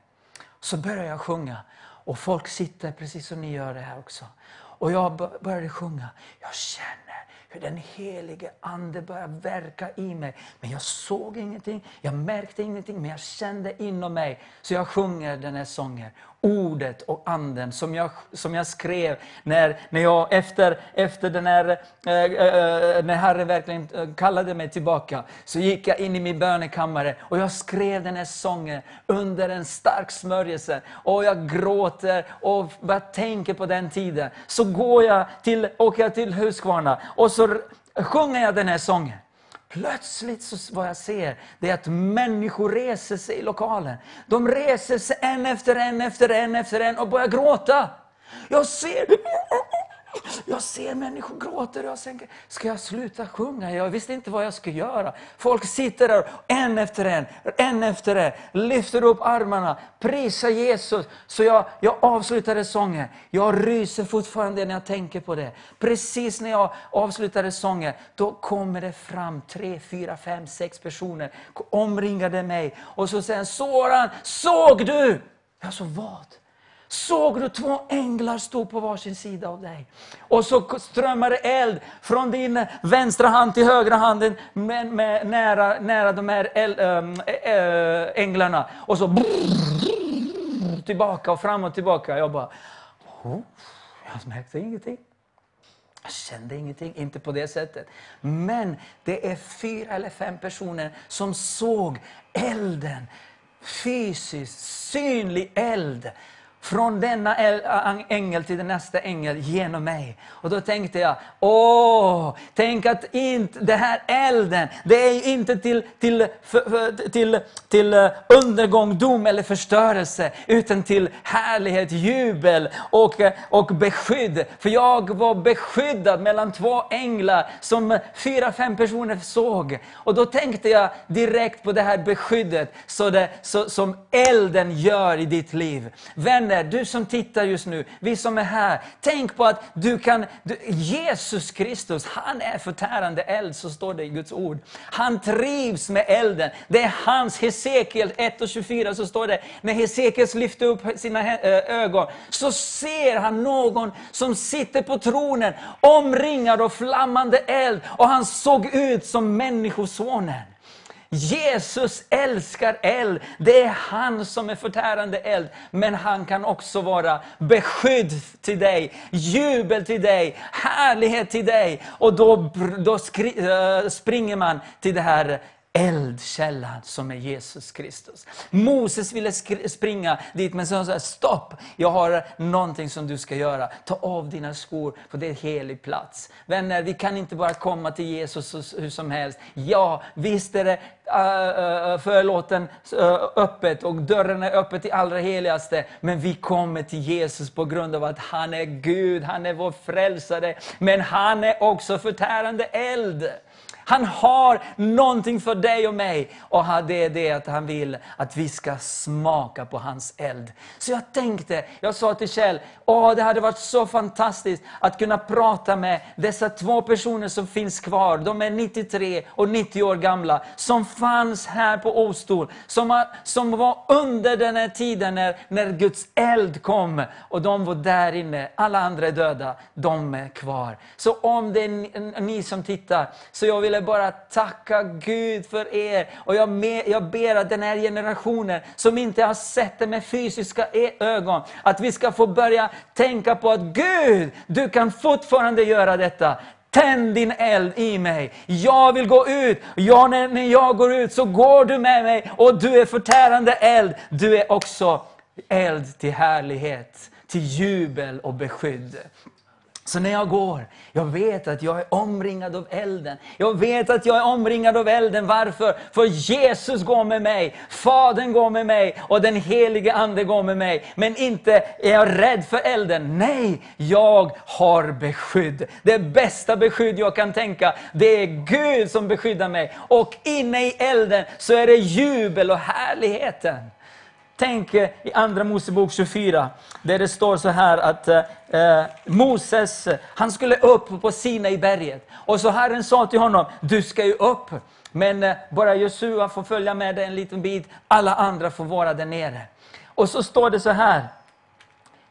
Så började jag sjunga. Och folk sitter precis som ni gör det här också. Och jag började sjunga. Jag känner hur den helige Ande börjar verka i mig. Men jag såg ingenting, jag märkte ingenting, men jag kände inom mig. Så jag sjunger den här sången. Ordet och anden som jag, som jag skrev när, när jag efter, efter den här, eh, eh, eh när Herren verkligen eh, kallade mig tillbaka. Så gick jag in i min bönekammare och jag skrev den här sången under en stark smörjelse. Och jag gråter och bara tänker på den tiden. Så går jag till, åker jag till Huskvarna och så sjunger jag den här sången. Plötsligt så vad jag ser, det är att människor reser sig i lokalen. De reser sig en efter en, efter en, efter en och börjar gråta. Jag ser, jag ser människor gråta och jag tänker, ska jag sluta sjunga? Jag visste inte vad jag skulle göra. Folk sitter där, en efter en, en efter en, lyfter upp armarna, prisar Jesus. Så jag, jag avslutade sången. Jag ryser fortfarande när jag tänker på det. Precis när jag avslutade sången, då kommer det fram tre, fyra, fem, sex personer, omringade mig. Och så säger Soran, såg du? Jag sa, vad? Såg du två änglar stå på varsin sida av dig? Och så strömmade eld från din vänstra hand till högra handen med, med, nära, nära de här eld, ehm, äh, änglarna. Och så tillbaka och fram och tillbaka. Jag bara, oh, jag märkte ingenting. Jag kände ingenting, inte på det sättet. Men det är fyra eller fem personer som såg elden. Fysiskt, synlig eld. Från denna ängel till den nästa ängel genom mig. Och då tänkte jag, åh, tänk att inte, det här elden, det är inte till, till, för, för, till, till undergång, dom eller förstörelse, utan till härlighet, jubel och, och beskydd. För jag var beskyddad mellan två änglar som fyra, fem personer såg. Och då tänkte jag direkt på det här beskyddet så det, så, som elden gör i ditt liv. Vänner, du som tittar just nu, vi som är här, tänk på att du kan, du, Jesus Kristus, han är förtärande eld, så står det i Guds ord. Han trivs med elden. Det är hans, Hesekiel 1 och 24 så står det, när Hesekiel lyfter upp sina eh, ögon, så ser han någon som sitter på tronen, omringad av flammande eld, och han såg ut som Människosonen. Jesus älskar eld. Det är han som är förtärande eld. Men han kan också vara beskydd till dig, jubel till dig, härlighet till dig. Och då, då skri, äh, springer man till det här eldkällan som är Jesus Kristus. Moses ville springa dit men så sa han stopp, jag har någonting som du ska göra. Ta av dina skor för det är en helig plats. Vänner, vi kan inte bara komma till Jesus hur- som helst. Ja, visst är det äh, äh, äh, förlåten öppet och dörren är öppet till allra heligaste. Men vi kommer till Jesus på grund av att han är Gud, han är vår frälsare. Men han är också förtärande eld. Han har någonting för dig och mig. Och det är det att han vill att vi ska smaka på hans eld. Så jag tänkte, jag sa till Kjell, åh det hade varit så fantastiskt att kunna prata med dessa två personer som finns kvar. De är 93 och 90 år gamla. Som fanns här på Åstol. Som, som var under den här tiden när, när Guds eld kom. Och de var där inne. Alla andra är döda. De är kvar. Så om det är ni, ni som tittar, så jag ville bara tacka Gud för er. Och jag, med, jag ber att den här generationen som inte har sett det med fysiska e-, ögon, att vi ska få börja tänka på att Gud, du kan fortfarande göra detta. Tänd din eld i mig. Jag vill gå ut. Ja, när, när jag går ut så går du med mig och du är förtärande eld. Du är också eld till härlighet, till jubel och beskydd. Så när jag går, jag vet att jag är omringad av elden. Jag vet att jag är omringad av elden. Varför? För Jesus går med mig, Fadern går med mig och den helige Ande går med mig. Men inte är jag rädd för elden. Nej, jag har beskydd. Det bästa beskydd jag kan tänka, det är Gud som beskyddar mig. Och inne i elden så är det jubel och härligheten. Tänk eh, i Andra Mosebok 24, där det står så här att eh, eh, Moses, han skulle upp på Sinai berget. Och så Herren sa till honom, du ska ju upp. Men eh, bara Josua får följa med dig en liten bit, alla andra får vara där nere. Och så står det så här,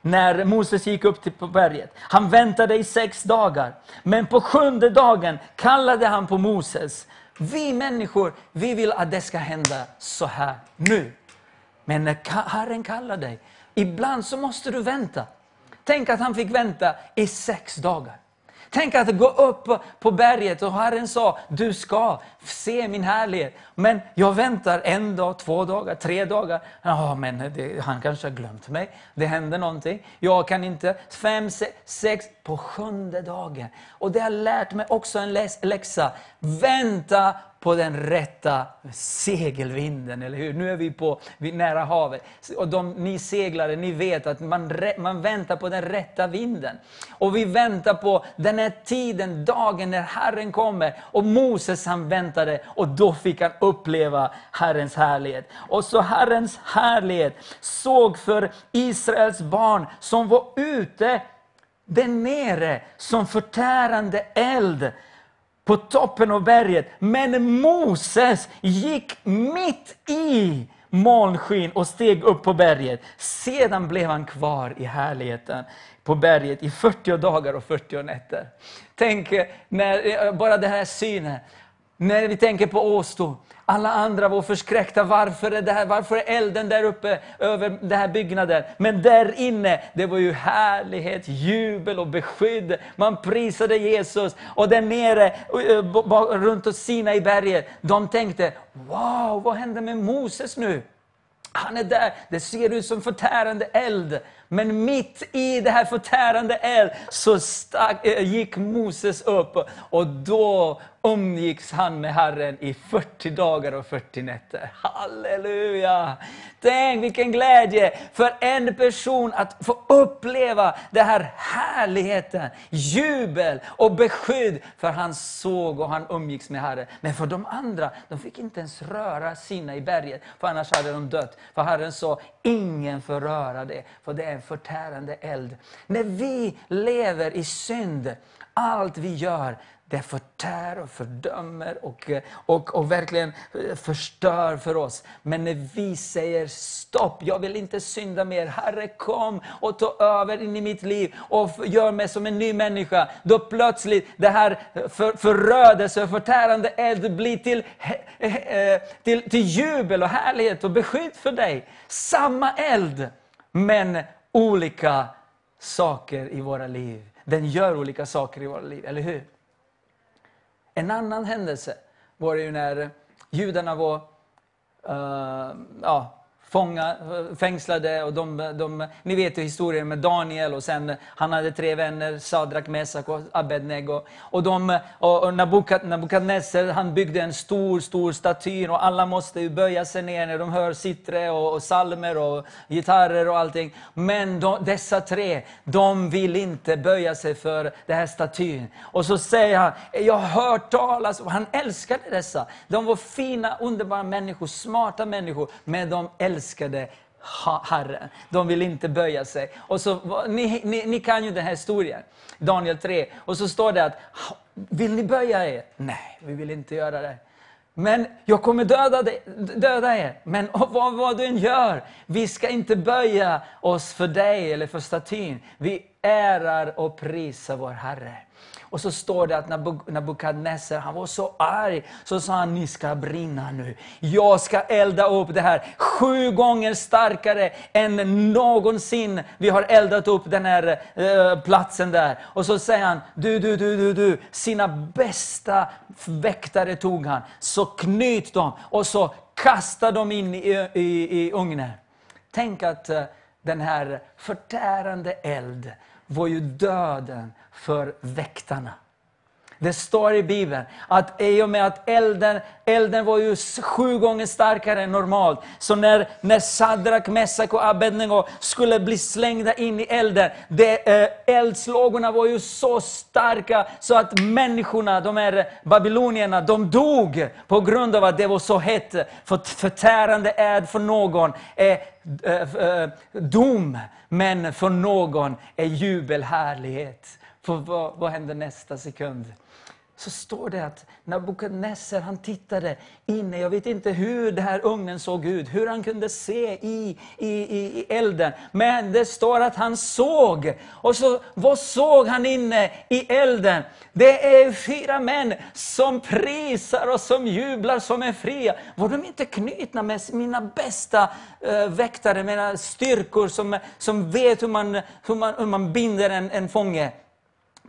när Moses gick upp till på berget. Han väntade i sex dagar, men på sjunde dagen kallade han på Moses. Vi människor, vi vill att det ska hända så här nu. Men när Herren kallar dig, ibland så måste du vänta. Tänk att han fick vänta i sex dagar. Tänk att gå upp på berget och Herren sa, du ska se min härlighet. Men jag väntar en dag, två dagar, tre dagar. Ja, men det, han kanske har glömt mig. Det händer någonting. Jag kan inte. Fem, se- sex, på sjunde dagen. Och det har lärt mig också en läs- läxa. Vänta på den rätta segelvinden, eller hur? Nu är vi på vi nära havet. Och de, ni seglare, ni vet att man, man väntar på den rätta vinden. Och vi väntar på den här tiden, dagen när Herren kommer. Och Moses han väntade och då fick han uppleva Herrens härlighet. Och så Herrens härlighet såg för Israels barn som var ute där nere som förtärande eld på toppen av berget. Men Moses gick mitt i molnskyn och steg upp på berget. Sedan blev han kvar i härligheten på berget i 40 dagar och 40 nätter. Tänk eh, när, eh, bara den här synen. När vi tänker på Åstol, alla andra var förskräckta. Varför är, det här, varför är elden där uppe över den här byggnaden? Men där inne, det var ju härlighet, jubel och beskydd. Man prisade Jesus. Och där nere, eh, runt Sina i berget, de tänkte, wow, vad hände med Moses nu? Han är där, det ser ut som förtärande eld. Men mitt i det här förtärande eld så stack, eh, gick Moses upp och då umgicks han med Herren i 40 dagar och 40 nätter. Halleluja! Tänk vilken glädje för en person att få uppleva den här härligheten, jubel och beskydd. För han såg och han umgicks med Herren. Men för de andra, de fick inte ens röra sina i berget, för annars hade de dött. För Herren sa, ingen får röra det, för det är en förtärande eld. När vi lever i synd, allt vi gör, det förtär och fördömer och, och, och verkligen eh, förstör för oss. Men när vi säger stopp, jag vill inte synda mer. Herre kom och ta över in i mitt liv och gör mig som en ny människa. Då plötsligt det här för, förödelse och förtärande eld blir till, eh, till, till jubel och härlighet och beskydd för dig. Samma eld, men olika saker i våra liv. Den gör olika saker i våra liv, eller hur? En annan händelse var det ju när judarna var, uh, ja, fånga, fängslade. Och de, de, ni vet ju historien med Daniel och sen han hade tre vänner, Sadrak, Mesak och Abednego. Och, de, och, och Nabukadnessar han byggde en stor, stor staty och alla måste ju böja sig ner när de hör sittre och, och salmer och gitarrer och allting. Men de, dessa tre, de vill inte böja sig för den här statyn. Och så säger han, jag har hört talas, och han älskade dessa. De var fina, underbara människor, smarta människor, men de älskade älskade Herren. De vill inte böja sig. Och så, ni, ni, ni kan ju den här historien, Daniel 3. Och så står det att, vill ni böja er? Nej, vi vill inte göra det. Men jag kommer döda, dig, döda er. Men (laughs) vad, vad du än gör, vi ska inte böja oss för dig eller för statyn. Vi ärar och prisar vår Herre. Och så står det att Nabu- Nabukadnessar, han var så arg, så sa han, ni ska brinna nu. Jag ska elda upp det här sju gånger starkare än någonsin vi har eldat upp den här eh, platsen där. Och så säger han, du, du, du, du, du, sina bästa väktare tog han, så knyt dem och så kasta dem in i, i, i ugnen. Tänk att eh, den här förtärande eld var ju döden för väktarna. Det står i Bibeln att i och med att elden, elden var ju sju gånger starkare än normalt. Så när, när Sadrak, Mesak och Abednego skulle bli slängda in i elden, det, eh, eldslågorna var ju så starka så att människorna, de här babylonierna, de dog på grund av att det var så hett. För förtärande är för någon är eh, eh, dom, men för någon är jubel, härlighet. För vad, vad händer nästa sekund? Så står det att Nabukadnessar han tittade inne, jag vet inte hur den här ugnen såg ut, hur han kunde se i, i, i, i elden. Men det står att han såg. Och så vad såg han inne i elden? Det är fyra män som prisar och som jublar, som är fria. Var de inte knutna med mina bästa uh, väktare, mina styrkor som, som vet hur man, hur man, hur man binder en, en fånge?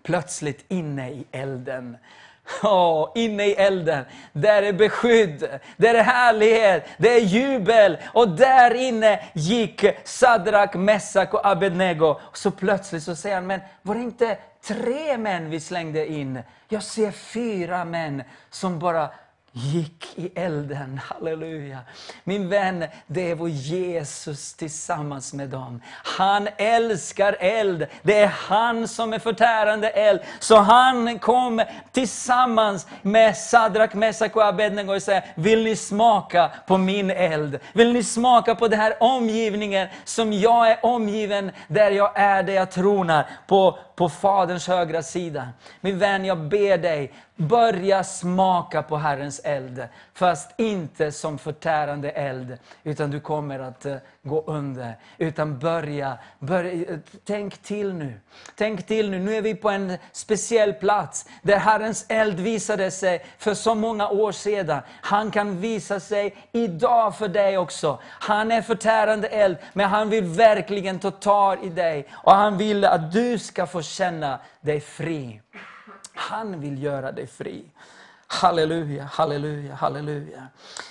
Plötsligt inne i elden. Ja, inne i elden. Där är beskydd, där är härlighet, det är jubel. Och där inne gick Sadrak, Messak och Abednego. Och så plötsligt så säger han, men var det inte tre män vi slängde in? Jag ser fyra män som bara gick i elden. Halleluja. Min vän, det är vår Jesus tillsammans med dem. Han älskar eld. Det är han som är förtärande eld. Så han kom tillsammans med Sadrak, Mesak och Abednego och säger, vill ni smaka på min eld? Vill ni smaka på den här omgivningen som jag är omgiven, där jag är, där jag tronar, på, på Faderns högra sida? Min vän, jag ber dig, Börja smaka på Herrens eld, fast inte som förtärande eld, utan du kommer att eh, gå under. Utan börja, börja, tänk till nu. Tänk till nu, nu är vi på en speciell plats, där Herrens eld visade sig för så många år sedan. Han kan visa sig idag för dig också. Han är förtärande eld, men han vill verkligen ta tag i dig. Och han vill att du ska få känna dig fri. Han vill göra dig fri. Halleluja, halleluja, halleluja.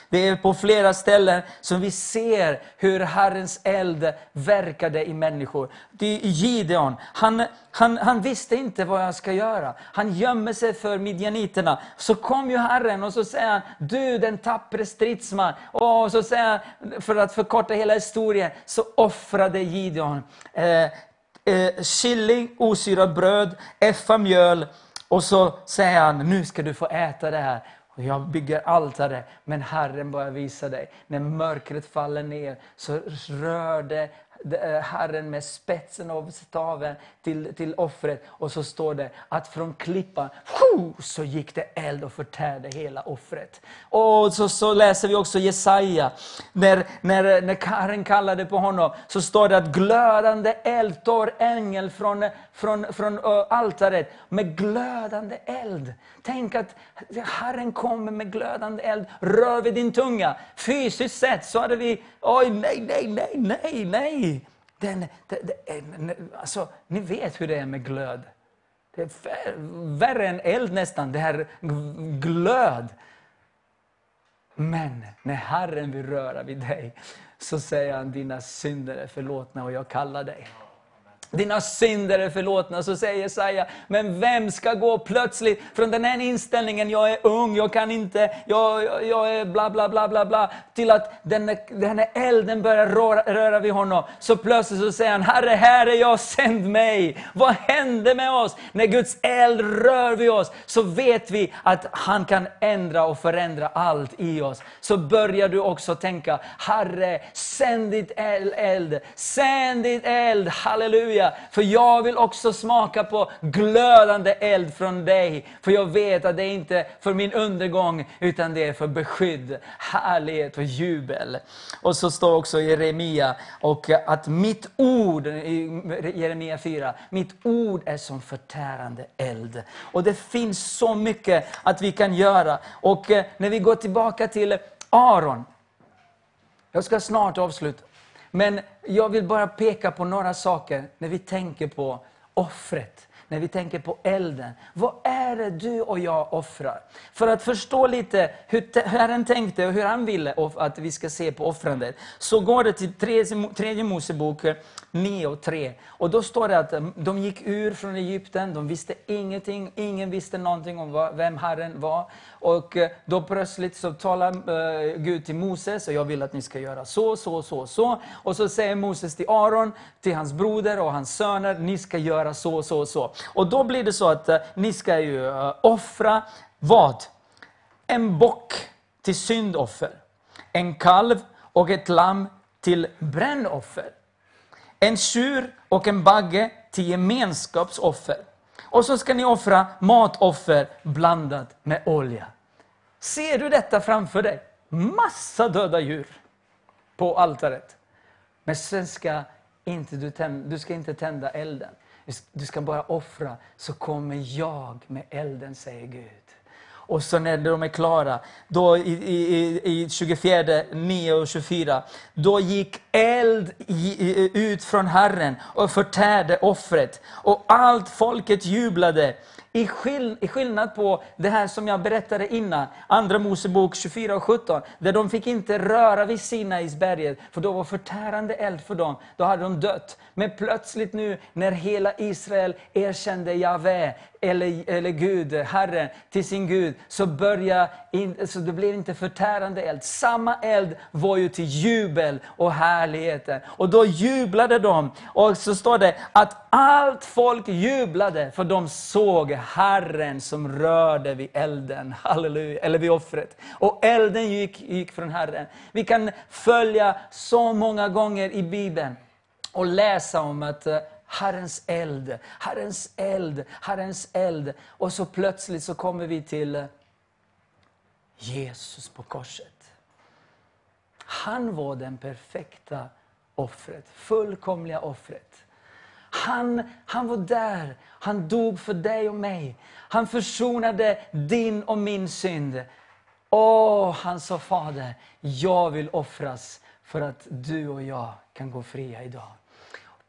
Det är på flera ställen som vi ser hur Herrens eld verkade i människor. Det är Gideon, han, han, han visste inte vad jag ska göra. Han gömmer sig för midjaniterna. Så kom ju Herren och så säger han, du den tappre stridsman. Och så säger han, för att förkorta hela historien, så offrade Gideon eh, eh, killing, osyrat bröd, effa mjöl och så säger han, nu ska du få äta det här. Och jag bygger altare, men Herren börjar visa dig. När mörkret faller ner så rör det Herren med spetsen av staven till, till offret. Och så står det att från klippan så gick det eld och förtärde hela offret. Och så, så läser vi också Jesaja. När, när, när Herren kallade på honom så står det att glödande eld tar ängel från, från, från altaret med glödande eld. Tänk att Herren kommer med glödande eld. Rör vid din tunga. Fysiskt sett så hade vi, oj nej, nej, nej, nej, nej. Den, den, den, eh, alltså, ni vet hur det är med glöd. Det är värre än eld nästan, det här glöd. Men när Herren vill röra vid dig så säger han, dina synder är förlåtna och jag kallar dig. Dina synder är förlåtna, så säger Jesaja. Men vem ska gå plötsligt från den här inställningen, jag är ung, jag kan inte, jag, jag, jag är bla bla bla bla bla, till att den, den här elden börjar röra, röra vid honom. Så plötsligt så säger han, Herre, här är jag, sänd mig. Vad hände med oss? När Guds eld rör vid oss, så vet vi att han kan ändra och förändra allt i oss. Så börjar du också tänka, Herre, sänd ditt eld, eld. sänd ditt eld, halleluja. För jag vill också smaka på glödande eld från dig. För jag vet att det är inte för min undergång, utan det är för beskydd, härlighet och jubel. Och så står också i Jeremia, och att mitt ord, i Jeremia 4, mitt ord är som förtärande eld. Och det finns så mycket att vi kan göra. Och eh, när vi går tillbaka till Aron, jag ska snart avsluta. Men jag vill bara peka på några saker när vi tänker på offret. När vi tänker på elden. Vad är det du och jag offrar? För att förstå lite hur Herren tänkte och hur han ville att vi ska se på offrandet. Så går det till tredje, tredje Mosebok 9 och 3. Och då står det att eh, de gick ur från Egypten, de visste ingenting, ingen visste någonting om vem Herren var. Och eh, då plötsligt så talar eh, Gud till Moses, och jag vill att ni ska göra så, så, så, så. Och så säger Moses till Aron, till hans broder och hans söner, ni ska göra så, så, så. Och då blir det så att ni ska ju offra vad? En bock till syndoffer, en kalv och ett lamm till brännoffer. En tjur och en bagge till gemenskapsoffer. Och så ska ni offra matoffer blandat med olja. Ser du detta framför dig? Massa döda djur på altaret. Men sen ska inte du, tända, du ska inte tända elden. Du ska bara offra, så kommer jag med elden, säger Gud. Och så när de är klara, då i, i, i 24, 9 och 24, då gick eld ut från Herren och förtärde offret. Och allt folket jublade. I, skill, I skillnad på det här som jag berättade innan, Andra Mosebok 24 och 17, där de fick inte röra vid Sinaisberget, för då var förtärande eld för dem, då hade de dött. Men plötsligt nu, när hela Israel erkände Javé, eller, eller Gud, Herren, till sin Gud, så, började in, så det blev inte förtärande eld. Samma eld var ju till jubel och härligheter. Och då jublade de. Och så står det att allt folk jublade, för de såg Herren som rörde vid elden, halleluja, eller vid offret. Och elden gick, gick från Herren. Vi kan följa så många gånger i Bibeln och läsa om att eh, Herrens eld, Herrens eld, Herrens eld. Och så plötsligt så kommer vi till eh, Jesus på korset. Han var den perfekta offret, fullkomliga offret. Han, han var där, han dog för dig och mig. Han försonade din och min synd. Åh, han sa Fader, jag vill offras för att du och jag kan gå fria idag.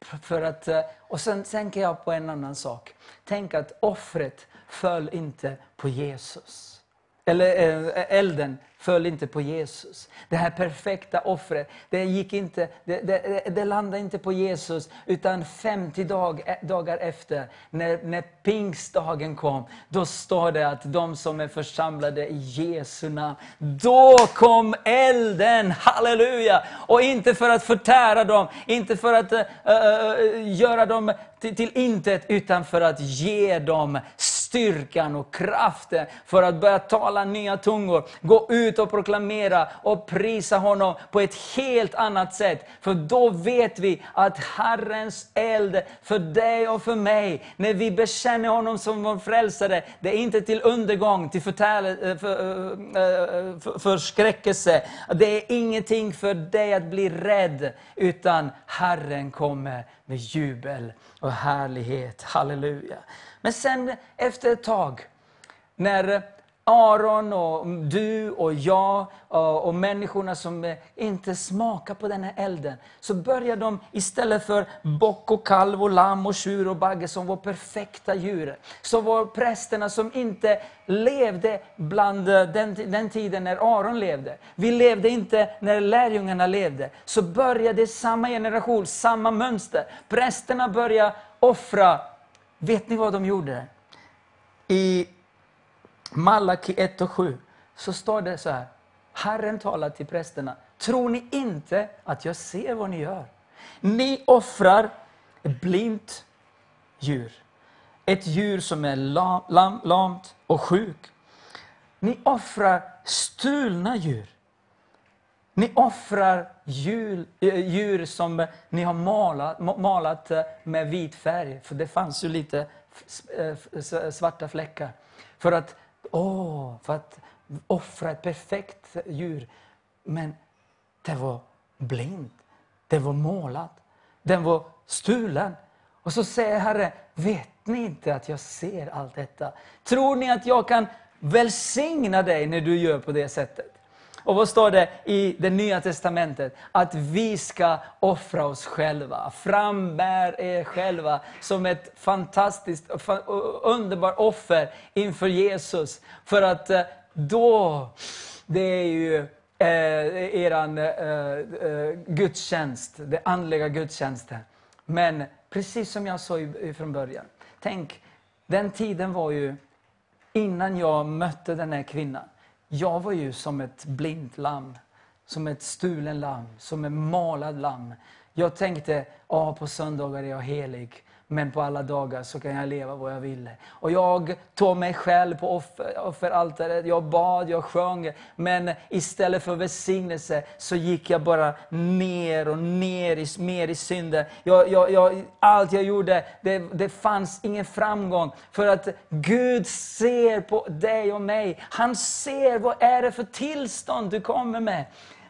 För att, eh, och sen tänker jag på en annan sak. Tänk att offret föll inte på Jesus. Eller eh, elden föll inte på Jesus. Det här perfekta offret, det, gick inte, det, det, det landade inte på Jesus. Utan 50 dag, eh, dagar efter, när, när pingstdagen kom, då står det att de som är församlade i Jesu namn, då kom elden, halleluja! Och inte för att förtära dem, inte för att uh, göra dem till, till intet, utan för att ge dem styrkan och kraften för att börja tala nya tungor, gå ut och proklamera och prisa honom på ett helt annat sätt. För då vet vi att Herrens eld för dig och för mig, när vi bekänner honom som vår frälsare, det är inte till undergång, till förtäl- eh, eh, eh, för, för, förskräckelse. Det är ingenting för dig att bli rädd, utan Herren kommer med jubel och härlighet. Halleluja. Men sen efter ett tag, när Aron och du och jag och, människorna som inte smakar på den här elden, så börjar de istället för bock och kalv och lamm och tjur och bagge som var perfekta djur, så var prästerna som inte levde bland eh, den, den tiden när Aron levde. Vi levde inte när lärjungarna levde. Så började samma generation, samma mönster. Prästerna började offra. Vet ni vad de gjorde? I Malaki 1 och 7 så står det så här. Herren talar till prästerna. Tror ni inte att jag ser vad ni gör? Ni offrar ett blint djur. Ett djur som är lam, lam, lamt och sjuk. Ni offrar stulna djur. Ni offrar djur, eh, djur som ni har malat, malat eh, med vit färg, för det fanns ju lite eh, svarta fläckar. För att, åh, för att offra ett perfekt djur. Men det var blint, det var målat, den var stulen. Och så säger Herre, vet ni inte att jag ser allt detta? Tror ni att jag kan välsigna dig när du gör på det sättet? Och vad står det i det nya testamentet? Att vi ska offra oss själva. Frambär er själva som ett fantastiskt, underbart offer inför Jesus. För att eh, då, det är ju eh, eran eh, eh gudstjänst, den andliga gudstjänsten. Men precis som jag sa från början, tänk, den tiden var ju innan jag mötte den här kvinnan. Jag var ju som ett blint lamm, som ett stulen lamm, som ett malad lamm. Jag tänkte, ja på söndagar är jag helig, men på alla dagar så kan jag leva vad jag vill. Och jag tog mig själv på offer, offeraltaret, jag bad, jag sjöng, men istället för välsignelse så gick jag bara ner och ner, i, mer i synden. Jag, jag, jag, allt jag gjorde, det, det fanns ingen framgång. För att Gud ser på dig och mig. Han ser vad är det för tillstånd du kommer med.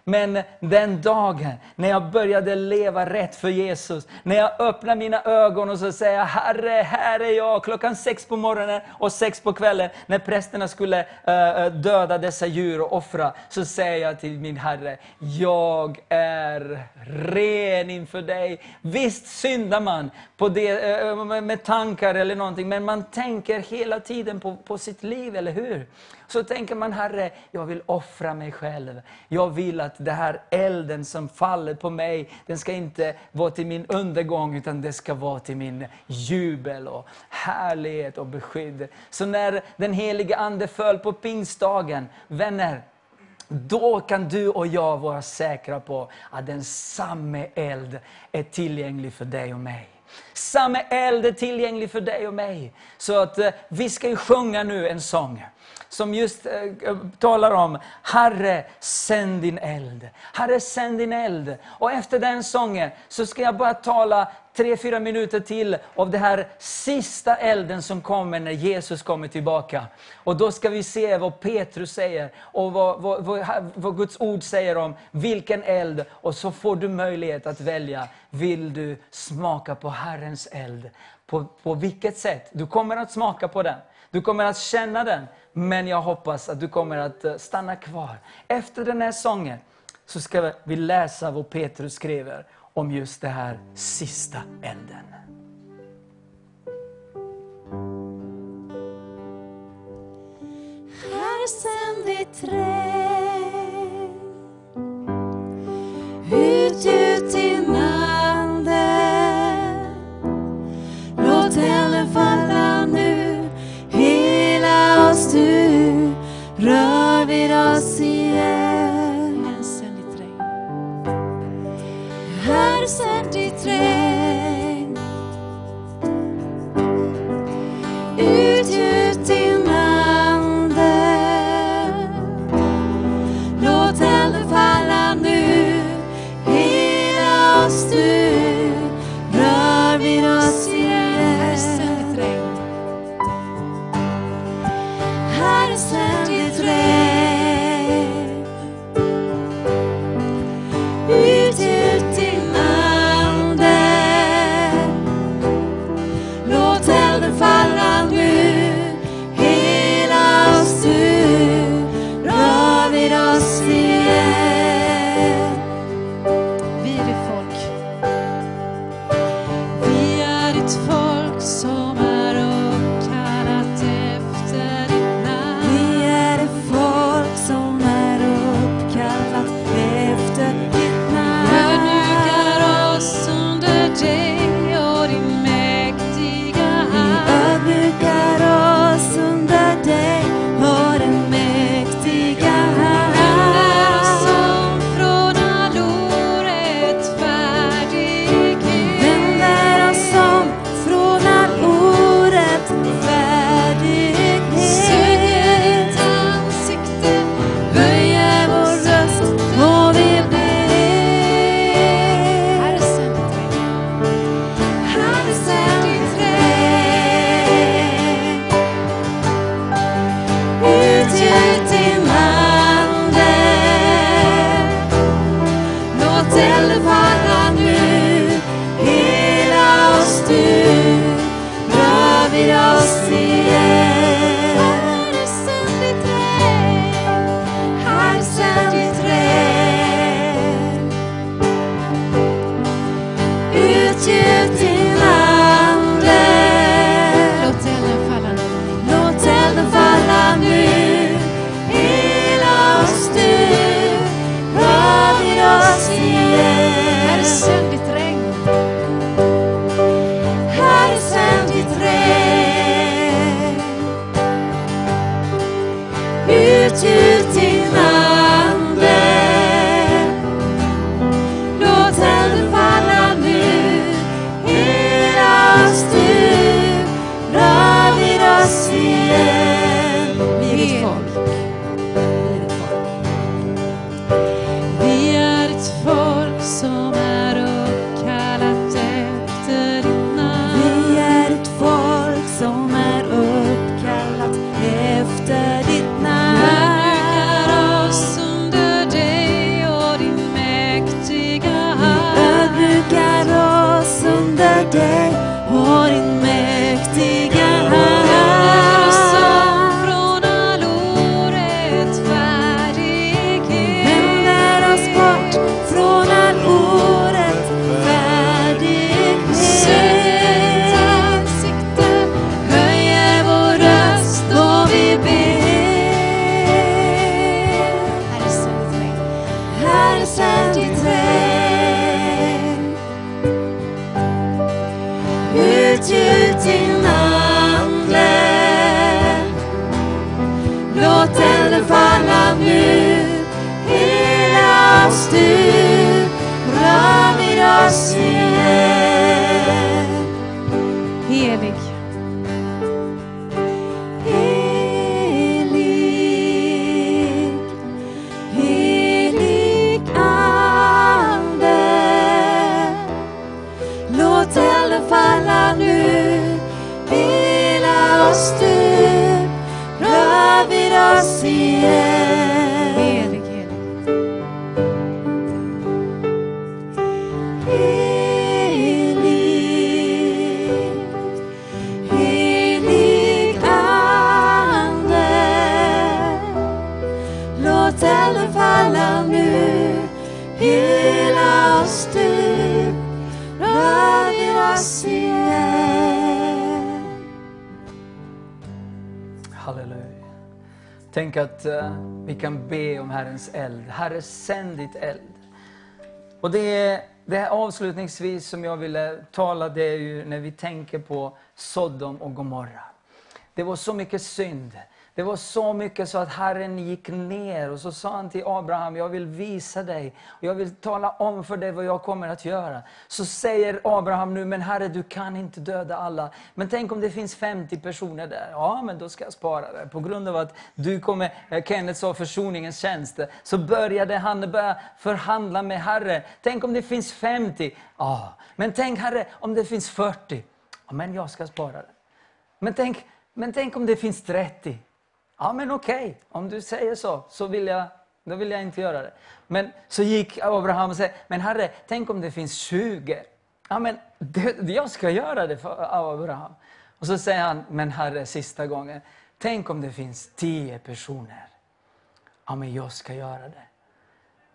Men den dagen när jag började leva rätt för Jesus, när jag öppnade mina ögon och så säger Herre, här är jag, klockan sex på morgonen och sex på kvällen, när prästerna skulle eh, eh, döda dessa djur och offra, så säger jag till min Herre, jag är ren inför dig. Visst syndar man på det, med- med tankar eller någonting, men man tänker hela tiden på, på sitt liv, eller hur? Så tänker man, Herre, jag vill offra mig själv. Jag vill att det här elden som faller på mig, den ska inte vara till min undergång, utan det ska vara till min jubel och härlighet och beskydd. Så när den helige Ande föll på pingstdagen, vänner, då kan du och jag vara säkra på att den samme eld är tillgänglig för dig och mig. Samma eld är tillgänglig för dig och mig. Så att eh, vi ska ju sjunga nu en sång som just eh, talar om Herre, sänd din eld. Herre, sänd din eld. Och efter den sången så ska jag bara tala tre, fyra minuter till av den här sista elden som kommer när Jesus kommer tillbaka. Och då ska vi se vad Petrus säger och vad, vad, vad, vad Guds ord säger om vilken eld. Och så får du möjlighet att välja. Vill du smaka på Herrens eld? På, på vilket sätt? Du kommer att smaka på den. Du kommer att känna den. Men jag hoppas att du kommer att eh, stanna kvar. Efter den här sången så ska vi läsa vad Petrus skriver om just det här sista elden. Här sänd ditt ut, ut Herrens eld. Herre, sänd ditt eld. Och det är, det här avslutningsvis som jag ville tala, det är ju när vi tänker på Sodom och Gomorra. Det var så mycket synd. Det var så mycket så att Herren gick ner och så sa han till Abraham, jag vill visa dig jag vill tala om för dig vad jag kommer att göra. Så säger Abraham nu, men Herre du kan inte döda alla. Men tänk om det finns 50 personer där? Ja, men då ska jag spara det. På grund av att du kommer, eh, Kenneth sa försoningens tjänst, så började han börja förhandla med Herre. Tänk om det finns 50? Ja, men tänk Herre om det finns 40? Ja, men jag ska spara det. Men tänk, men tänk om det finns 30? Ja, men okej, om du säger så, så vill jag, då vill jag inte göra det. Men så gick Abraham och sa, men herre, tänk om det finns 20? Ja, men det, jag ska göra det för Abraham. Och så säger han, men herre, sista gången, tänk om det finns 10 personer? Ja, men jag ska göra det.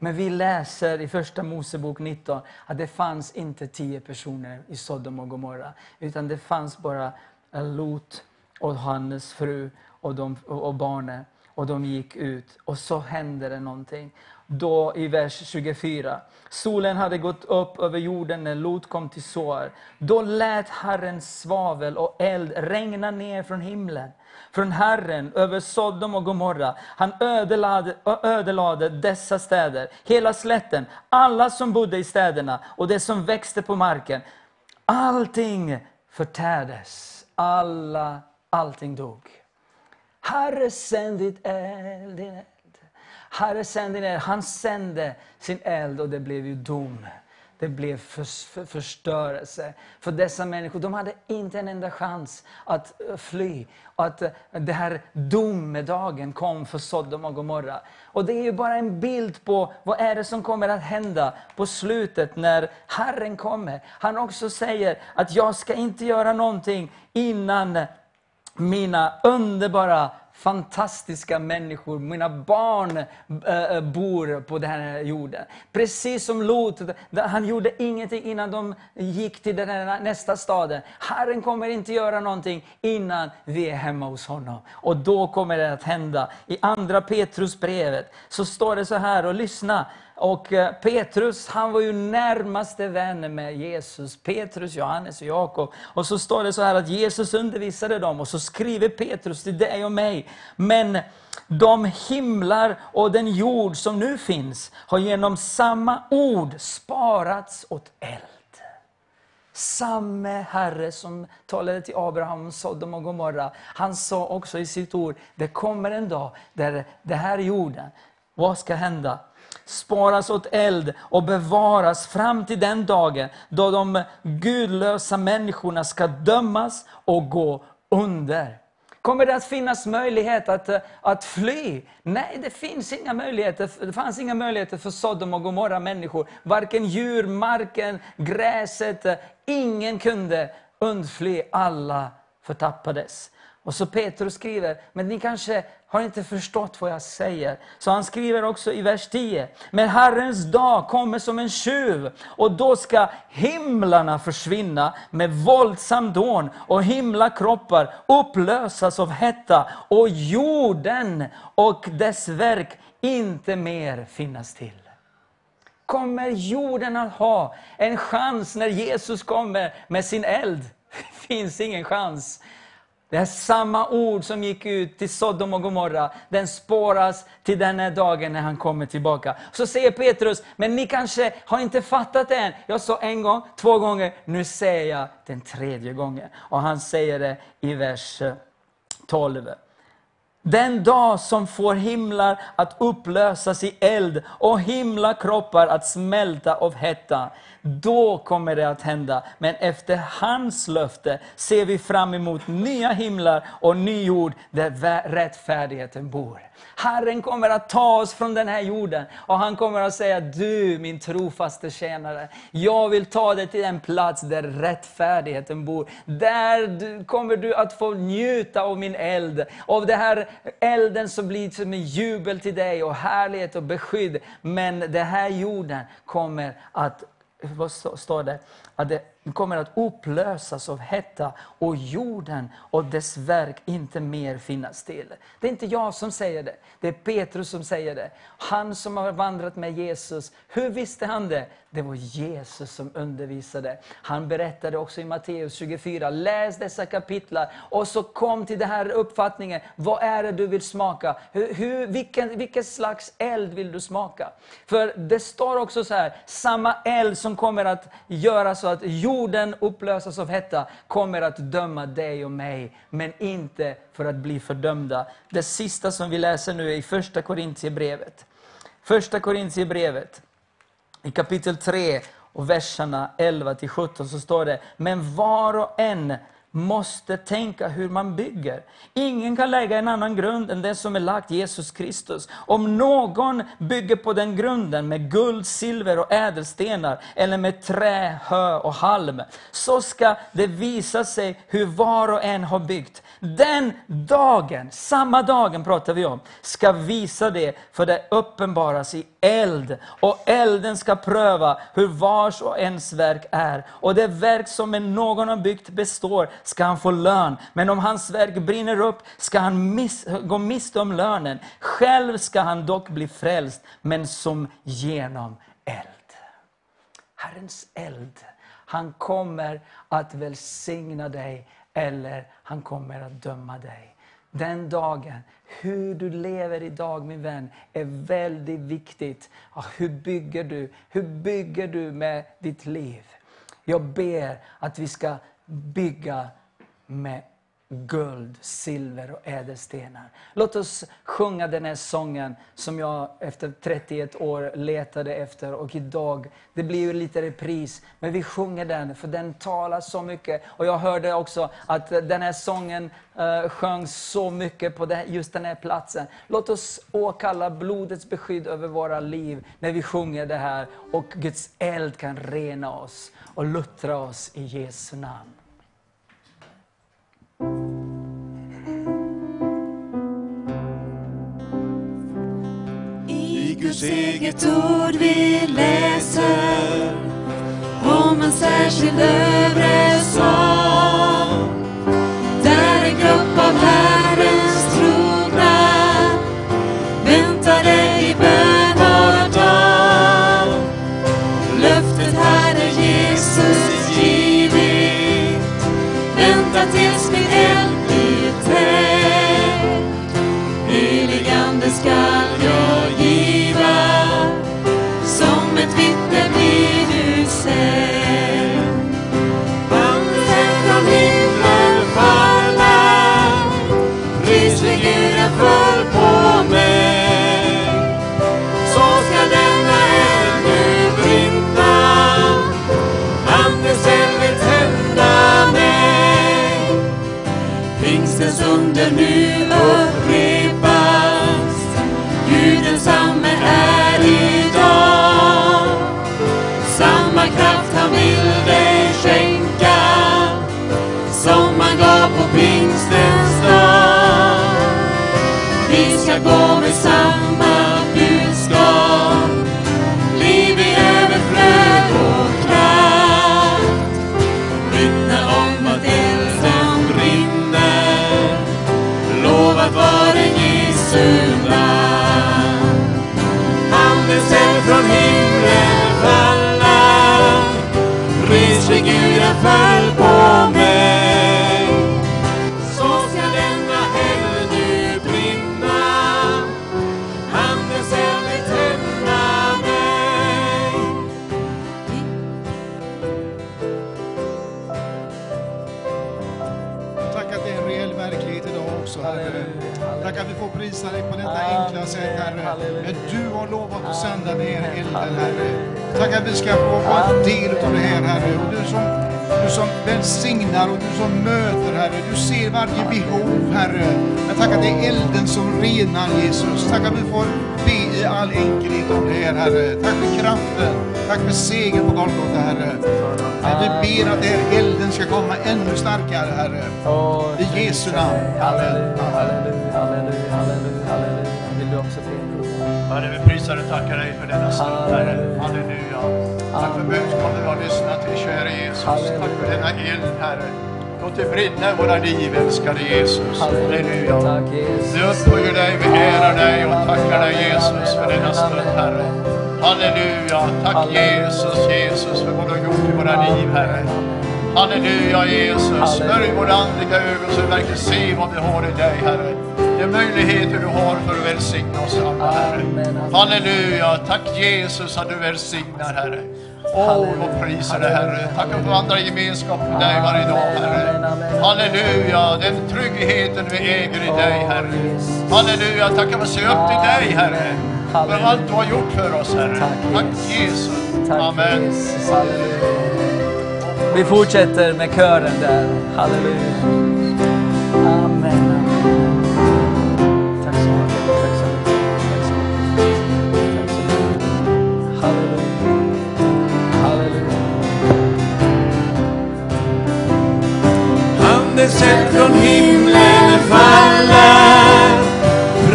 Men vi läser i första Mosebok 19 att det fanns inte tio personer i Sodom och Gomorra. Utan det fanns bara Lot och hans fru och, de, och och barnen. Och de gick ut och så hände det någonting. Då i vers 24. Solen hade gått upp över jorden när Lot kom till Soar. Då lät Herren svavel och eld regna ner från himlen från Herren över Sodom och Gomorra. Han ödelade, ödelade dessa städer, hela slätten, alla som bodde i städerna och det som växte på marken. Allting förtärdes, alla, allting dog. Herre sänd ditt eld, din eld. Herre sänd din eld. Han sände sin eld och det blev ju dom. Det blev för, för, förstörelse. För dessa människor, de hade inte en enda chans att eh, fly. Och att eh, det här domedagen kom för Sodom och Gomorra. Och det är ju bara en bild på vad är det som kommer att hända på slutet när Herren kommer. Han också säger att jag ska inte göra någonting innan mina underbara, fantastiska människor, mina barn äh, bor på den här jorden. Precis som Lot, han gjorde ingenting innan de gick till den här nästa staden. Herren kommer inte göra någonting innan vi är hemma hos honom. Och då kommer det att hända. I andra Petrusbrevet så står det så här, och lyssna. Och eh, Petrus, han var ju närmaste vän med Jesus. Petrus, Johannes och Jakob. Och så står det så här att Jesus undervisade dem och så skriver Petrus till dig och mig. Men de himlar och den jord som nu finns har genom samma ord sparats åt eld. Samme Herre som talade till Abraham om Sodom och Gomorra, han sa också i sitt ord, det kommer en dag där det här jorden, vad ska hända? Sparas åt eld och bevaras fram till den dagen då de gudlösa människorna ska dömas och gå under. Kommer det att finnas möjlighet att, att fly? Nej, det finns inga möjligheter. Det fanns inga möjligheter för Sodom och Gomorra människor. Varken djur, marken, gräset. Ingen kunde undfly. Alla förtappades. Och så Petrus skriver, men ni kanske har inte förstått vad jag säger. Så han skriver också i vers 10. Men Herrens dag kommer som en tjuv och då ska himlarna försvinna med våldsam dån och himlakroppar upplösas av hetta och jorden och dess verk inte mer finnas till. Kommer jorden att ha en chans när Jesus kommer med sin eld? Det (laughs) finns ingen chans. Det är samma ord som gick ut till Sodom och Gomorra, den spåras till den här dagen när han kommer tillbaka. Så säger Petrus, men ni kanske har inte fattat det än. Jag sa en gång, två gånger, nu säger jag den tredje gången. Och han säger det i vers 12. Den dag som får himlar att upplösas i eld och himlakroppar att smälta av hetta. Då kommer det att hända. Men efter hans löfte ser vi fram emot nya himlar och ny jord där rättfärdigheten bor. Herren kommer att ta oss från den här jorden och han kommer att säga, du min trofaste tjänare, jag vill ta dig till en plats där rättfärdigheten bor. Där du, kommer du att få njuta av min eld, av den här elden som blir som en jubel till dig och härlighet och beskydd. Men den här jorden kommer att vad står det? Att det kommer att upplösas av hetta och jorden och dess verk inte mer finnas till. Det är inte jag som säger det, det är Petrus som säger det. Han som har vandrat med Jesus, hur visste han det? Det var Jesus som undervisade. Han berättade också i Matteus 24, läs dessa kapitlar och så kom till den här uppfattningen, vad är det du vill smaka? Hur, hur, vilken, vilken slags eld vill du smaka? För det står också så här, samma eld som kommer att göra så att jorden upplösas av hetta, kommer att döma dig och mig, men inte för att bli fördömda. Det sista som vi läser nu är i första Korintierbrevet. Första Korintierbrevet, i kapitel 3 och verserna 11 till 17 så står det, men var och en måste tänka hur man bygger. Ingen kan lägga en annan grund än den som är lagt Jesus Kristus. Om någon bygger på den grunden med guld, silver och ädelstenar eller med trä, hö och halm, så ska det visa sig hur var och en har byggt. Den dagen, samma dagen pratar vi om, ska visa det, för det uppenbaras i eld. Och elden ska pröva hur vars och ens verk är. Och det verk som någon har byggt består, ska han få lön. Men om hans verk brinner upp, ska han miss, gå miste om lönen. Själv ska han dock bli frälst, men som genom eld. Herrens eld. Han kommer att välsigna dig eller han kommer att döma dig. Den dagen, hur du lever idag min vän, är väldigt viktigt. Ja, hur bygger du? Hur bygger du med ditt liv? Jag ber att vi ska bygga med guld, silver och ädelstenar. Låt oss sjunga den här sången som jag efter 31 år letade efter och idag, det blir ju lite repris, men vi sjunger den för den talar så mycket. Och jag hörde också att den här sången eh, uh, sjöngs så mycket på det, just den här platsen. Låt oss åkalla blodets beskydd över våra liv när vi sjunger det här och Guds eld kan rena oss och luttra oss i Jesu namn. I Guds eget ord vi läser om en särskild övre sak pingstens under nu upprepas. Gud densamme är idag. Samma kraft han vill dig skänka som han gav på pingstens dag. Vi ska gå med samma föll på mig. Så ska denna eld nu brinna, Andens eld vill tända mig. Tack att det är en reell verklighet idag också, Herre. Tack att vi får prisa dig på detta enkla sätt, Herre. Men du har lovat att sända ner elden, Herre. Tack att vi ska få vara en del av det här, Herre. Och du som, du som välsignar och du som möter, Herre. Du ser varje behov, Herre. Men tack att det är elden som renar, Jesus. Tack att vi får be i all enkelhet om det här, Herre. Tack för kraften. Tack för segern på Golgata, Herre. Men vi ber att den här elden ska komma ännu starkare, Herre. I Jesu namn. Amen. Halleluja, halleluja, halleluja, halleluja, halleluja. Vill du också be? Herre, vi prisar och tackar dig för denna stund, Herre. Halleluja. Tack för budskapet vi har lyssnat till, kära Jesus. Tack för denna eld, Herre. Låt det brinna i våra liv, älskade Jesus. Halleluja. Vi upphöjer dig, vi ärar dig och tackar dig Jesus för denna stund, Herre. Halleluja. Tack Jesus, Jesus för vad du har gjort i våra liv, Herre. Halleluja Jesus. Smörj våra andliga ögon så vi verkligen ser vad vi har i dig, Herre. De möjligheter du har för att välsigna oss alla, Herre. Halleluja. Tack Jesus att du välsignar, Herre. Åh, vad prisar dig, Herre. Tack att vi vandrar i gemenskap med dig varje dag, Herre. Halleluja. Den tryggheten vi äger i dig, Herre. Halleluja. Tack att vi ser upp till dig, Herre. För allt du har gjort för oss, Herre. Tack Jesus. Amen. Halleluja. Vi fortsätter med kören där. Halleluja. Amen. Andens sett från himlen falla.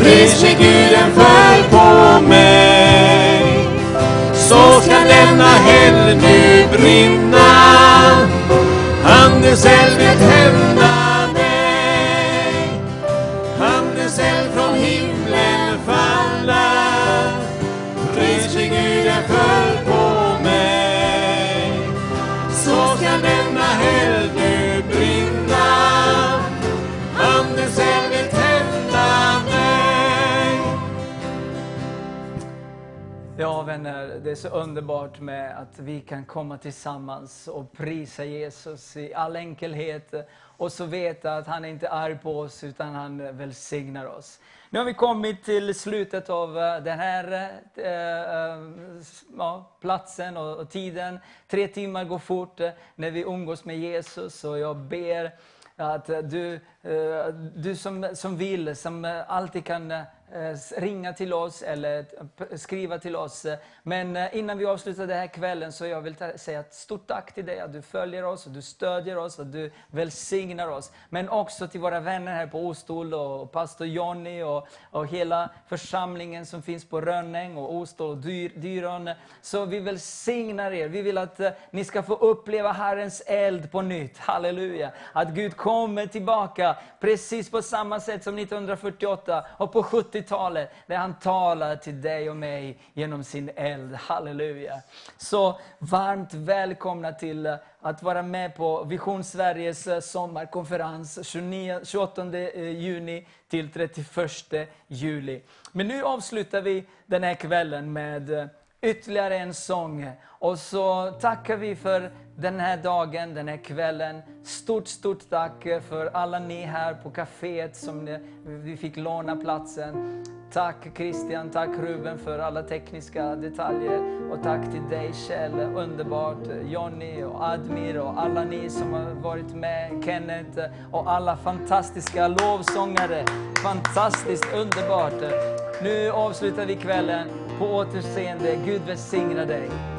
Rese Guden föll på mig. Så ska denna helg nu brinna Andens eld vill vänner, det är så underbart med att vi kan komma tillsammans och prisa Jesus i all enkelhet och så veta att han inte är arg på oss utan han välsignar oss. Nu har vi kommit till slutet av eh, den här eh, eh, ja, platsen och, och tiden. Tre timmar går fort eh, när vi umgås med Jesus och jag ber att du, eh, du som, som vill, som alltid kan Eh, ringa till oss eller skriva till oss. Men eh, innan vi avslutar den här kvällen så jag vill säga ett stort tack till dig att du följer oss, och du stödjer oss, och du välsignar oss. Men också till våra vänner här på Ostol och pastor Jonny och, och hela församlingen som finns på Rönning och Ostol och Dyr, Dyrön. Så vi välsignar er. Vi vill att eh, ni ska få uppleva Herrens eld på nytt. Halleluja. Att Gud kommer tillbaka precis på samma sätt som 1948 och på 70 90-talet, där han talar till dig och mig genom sin eld. Halleluja. Så varmt välkomna till eh, att vara med på Vision Sveriges eh, sommarkonferens 29, 28 eh, juni till 31 juli. Men nu avslutar vi den här kvällen med ytterligare en sång. Och så tackar vi för den här dagen, den här kvällen. Stort, stort tack för alla ni här på kaféet som ni, vi fick låna platsen. Tack Christian, tack Ruben för alla tekniska detaljer. Och tack till dig Kjell, underbart. Jonny och Admir och alla ni som har varit med. Kenneth och alla fantastiska lovsångare. Fantastiskt underbart. Nu avslutar vi kvällen. På återseende. Gud välsigna dig.